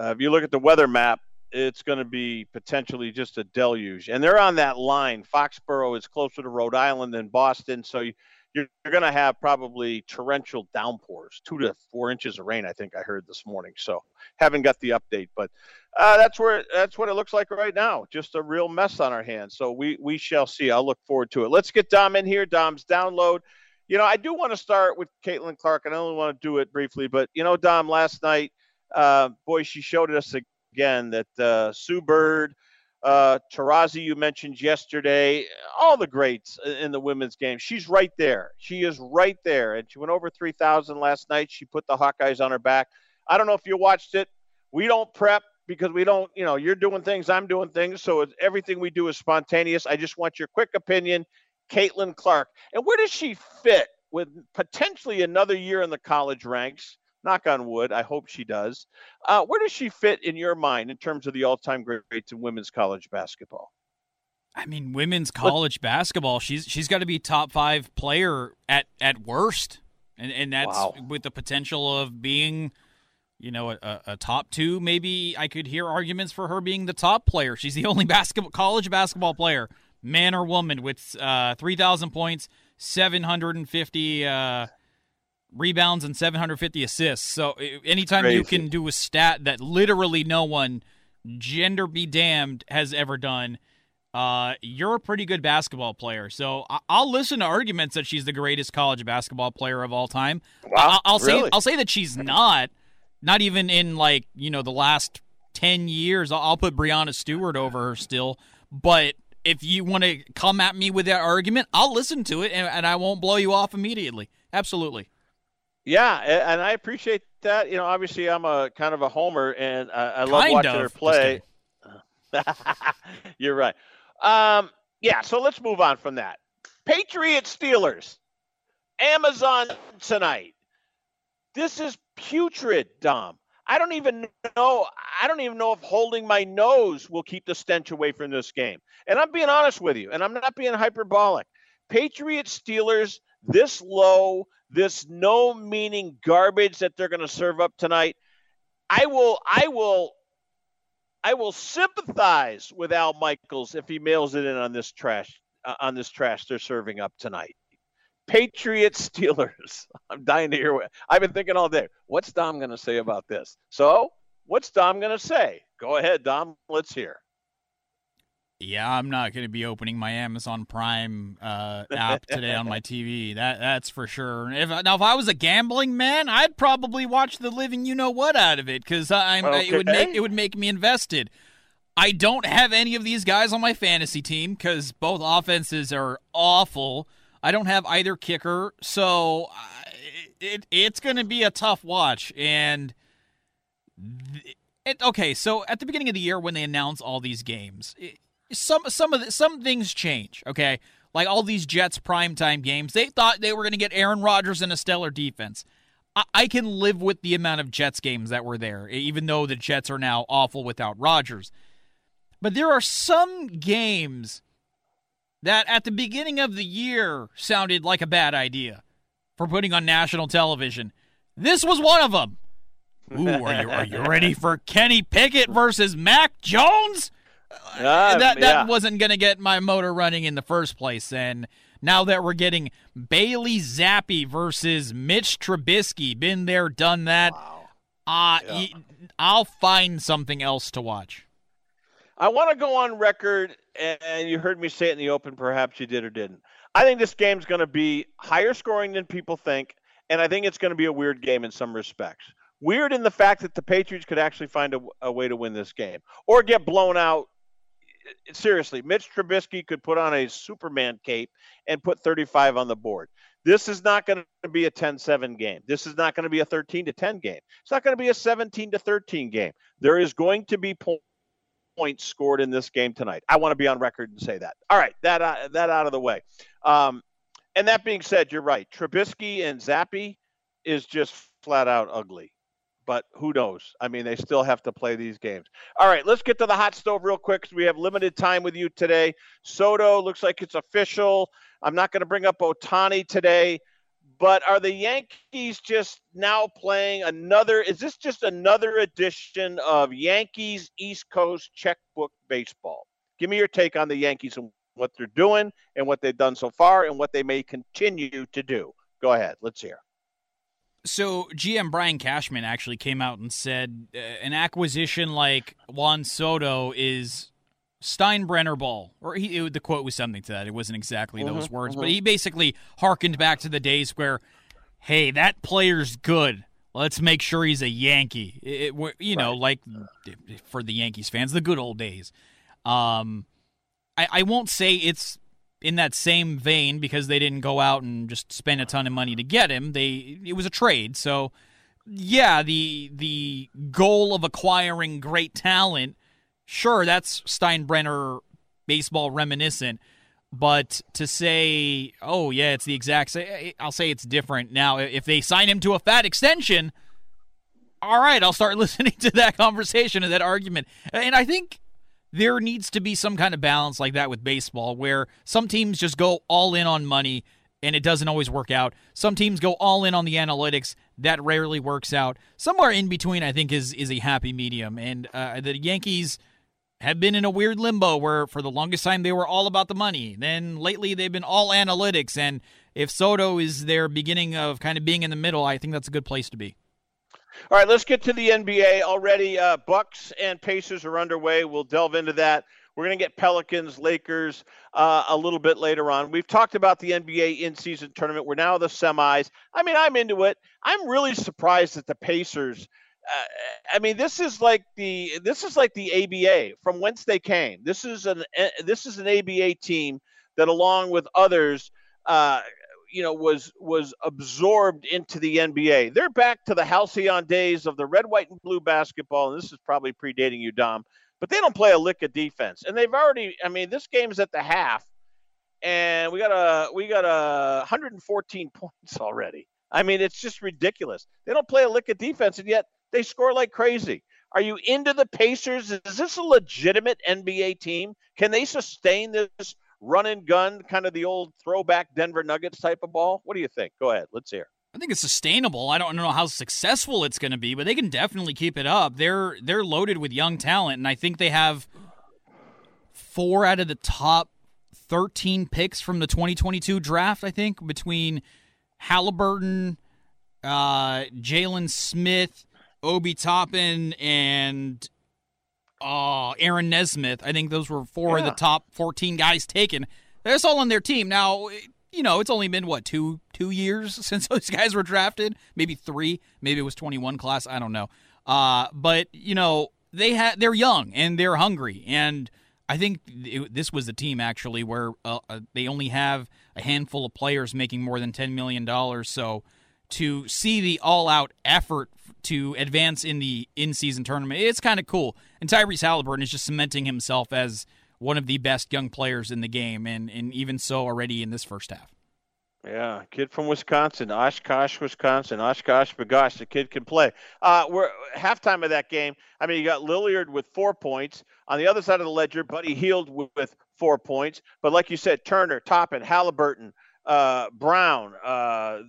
uh, if you look at the weather map, it's going to be potentially just a deluge. And they're on that line. Foxborough is closer to Rhode Island than Boston, so you, you're, going to have probably torrential downpours, two to four inches of rain. I think I heard this morning. So haven't got the update, but uh, that's where that's what it looks like right now. Just a real mess on our hands. So we we shall see. I'll look forward to it. Let's get Dom in here. Dom's download. You know, I do want to start with Caitlin Clark, and I only want to do it briefly. But you know, Dom, last night, uh, boy, she showed us again that uh, Sue Bird, uh, Taurasi, you mentioned yesterday, all the greats in the women's game. She's right there. She is right there. And she went over 3,000 last night. She put the Hawkeyes on her back. I don't know if you watched it. We don't prep because we don't, you know, you're doing things, I'm doing things. So everything we do is spontaneous. I just want your quick opinion. Caitlin Clark. And where does she fit with potentially another year in the college ranks? Knock on wood. I hope she does. Uh, where does she fit in your mind in terms of the all-time greats in women's college basketball? I mean, women's college basketball. She's she's got to be top five player at at worst, and and that's wow. with the potential of being, you know, a, a, top two. Maybe I could hear arguments for her being the top player. She's the only basketball college basketball player, man or woman, with uh, three thousand points, seven hundred and fifty. Uh, rebounds and 750 assists. So anytime Crazy. you can do a stat that literally no one, gender be damned, has ever done, uh, you're a pretty good basketball player. So I- will listen to arguments that she's the greatest college basketball player of all time. Wow, I- will really? say I'll say that she's not, not even in like you know the last ten years. I'll, I'll put Breanna Stewart over her still, but. If you want to come at me with that argument, I'll listen to it and, and I won't blow you off immediately. Absolutely. Yeah, and I appreciate that. You know, obviously I'm a kind of a homer, and I, I love kind watching of. her play. [laughs] You're right. Um, yeah, so let's move on from that. Patriots Steelers, Amazon tonight. This is putrid, Dom. I don't even know. I don't even know if holding my nose will keep the stench away from this game. And I'm being honest with you, and I'm not being hyperbolic. Patriots Steelers this low this no meaning garbage that they're going to serve up tonight. I will, I will, I will sympathize with Al Michaels if he mails it in on this trash, uh, on this trash they're serving up tonight. Patriots Steelers. [laughs] I'm dying to hear what I've been thinking all day. What's Dom going to say about this? So, what's Dom going to say? Go ahead, Dom. Let's hear. Yeah, I'm not going to be opening my Amazon Prime uh, app today on my [laughs] TV. That that's for sure. If now if I was a gambling man, I'd probably watch the living you know what out of it because I'm okay. it would make it would make me invested. I don't have any of these guys on my fantasy team because both offenses are awful. I don't have either kicker, so it it's going to be a tough watch, and it, okay. So at the beginning of the year, when they announce all these games, it, some some of the, some things change. Okay, like all these Jets primetime games, they thought they were going to get Aaron Rodgers and a stellar defense. I, I can live with the amount of Jets games that were there, even though the Jets are now awful without Rodgers. But there are some games that at the beginning of the year sounded like a bad idea for putting on national television. This was one of them. Ooh, are you, are you ready for Kenny Pickett versus Mac Jones? Uh, that that yeah. wasn't going to get my motor running in the first place. And now that we're getting Bailey Zappe versus Mitch Trubisky, been there, done that. Wow. Uh, yeah. I'll find something else to watch. I want to go on record, and you heard me say it in the open. Perhaps you did or didn't. I think this game's going to be higher scoring than people think, and I think it's going to be a weird game in some respects. Weird in the fact that the Patriots could actually find a, a way to win this game or get blown out. Seriously, Mitch Trubisky could put on a Superman cape and put 35 on the board. This is not going to be a 10-7 game. This is not going to be a 13 to 10 game. It's not going to be a 17 to 13 game. There is going to be points scored in this game tonight. I want to be on record and say that. All right, that uh, that out of the way. Um, and that being said, you're right. Trubisky and Zappe is just flat out ugly. But who knows? I mean, they still have to play these games. All right, let's get to the hot stove real quick we have limited time with you today. Soto looks like it's official. I'm not going to bring up Ohtani today. But are the Yankees just now playing another? Is this just another edition of Yankees East Coast checkbook baseball? Give me your take on the Yankees and what they're doing and what they've done so far and what they may continue to do. Go ahead. Let's hear. So GM Brian Cashman actually came out and said uh, an acquisition like Juan Soto is Steinbrenner ball, or he, it, the quote was something to that. It wasn't exactly mm-hmm, those words, mm-hmm. but he basically harkened back to the days where, hey, that player's good. Let's make sure he's a Yankee. It, it, you know, like for the Yankees fans, the good old days. Um, I, I won't say it's in that same vein because they didn't go out and just spend a ton of money to get him. They it was a trade, so yeah, the the goal of acquiring great talent sure, that's Steinbrenner baseball reminiscent. But to say, oh, yeah, it's the exact same, eh, I'll say it's different. Now, if they sign him to a fat extension, all right, I'll start [laughs] listening to that conversation and that argument. And I think there needs to be some kind of balance like that with baseball where some teams just go all in on money and it doesn't always work out. Some teams go all in on the analytics. That rarely works out. Somewhere in between, I think, is is a happy medium. And uh, the Yankees – have been in a weird limbo where for the longest time they were all about the money. Then lately they've been all analytics. And if Soto is their beginning of kind of being in the middle, I think that's a good place to be. All right, let's get to the NBA already. Uh, Bucks and Pacers are underway. We'll delve into that. We're going to get Pelicans, Lakers uh, a little bit later on. We've talked about the NBA in season tournament. We're now the semis. I mean, I'm into it. I'm really surprised that the Pacers uh, I mean, this is like the this is like the ABA from whence they came. This is an eh, this is an ABA team that, along with others, uh, you know, was was absorbed into the NBA. They're back to the halcyon days of the red, white, and blue basketball, and this is probably predating you, Dom. But they don't play a lick of defense, and they've already. I mean, this game's at the half, and we got a we got a 114 points already. I mean, it's just ridiculous. They don't play a lick of defense, and yet they score like crazy. Are you into the Pacers? Is this a legitimate NBA team? Can they sustain this run and gun, kind of the old throwback Denver Nuggets type of ball? What do you think? Go ahead. Let's hear. I think it's sustainable. I don't know how successful it's going to be, but they can definitely keep it up. They're they're loaded with young talent, and I think they have four out of the top 13 picks from the 2022 draft. I think between Halliburton, uh, Jalen Smith, Obi Toppin and uh, Aaron Nesmith. I think those were four yeah. of the top 14 guys taken. That's all on their team. Now, you know, it's only been what two two years [laughs] since those guys were drafted, maybe three, maybe it was 21 class. I don't know. Uh, but you know, they had they're young and they're hungry, and I think it, this was the team actually where uh, uh, they only have a handful of players making more than 10 million dollars. So to see the all-out effort to advance in the in-season tournament. It's kind of cool. And Tyrese Halliburton is just cementing himself as one of the best young players in the game, and, and even so already in this first half. Yeah, kid from Wisconsin, Oshkosh, Wisconsin, Oshkosh B'gosh. The kid can play. Uh, we're halftime of that game. I mean, you got Lillard with four points. On the other side of the ledger, Buddy Hield with, with four points. But like you said, Turner, Toppin, Halliburton, uh, Brown, uh,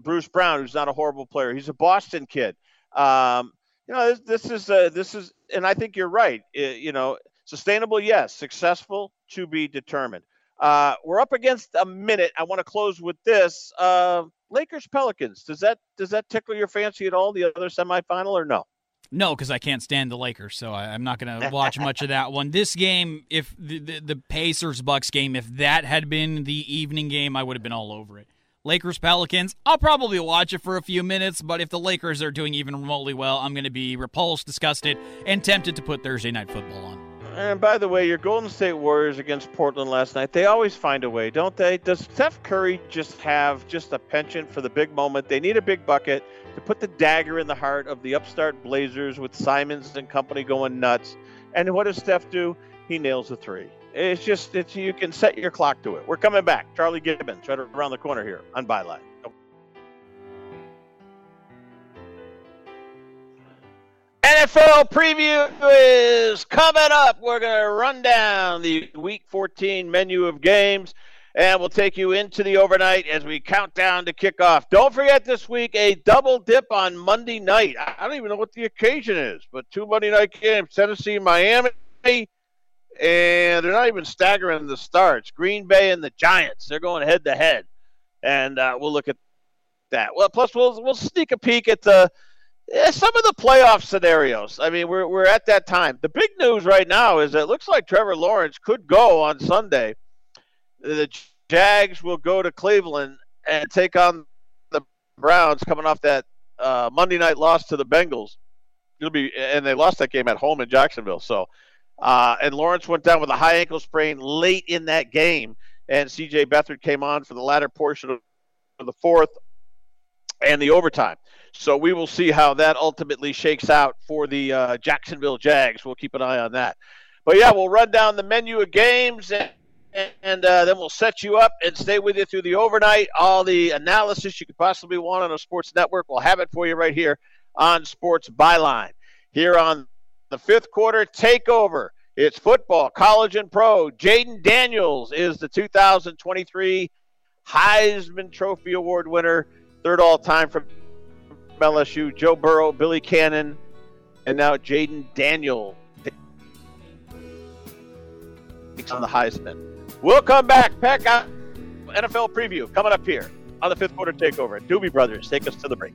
Bruce Brown, who's not a horrible player. He's a Boston kid. Um, you know, this, this is uh, this is, and I think you're right. It, you know, sustainable, yes. Successful to be determined. Uh, we're up against a minute. I want to close with this: uh, Lakers Pelicans. Does that does that tickle your fancy at all? The other semifinal or no? No, because I can't stand the Lakers, so I, am not going [laughs] to watch much of that one. This game, if the, the, the Pacers Bucks game, if that had been the evening game, I would have been all over it. Lakers Pelicans, I'll probably watch it for a few minutes, but if the Lakers are doing even remotely well, I'm going to be repulsed, disgusted, and tempted to put Thursday night football on. And by the way, your Golden State Warriors against Portland last night, they always find a way, don't they? Does Steph Curry just have just a penchant for the big moment? They need a big bucket to put the dagger in the heart of the upstart Blazers with Simons and company going nuts. And what does Steph do? He nails the three. It's just it's you can set your clock to it. We're coming back. Charlie Gibbons right around the corner here on Byline. NFL preview is coming up. We're going to run down the Week 14 menu of games, and we'll take you into the overnight as we count down to kickoff. Don't forget this week a double dip on Monday night. I don't even know what the occasion is, but two Monday night games: Tennessee, Miami, and they're not even staggering the starts. Green Bay and the Giants. They're going head to head, and uh, we'll look at that. Well, plus we'll we'll sneak a peek at the yeah, some of the playoff scenarios. I mean, we're we're at that time. The big news right now is that it looks like Trevor Lawrence could go on Sunday. The Jags will go to Cleveland and take on the Browns, coming off that uh, Monday night loss to the Bengals. It'll be, and they lost that game at home in Jacksonville. So, uh, and Lawrence went down with a high ankle sprain late in that game, and C.J. Beathard came on for the latter portion of the fourth and the overtime. So we will see how that ultimately shakes out for the uh, Jacksonville Jags. We'll keep an eye on that. But yeah, we'll run down the menu of games and, and uh, then we'll set you up and stay with you through the overnight. All the analysis you could possibly want on a sports network, we'll have it for you right here on Sports Byline. Here on the fifth quarter takeover, it's football, college, and pro. Jayden Daniels is the 2023 Heisman Trophy Award winner, third all time from LSU, Joe Burrow, Billy Cannon, and now Jayden Daniel on the Heisman. We'll come back. NFL preview coming up here on the fifth quarter takeover. Doobie Brothers, take us to the break.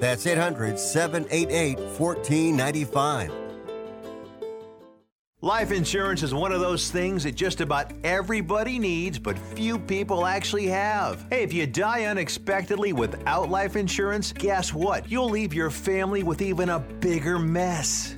that's 800 788 1495. Life insurance is one of those things that just about everybody needs, but few people actually have. Hey, if you die unexpectedly without life insurance, guess what? You'll leave your family with even a bigger mess.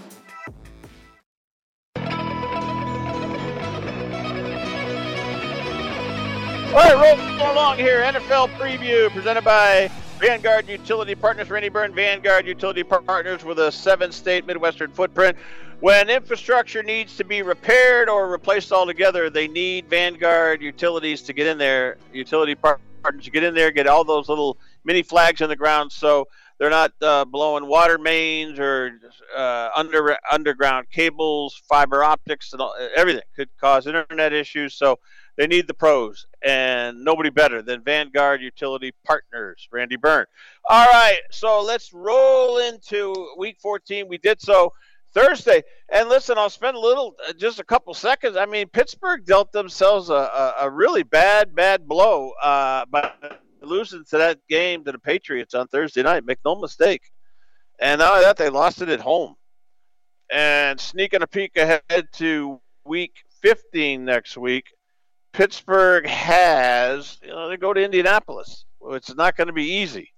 All right, roll along here. NFL preview presented by Vanguard Utility Partners. Randy Byrne, Vanguard Utility Partners with a seven state Midwestern footprint. When infrastructure needs to be repaired or replaced altogether, they need Vanguard Utilities to get in there, utility partners to get in there, get all those little mini flags in the ground so they're not uh, blowing water mains or uh, under underground cables, fiber optics, and all, everything could cause internet issues. So they need the pros, and nobody better than Vanguard Utility Partners, Randy Byrne. All right, so let's roll into Week 14. We did so Thursday, and listen, I'll spend a little, uh, just a couple seconds. I mean, Pittsburgh dealt themselves a, a, a really bad, bad blow uh, by losing to that game to the Patriots on Thursday night. Make no mistake. And not only that, they lost it at home. And sneaking a peek ahead to Week 15 next week Pittsburgh has, you know, they go to Indianapolis. It's not going to be easy.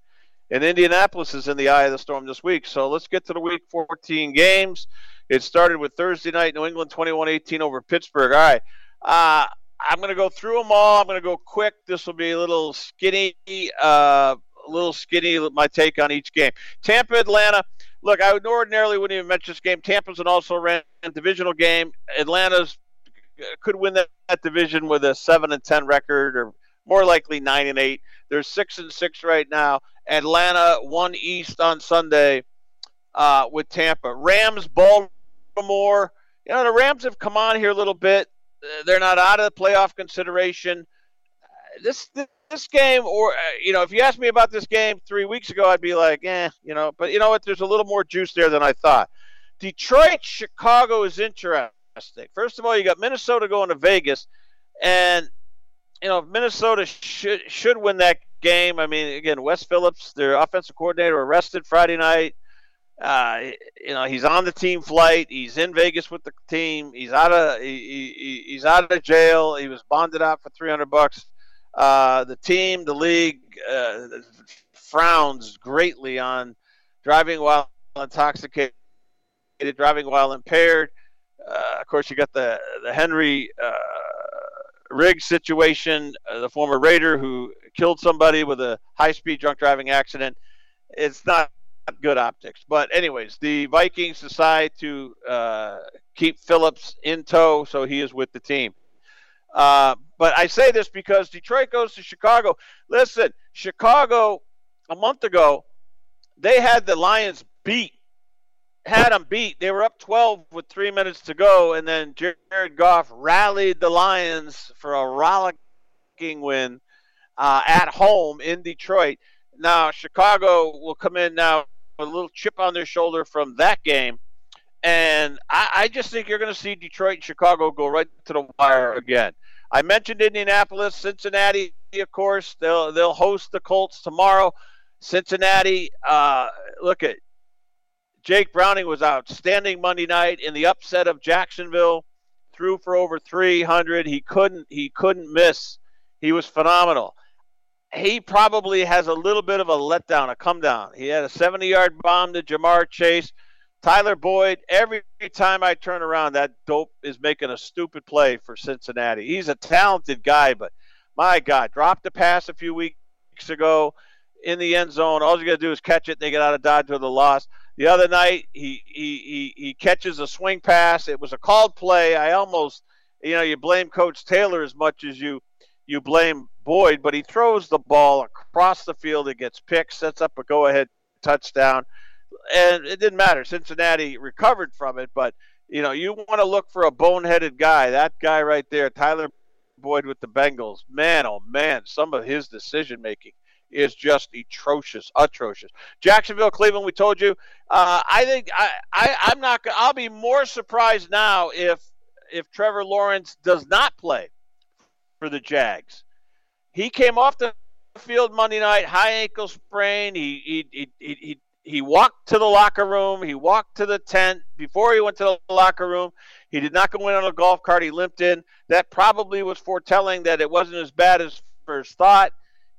And Indianapolis is in the eye of the storm this week. So let's get to the week 14 games. It started with Thursday night, New England 21 18 over Pittsburgh. All right. Uh, I'm going to go through them all. I'm going to go quick. This will be a little skinny, uh, a little skinny, my take on each game. Tampa, Atlanta. Look, I would ordinarily wouldn't even mention this game. Tampa's an also ran divisional game. Atlanta's could win that, that division with a seven and ten record, or more likely nine and eight. They're six and six right now. Atlanta won East on Sunday uh, with Tampa. Rams, Baltimore. You know the Rams have come on here a little bit. They're not out of the playoff consideration. This this game, or uh, you know, if you asked me about this game three weeks ago, I'd be like, eh, you know. But you know what? There's a little more juice there than I thought. Detroit, Chicago is interesting fantastic. First of all, you got Minnesota going to Vegas, and you know Minnesota should should win that game. I mean, again, Wes Phillips, their offensive coordinator, arrested Friday night. Uh, you know, he's on the team flight. He's in Vegas with the team. He's out of he, he, he's out of jail. He was bonded out for three hundred bucks. Uh, the team, the league, uh, frowns greatly on driving while intoxicated, driving while impaired. Uh, of course, you got the the Henry uh, Ruggs situation, uh, the former Raider who killed somebody with a high speed drunk driving accident. It's not good optics. But anyways, the Vikings decide to uh, keep Phillips in tow, so he is with the team. Uh, but I say this because Detroit goes to Chicago. Listen, Chicago a month ago, they had the Lions beat had them beat. They were up 12 with three minutes to go, and then Jared Goff rallied the Lions for a rollicking win uh, at home in Detroit. Now Chicago will come in now with a little chip on their shoulder from that game. And I, I just think you're going to see Detroit and Chicago go right to the wire again. I mentioned Indianapolis, Cincinnati, of course. They'll they'll host the Colts tomorrow. Cincinnati, uh, look at Jake Browning was outstanding Monday night in the upset of Jacksonville. Threw for over 300. He couldn't he couldn't miss. He was phenomenal. He probably has a little bit of a letdown, a come down. He had a 70-yard bomb to Ja'Marr Chase. Tyler Boyd, every time I turn around, that dope is making a stupid play for Cincinnati. He's a talented guy, but my God, dropped a pass a few weeks ago in the end zone. All you got to do is catch it. They get out of dodge with a loss. The other night, he, he, he, he catches a swing pass. It was a called play. I almost, you know, you blame Coach Taylor as much as you you blame Boyd, but he throws the ball across the field. It gets picked, sets up a go ahead touchdown. And it didn't matter. Cincinnati recovered from it, but you know, you want to look for a boneheaded guy. That guy right there, Tyler Boyd with the Bengals. Man, oh man, some of his decision making is just atrocious, atrocious. Jacksonville, Cleveland. We told you. Uh, I think I, I I'm not. I'll be more surprised now if if Trevor Lawrence does not play for the Jags. He came off the field Monday night, high ankle sprain. He he he he, he he walked to the locker room. He walked to the tent before he went to the locker room. He did not go in on a golf cart. He limped in. That probably was foretelling that it wasn't as bad as first thought.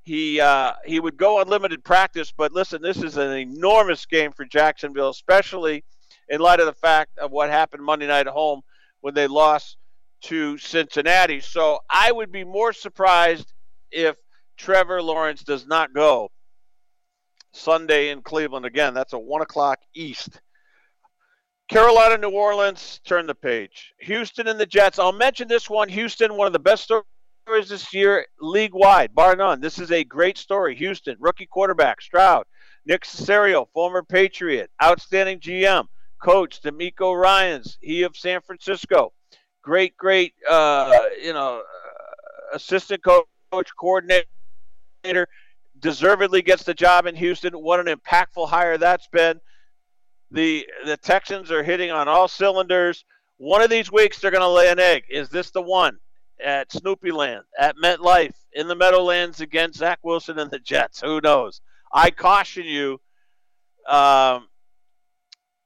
He uh, he would go on limited practice, but listen, this is an enormous game for Jacksonville, especially in light of the fact of what happened Monday night at home when they lost to Cincinnati. So I would be more surprised if Trevor Lawrence does not go Sunday in Cleveland. Again, that's a one o'clock East. Carolina, New Orleans, turn the page. Houston and the Jets. I'll mention this one. Houston, one of the best stories this year, league wide, bar none. This is a great story. Houston, rookie quarterback, Stroud. Nick Caserio, former Patriot, outstanding GM, coach, DeMeco Ryans, he of San Francisco. Great, great, uh, you know, uh, assistant coach, coordinator deservedly gets the job in Houston. What an impactful hire that's been. The the Texans are hitting on all cylinders. One of these weeks they're going to lay an egg. Is this the one at Snoopy Land, at MetLife, in the Meadowlands against Zach Wilson and the Jets? Who knows? I caution you. Um,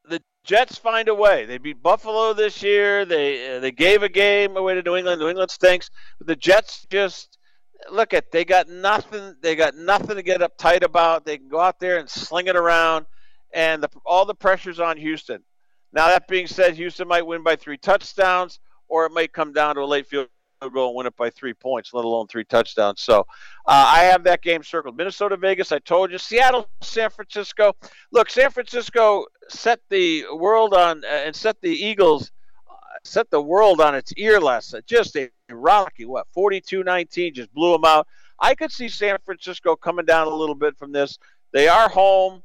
the Jets find a way. They beat Buffalo this year. They uh, they gave a game away to New England. New England stinks. But the Jets just look at they got nothing they got nothing to get uptight about they can go out there and sling it around and the, all the pressure's on houston now that being said houston might win by three touchdowns or it might come down to a late field goal and win it by three points let alone three touchdowns so uh, i have that game circled minnesota vegas i told you seattle san francisco look san francisco set the world on uh, and set the eagles uh, set the world on its ear last night. Just a Rocky, what, 42 19, just blew them out. I could see San Francisco coming down a little bit from this. They are home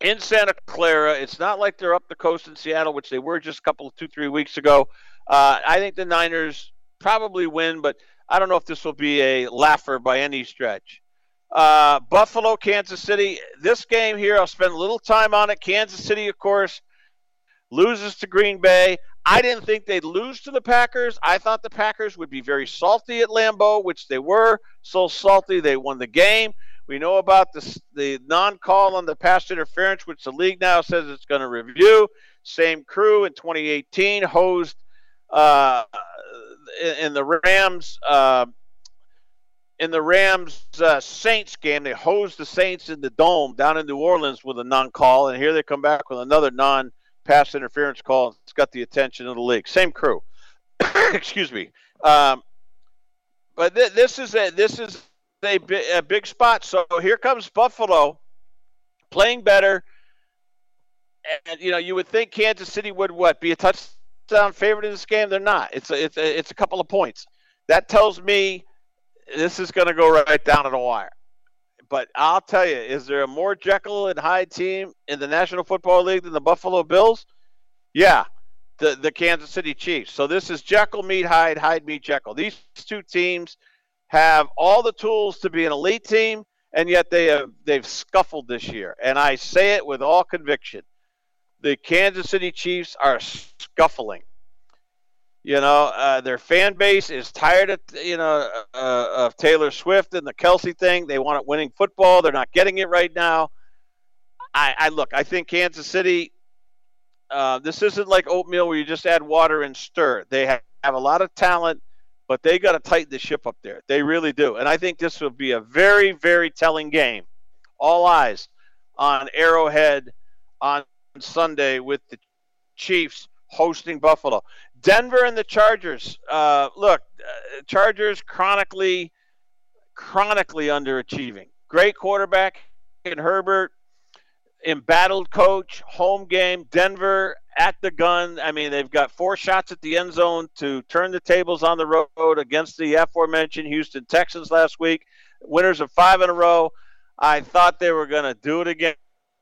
in Santa Clara. It's not like they're up the coast in Seattle, which they were just a couple, two, three weeks ago. Uh, I think the Niners probably win, but I don't know if this will be a laugher by any stretch. Uh, Buffalo, Kansas City. This game here, I'll spend a little time on it. Kansas City, of course, loses to Green Bay. I didn't think they'd lose to the Packers. I thought the Packers would be very salty at Lambeau, which they were. So salty they won the game. We know about the, the non call on the pass interference, which the league now says it's going to review. Same crew in 2018 hosed uh, in the Rams. Uh, in the Rams uh, Saints game, they hosed the Saints in the dome down in New Orleans with a non call, and here they come back with another non pass interference call. It's got the attention of the league. Same crew. [coughs] Excuse me. Um, but th- this is a this is a, bi- a big spot. So here comes Buffalo playing better. And you know, you would think Kansas City would what be a touchdown Um, favorite in this game. They're not. It's a, it's a, it's a couple of points. That tells me this is going to go right down to the wire. But I'll tell you, is there a more Jekyll and Hyde team in the National Football League than the Buffalo Bills? Yeah, the the Kansas City Chiefs. So this is Jekyll meet Hyde, Hyde meet Jekyll. These two teams have all the tools to be an elite team, and yet they have they've scuffled this year. And I say it with all conviction: the Kansas City Chiefs are scuffling. You know, uh, their fan base is tired of you know uh, of Taylor Swift and the Kelce thing. They want it winning football. They're not getting it right now. I, I look. I think Kansas City. Uh, this isn't like oatmeal where you just add water and stir. They have, have a lot of talent, but they got to tighten the ship up there. They really do. And I think this will be a very, very telling game. All eyes on Arrowhead on Sunday with the Chiefs hosting Buffalo. Denver and the Chargers. Uh, look, uh, Chargers chronically, chronically underachieving. Great quarterback in Herbert, embattled coach, home game, Denver at the gun. I mean, they've got four shots at the end zone to turn the tables on the road against the aforementioned Houston Texans last week. Winners of five in a row. I thought they were going to do it again.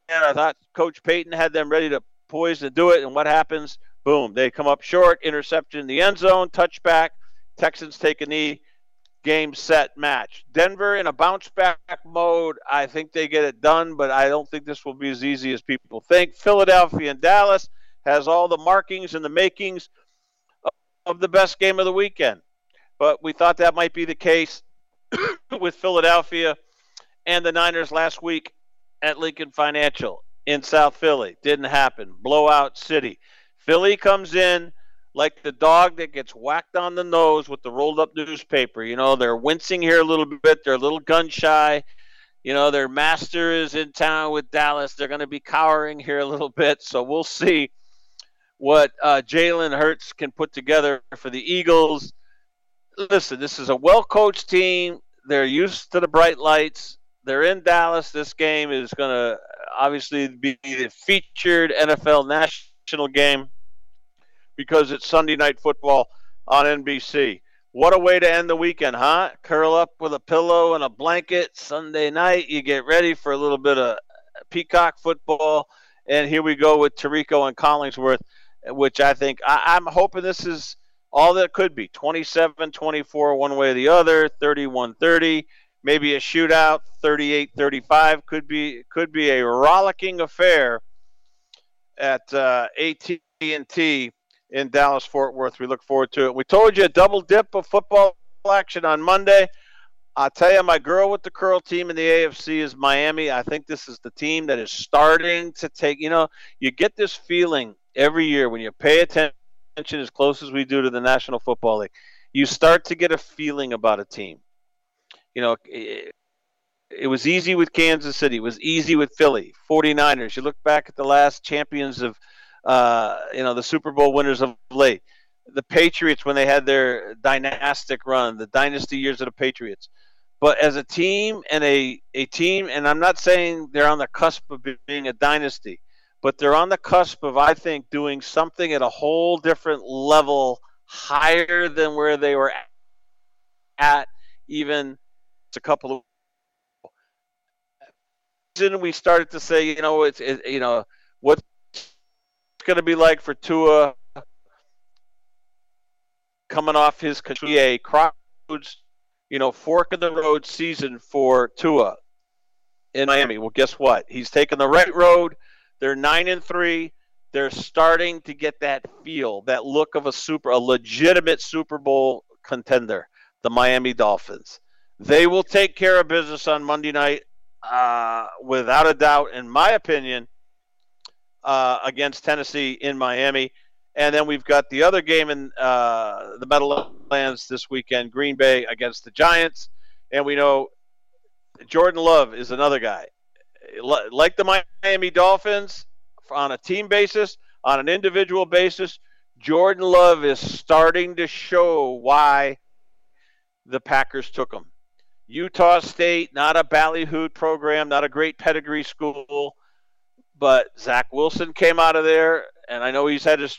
I thought Coach Payton had them ready to poise to do it. And what happens? Boom. They come up short, interception in the end zone, touchback. Texans take a knee. Game, set, match. Denver in a bounce back mode. I think they get it done, but I don't think this will be as easy as people think. Philadelphia and Dallas has all the markings and the makings of the best game of the weekend. But we thought that might be the case [coughs] with Philadelphia and the Niners last week at Lincoln Financial in South Philly. Didn't happen. Blowout city. Philly comes in like the dog that gets whacked on the nose with the rolled up newspaper. You know, they're wincing here a little bit, they're a little gun shy. You know, their master is in town with Dallas. They're going to be cowering here a little bit. So we'll see what uh, Jalen Hurts can put together for the Eagles. Listen, this is a well coached team. They're used to the bright lights. They're in Dallas. This game is going to obviously be the featured NFL national game because it's Sunday night football on NBC. What a way to end the weekend, huh? Curl up with a pillow and a blanket Sunday night. You get ready for a little bit of peacock football. And here we go with Tirico and Collinsworth, which I think I, am hoping this is all that could be 27 24, one way or the other, 31 30, maybe a shootout, 38 35. Could be, could be a rollicking affair at uh, AT&T in Dallas Fort Worth. We look forward to it. We told you a double dip of football action on Monday. I'll tell you, my girl with the curl team in the AFC is Miami. I think this is the team that is starting to take, you know, you get this feeling every year when you pay attention as close as we do to the National Football League. You start to get a feeling about a team. You know, it, it was easy with Kansas City, it was easy with Philly, 49ers. You look back at the last champions of uh, you know, the Super Bowl winners of late. The Patriots when they had their dynastic run, the dynasty years of the Patriots. But as a team and a, a team, and I'm not saying they're on the cusp of being a dynasty, but they're on the cusp of, I think, doing something at a whole different level higher than where they were at even a couple of we started to say, you know, it's it, you know what going to be like for Tua coming off his a crossroads, you know, fork in the road season for Tua in Miami. Well, guess what? He's taken the right road. They're nine and three. They're starting to get that feel, that look of a super, a legitimate Super Bowl contender, the Miami Dolphins. They will take care of business on Monday night, uh, without a doubt, in my opinion uh, against Tennessee in Miami. And then we've got the other game in uh, the Meadowlands this weekend, Green Bay against the Giants. And we know Jordan Love is another guy. Like the Miami Dolphins, on a team basis, on an individual basis, Jordan Love is starting to show why the Packers took him. Utah State, not a ballyhooed program, not a great pedigree school. But Zach Wilson came out of there, and I know he's had his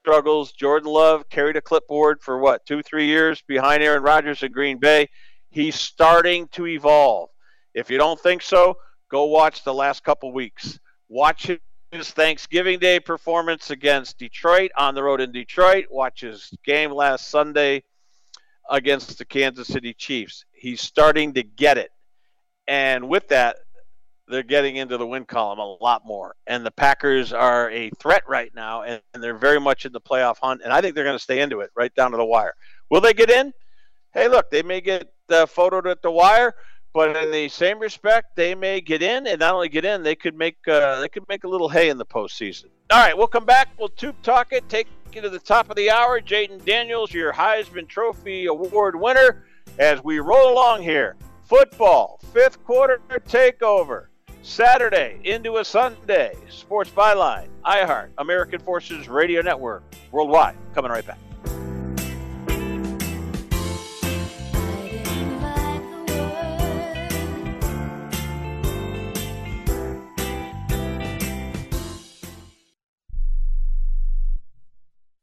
struggles. Jordan Love carried a clipboard for what, two, three years behind Aaron Rodgers in Green Bay. He's starting to evolve. If you don't think so, go watch the last couple weeks. Watch his Thanksgiving Day performance against Detroit on the road in Detroit. Watch his game last Sunday against the Kansas City Chiefs. He's starting to get it. And with that, they're getting into the win column a lot more. And the Packers are a threat right now, and, and they're very much in the playoff hunt. And I think they're going to stay into it right down to the wire. Will they get in? Hey, look, they may get uh, photoed at the wire, but in the same respect, they may get in, and not only get in, they could make uh, they could make a little hay in the postseason. All right, we'll come back. We'll tube talk it. Take you to the top of the hour. Jayden Daniels, your Heisman Trophy Award winner, as we roll along here. Football fifth quarter takeover. Saturday into a Sunday. Sports Byline, iHeart, American Forces Radio Network, worldwide. Coming right back.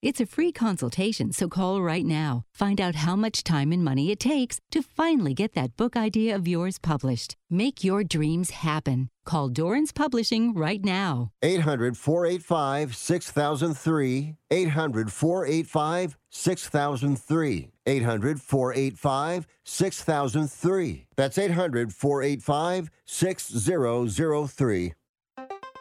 It's a free consultation, so call right now. Find out how much time and money it takes to finally get that book idea of yours published. Make your dreams happen. Call Dorrance Publishing right now. 800 485 6003. 800 485 6003. 800 485 6003. That's 800 485 6003.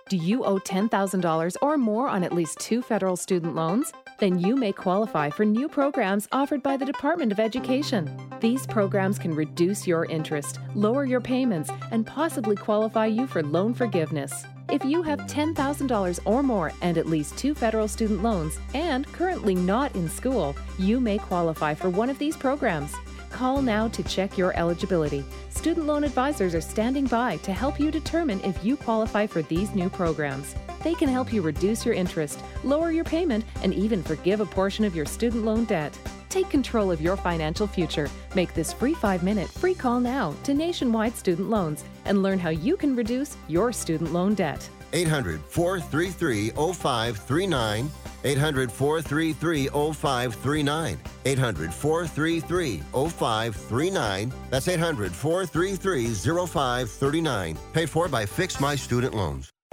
Do you owe $10,000 or more on at least two federal student loans? Then you may qualify for new programs offered by the Department of Education. These programs can reduce your interest, lower your payments, and possibly qualify you for loan forgiveness. If you have $10,000 or more and at least two federal student loans and currently not in school, you may qualify for one of these programs. Call now to check your eligibility. Student loan advisors are standing by to help you determine if you qualify for these new programs. They can help you reduce your interest, lower your payment, and even forgive a portion of your student loan debt. Take control of your financial future. Make this free five minute free call now to Nationwide Student Loans and learn how you can reduce your student loan debt. 800 433 0539. 800 433 0539. 800 433 0539. That's 800 433 0539. Paid for by Fix My Student Loans.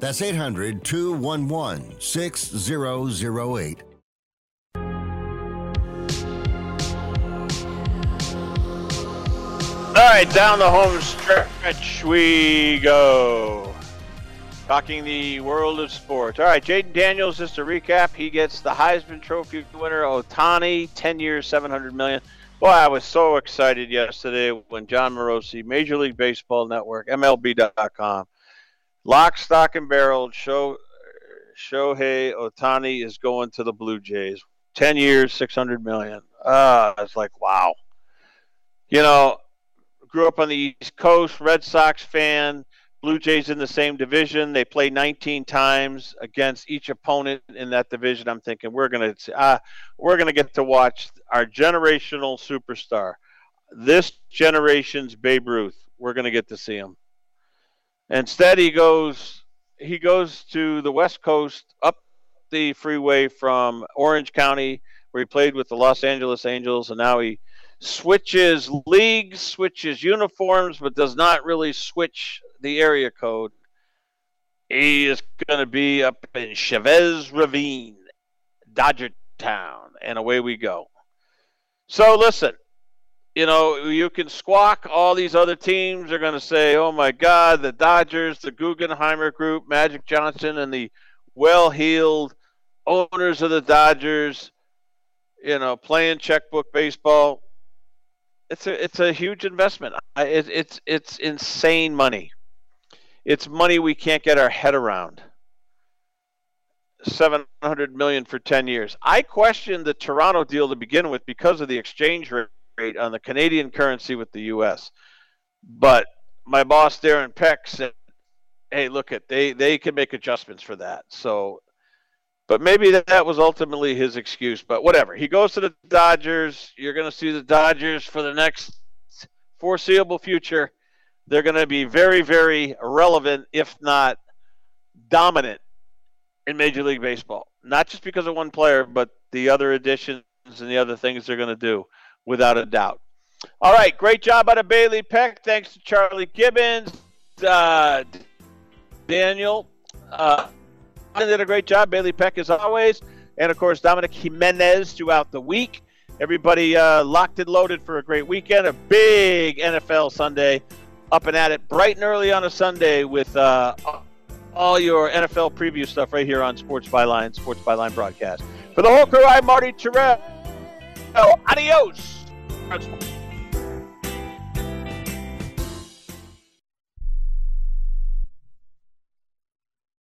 That's 800 211 6008. All right, down the home stretch we go. Talking the world of sports. All right, Jayden Daniels, just to recap, he gets the Heisman Trophy winner, Ohtani, 10 years, 700 million. Boy, I was so excited yesterday when Jon Morosi, Major League Baseball Network, MLB.com, lock, stock, and barrel. Show Shohei Ohtani is going to the Blue Jays. Ten years, six hundred million. Uh, it's like wow. You know, grew up on the East Coast, Red Sox fan. Blue Jays in the same division. They play 19 times against each opponent in that division. I'm thinking we're gonna uh, we're gonna get to watch our generational superstar, this generation's Babe Ruth. We're gonna get to see him. Instead, he goes he goes to the West Coast, up the freeway from Orange County, where he played with the Los Angeles Angels, and now he switches leagues, switches uniforms, but does not really switch the area code. He is going to be up in Chavez Ravine, Dodger Town, and away we go. So listen, you know, you can squawk. All these other teams are going to say, "Oh my God, the Dodgers, the Guggenheimer Group, Magic Johnson, and the well-heeled owners of the Dodgers." You know, playing checkbook baseball. It's a it's a huge investment. It, it's it's insane money. It's money we can't get our head around. 700 million for 10 years. I questioned the Toronto deal to begin with because of the exchange rate on the Canadian currency with the US. But my boss Darren Peck said, "Hey, look at they they can make adjustments for that." So but maybe that was ultimately his excuse, but whatever. He goes to the Dodgers. You're going to see the Dodgers for the next foreseeable future. They're going to be very very relevant if not dominant in Major League Baseball. Not just because of one player, but the other additions and the other things they're going to do, without a doubt. All right, great job out of Bailey Peck. Thanks to Charlie Gibbons, uh, Daniel. Uh, did a great job. Bailey Peck, as always. And, of course, Dominic Jimenez throughout the week. Everybody uh, locked and loaded for a great weekend. A big NFL Sunday up and at it bright and early on a Sunday with uh, all your NFL preview stuff right here on Sports Byline, Sports Byline broadcast. For the whole crew, I'm Marty Tirrell. Adios much.